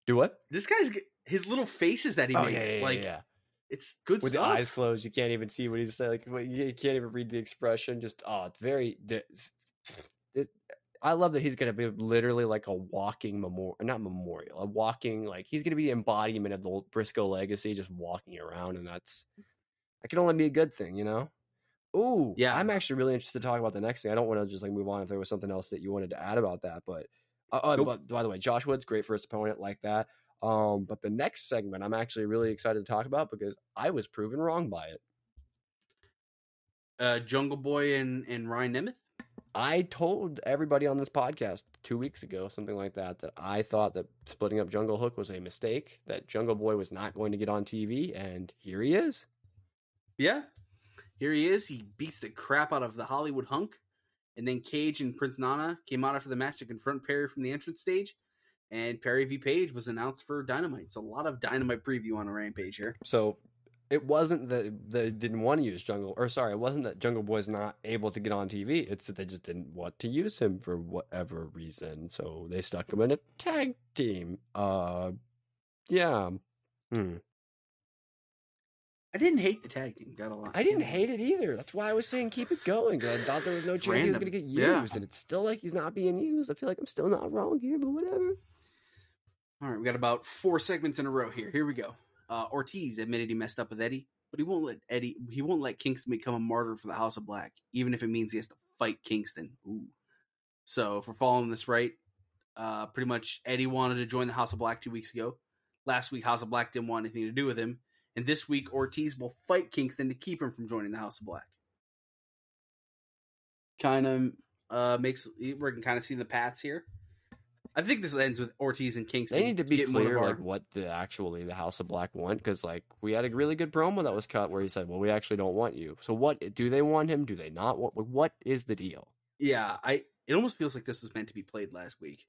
Do what? This guy's his little faces that he oh makes, yeah, yeah, like yeah. it's good With stuff. the eyes closed, you can't even see what he's saying. Like you can't even read the expression. Just oh, it's very. It, I love that he's gonna be literally like a walking memorial, not memorial, a walking like he's gonna be the embodiment of the Briscoe legacy, just walking around, and that's that can only be a good thing, you know. Ooh, Yeah. I'm actually really interested to talk about the next thing. I don't want to just like move on if there was something else that you wanted to add about that, but uh, uh, Nope. but by the way, Josh Woods, great first opponent like that. Um, but the next segment, I'm actually really excited to talk about because I was proven wrong by it. uh, Jungle Boy and and Ryan Nemeth. I told everybody on this podcast two weeks ago, something like that, that I thought that splitting up Jungle Hook was a mistake, that Jungle Boy was not going to get on TV, and here he is. Yeah, here he is. He beats the crap out of the Hollywood hunk, and then Cage and Prince Nana came out after the match to confront Perry from the entrance stage. And Perry v Page was announced for Dynamite. So a lot of Dynamite preview on a Rampage here. So it wasn't that they didn't want to use Jungle, or sorry, it wasn't that Jungle Boy's not able to get on TV. It's that they just didn't want to use him for whatever reason. So they stuck him in a tag team. Uh, yeah. Hmm. I didn't hate the tag team. Got a lot. I didn't hate it either. That's why I was saying keep it going. 'cause I thought there was no It's chance he was going to get used, Yeah. and it's still like he's not being used. I feel like I'm still not wrong here, but whatever. All right, we got about four segments in a row here. Here we go. Uh, Ortiz admitted he messed up with Eddie, but he won't let Eddie. He won't let Kingston become a martyr for the House of Black, even if it means he has to fight Kingston. Ooh. So if we're following this right, uh, pretty much Eddie wanted to join the House of Black two weeks ago. Last week, House of Black didn't want anything to do with him, and this week Ortiz will fight Kingston to keep him from joining the House of Black. Kind of uh, makes we can kind of see the paths here. I think this ends with Ortiz and Kingston. They need to be clear, our- like what the actually the House of Black want, because like we had a really good promo that was cut where he said, "Well, we actually don't want you." So what do they want him? Do they not want? What is the deal? Yeah, I. It almost feels like this was meant to be played last week.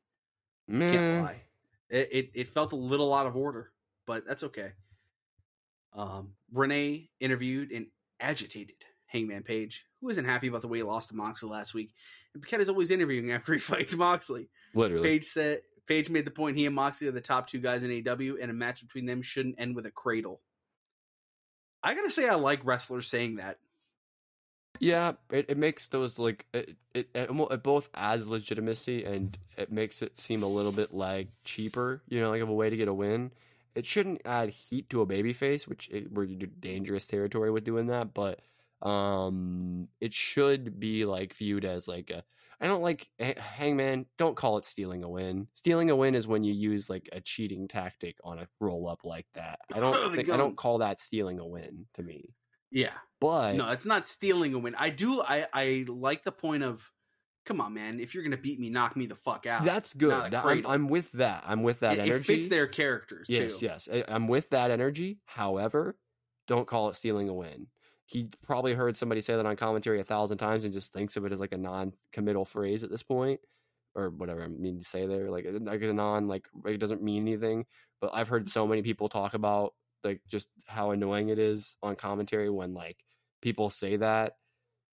Can't lie. It, it it felt a little out of order, but that's okay. Um, Renee interviewed and agitated Hangman Page, who isn't happy about the way he lost to Moxley last week. And Paquette is always interviewing after he fights Moxley. Literally, Page said Page made the point he and Moxley are the top two guys in AEW, and a match between them shouldn't end with a cradle. I gotta say, I like wrestlers saying that. Yeah, it, it makes those like it, it it it both adds legitimacy and it makes it seem a little bit like cheaper, you know, like of a way to get a win. It shouldn't add heat to a babyface, which it, we're dangerous territory with doing that, but um, it should be like viewed as like a. I don't like Hangman. Don't call it stealing a win. Stealing a win is when you use like a cheating tactic on a roll up like that. I don't think I don't call that stealing a win to me. Yeah, But no, it's not stealing a win. I do. I I like the point of come on, man. If you're gonna beat me, knock me the fuck out. That's good. That- I'm. I'm with that. I'm with that it, energy. it fits their characters yes, too. yes. I- I'm with that energy. However, don't call it stealing a win. He probably heard somebody say that on commentary a thousand times and just thinks of it as like a non-committal phrase at this point, or whatever I mean to say there. Like, like a non, like it doesn't mean anything. But I've heard so many people talk about like just how annoying it is on commentary when like people say that,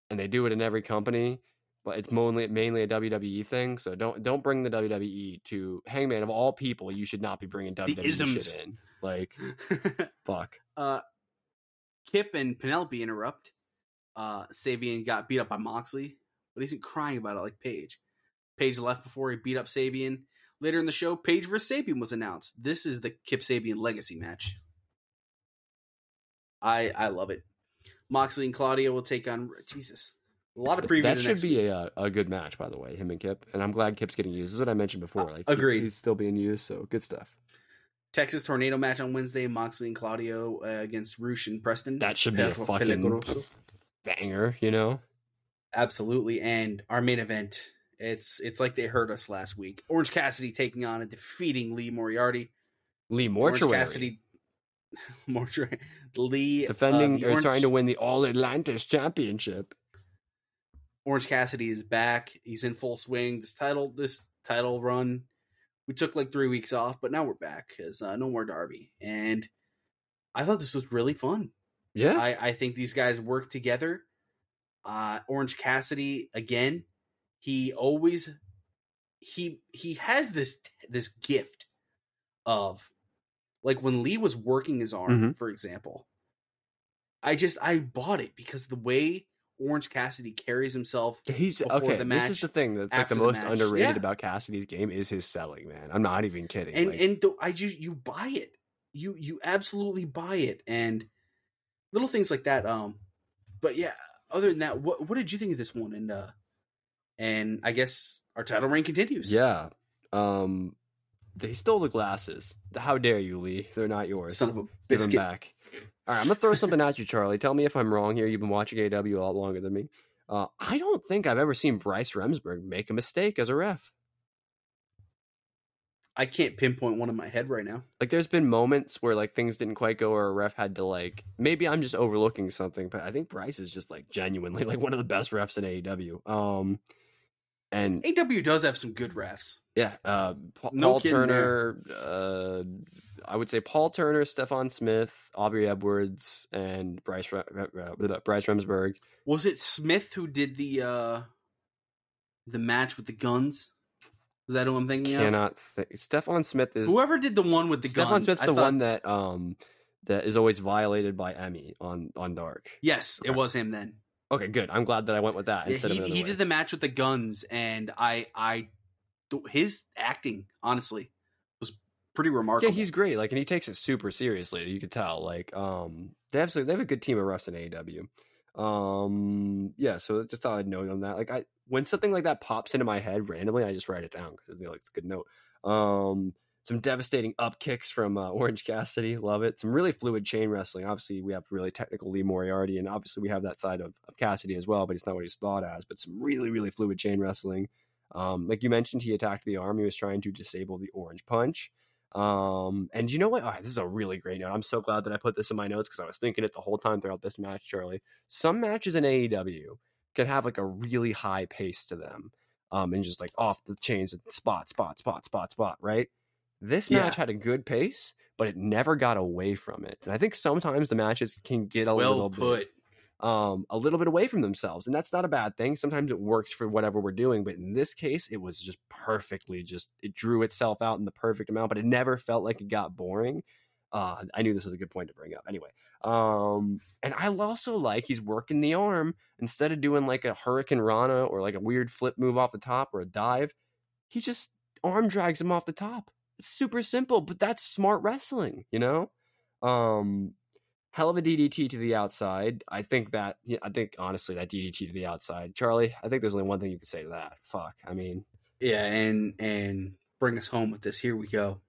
and they do it in every company. But it's mainly mainly a WWE thing, so don't don't bring the WWE to Hangman of all people. You should not be bringing WWE shit in. Like fuck. uh, Kip and Penelope interrupt. Uh, Sabian got beat up by Moxley, but he isn't crying about it like Page. Page left before he beat up Sabian. Later in the show, Page vs. Sabian was announced. This is the Kip Sabian legacy match. I I love it. Moxley and Claudio will take on Jesus. A lot of preview. that should be a, uh, a good match, by the way. Him and Kip, and I'm glad Kip's getting used. This is what I mentioned before. Uh, Like, he's- agreed. He's, still being used, so good stuff. Texas Tornado match on Wednesday. Moxley and Claudio uh, against Rush and Preston. That should be a fucking banger, you know. Absolutely, and our main event. It's it's like they heard us last week. Orange Cassidy taking on and defeating Lee Moriarty. Lee Moriarty. Orange Cassidy, Mortuary, Lee defending uh, or Orange, trying to win the All-Atlantic Championship. Orange Cassidy is back. He's in full swing. This title, this title run, we took like three weeks off, but now we're back because uh, no more Darby. And I thought this was really fun. Yeah, I, I think these guys work together. Uh, Orange Cassidy again. He always he he has this this gift of like when Lee was working his arm, Mhm. for example. I just I bought it because the way Orange Cassidy carries himself. he's okay. the this is the thing that's like the after the most underrated Yeah. about Cassidy's game is his selling. Man, I'm not even kidding. and like, and the, I just you buy it. You you absolutely buy it, and little things like that. Um, but yeah, other than that, what what did you think of this one? And uh, and I guess our title reign continues. yeah, um, they stole the glasses. How dare you, Lee? They're not yours. son of a Give them biscuit. back. All right, I'm gonna throw something at you, Charlie. Tell me if I'm wrong here. You've been watching AEW a lot longer than me. Uh, I don't think I've ever seen Bryce Remsburg make a mistake as a ref. I can't pinpoint one in my head right now. Like, there's been moments where like things didn't quite go, or a ref had to like. Maybe I'm just overlooking something, but I think Bryce is just like genuinely like one of the best refs in AEW. Um, and AEW does have some good refs. Yeah, uh, Pa- No Paul Turner. Uh, I would say Paul Turner, Stefan Smith, Aubrey Edwards, and Bryce Re- Re- Bryce Remsburg. Was it Smith who did the uh the match with the guns? Is that who I'm thinking of? Cannot think. Stefan Smith is Whoever did the one with the Stefan guns. Smith's I the thought- one that um that is always violated by Emi on on Dark. Yes, it was him then. Okay, good. I'm glad that I went with that Yeah, instead he of he way. did the match with the guns, and I I his acting honestly was pretty remarkable. Yeah, he's great. Like, and he takes it super seriously. You could tell. Like, um, they have they have a good team of refs in AEW. Um, yeah. So just thought I'd note on that. Like, I when something like that pops into my head randomly, I just write it down because you know, it's a good note. Um, some devastating up kicks from uh, Orange Cassidy, love it. Some really fluid chain wrestling. Obviously, we have really technical Lee Moriarty, and obviously we have that side of, of Cassidy as well. But it's not what he's thought as. But some really really fluid chain wrestling. Um, like you mentioned, he attacked the arm. He was trying to disable the orange punch. Um, and you know what? Right, this is a really great note. I'm so glad that I put this in my notes because I was thinking it the whole time throughout this match, Charlie. Some matches in AEW can have like a really high pace to them. Um, and just like off the chains, spot, spot, spot, spot, spot, right? This Yeah. match had a good pace, but it never got away from it. And I think sometimes the matches can get a well little put. bit um, a little bit away from themselves. And that's not a bad thing. Sometimes it works for whatever we're doing. But in this case, it was just perfectly just, it drew itself out in the perfect amount, but it never felt like it got boring. Uh, I knew this was a good point to bring up. Anyway, um, and I also like he's working the arm instead of doing like a hurricanrana or like a weird flip move off the top or a dive. He just arm drags him off the top. It's super simple, but that's smart wrestling, you know? Um, hell of a DDT to the outside. I think that I think honestly that DDT to the outside, Charlie. I think there's only one thing you can say to that. Fuck. I mean, Yeah, and and bring us home with this. Here we go.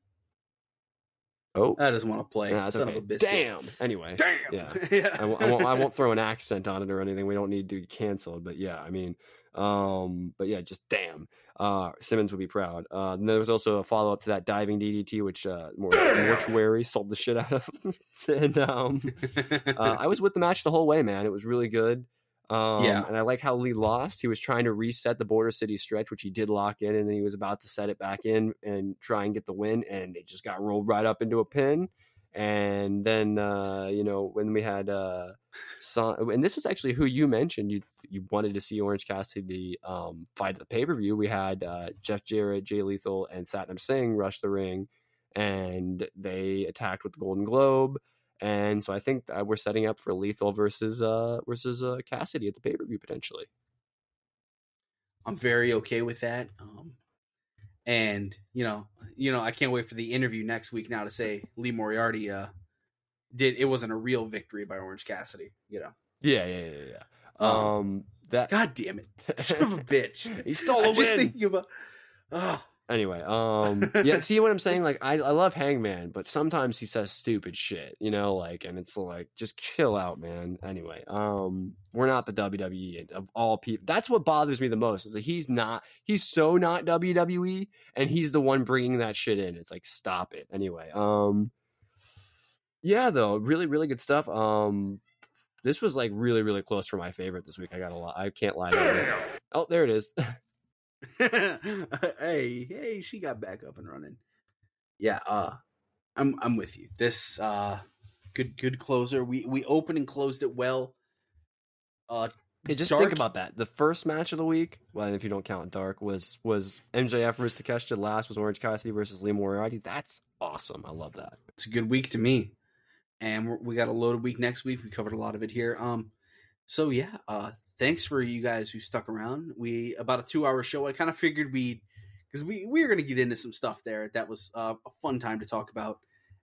Oh, I just want to play. nah, Son okay. of a biscuit. Damn. Anyway, Damn. Yeah. yeah. I, won't, I, won't, I won't throw an accent on it or anything. We don't need to get canceled. But yeah, I mean, um, but yeah, just damn. Uh, Simmons would be proud. Uh, and there was also a follow up to that diving DDT, which uh, Mor- Mortuary sold the shit out of. and um, uh, I was with the match the whole way, man. It was really good. Um, Yeah. And I like how Lee lost. He was trying to reset the Border City stretch, which he did lock in, and then he was about to set it back in and try and get the win, and it just got rolled right up into a pin. And then, uh, you know, when we had, uh, Son- and this was actually who you mentioned you you wanted to see Orange Cassidy um, fight at the pay per view. We had uh, Jeff Jarrett, Jay Lethal, and Satnam Singh rush the ring, and they attacked with the Golden Globe. And so I think we're setting up for Lethal versus uh versus uh Cassidy at the pay per view potentially. I'm very okay with that. Um, and you know, you know, I can't wait for the interview next week now to say Lee Moriarty uh did it wasn't a real victory by Orange Cassidy. You know, Yeah, yeah, yeah, yeah. Um, Um, that God damn it, son of a bitch. he stole I a just win. thinking about. Oh, Anyway, um, yeah. See what I'm saying? Like, I I love Hangman, but sometimes he says stupid shit, you know, like, and it's like, just chill out, man. Anyway, um, we're not the WWE of all people. That's what bothers me the most is that he's not. He's so not WWE, and he's the one bringing that shit in. It's like, stop it. Anyway, um, yeah, though, really, really good stuff. Um, this was like really, really close for my favorite this week. I got a lot. I can't lie. Oh, there it is. hey, hey, she got back up and running. Yeah, uh I'm I'm with you. This uh good good closer. We we opened and closed it well. Uh Hey, just Dark- think about that. The first match of the week, well, if you don't count Dark, was was MJF versus Takeshita. Last was Orange Cassidy versus Lee Moriarty. That's awesome. I love that. it's a good week to me. And we got a loaded week next week. We covered a lot of it here. Um so yeah, uh thanks for you guys who stuck around. We about a 2-hour show. I kind of figured we'd cuz we we were going to get into some stuff there that was uh, a fun time to talk about.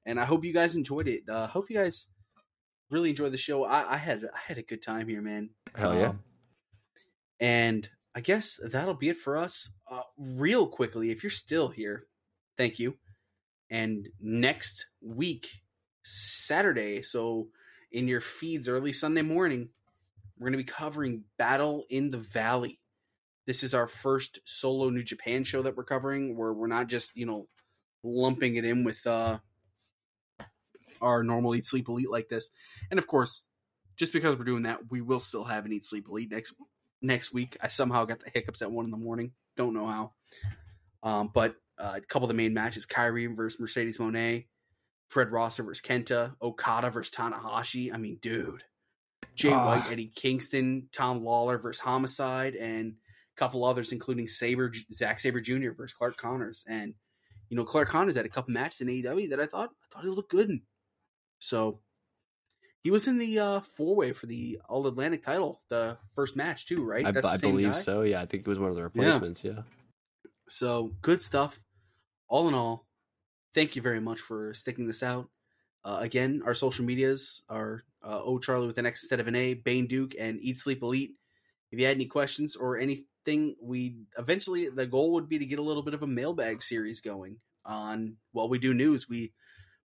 And I hope you guys enjoyed it. Uh hope you guys really enjoyed the show. I, I had I had a good time here, man. Hell yeah. Um, and I guess that'll be it for us. Uh, real quickly, if you're still here, thank you. And next week, Saturday, so in your feeds early Sunday morning, we're going to be covering Battle in the Valley. This is our first solo New Japan show that we're covering, where we're not just you know lumping it in with uh our normal Eat Sleep Elite like this. And of course, just because we're doing that, we will still have an Eat Sleep Elite next next week. I somehow got the hiccups at one in the morning. Don't know how. Um, but uh, a couple of the main matches: Kairi versus Mercedes Moné, Fred Rosser versus Kenta, Okada versus Tanahashi. I mean, dude, Jay Ah. White, Eddie Kingston, Tom Lawlor versus Homicide, and a couple others, including Sabre, Zack Sabre Jr. versus Clark Connors. And you know, Clark Connors had a couple matches in AEW that I thought I thought he looked good in. So he was in the uh, four way for the All Atlantic title, the first match too, right? I, That's the I believe guy? so. Yeah, I think it was one of the replacements. Yeah. So good stuff. All in all, thank you very much for sticking this out. Uh, again, our social medias are uh, O Charlie with an X instead of an A, Bane Duke, and Eat Sleep Elite. If you had any questions or anything, we eventually the goal would be to get a little bit of a mailbag series going on while we do news. We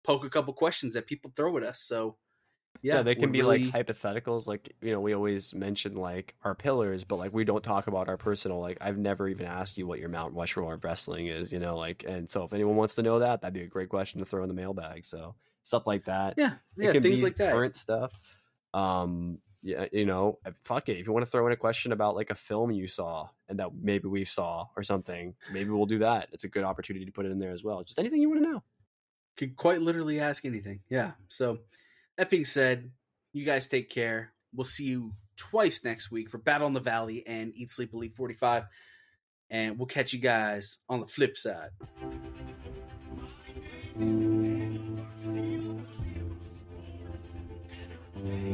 poke a couple questions that people throw at us. So yeah, Yeah, they can be really- like hypotheticals. Like you know, we always mention like our pillars, but like we don't talk about our personal. Like I've never even asked you what your Mount Rushmore of wrestling is. You know, like and so if anyone wants to know that, that'd be a great question to throw in the mailbag. So stuff like that. yeah, yeah, things like that. Current stuff. Um, yeah, you know, fuck it. If you want to throw in a question about like a film you saw and that maybe we saw or something, maybe we'll do that. It's a good opportunity to put it in there as well. Just anything you want to know. could quite literally ask anything. Yeah. So that being said, you guys take care. We'll see you twice next week for Battle in the Valley and Eat Sleep Elite 45. And we'll catch you guys on the flip side. What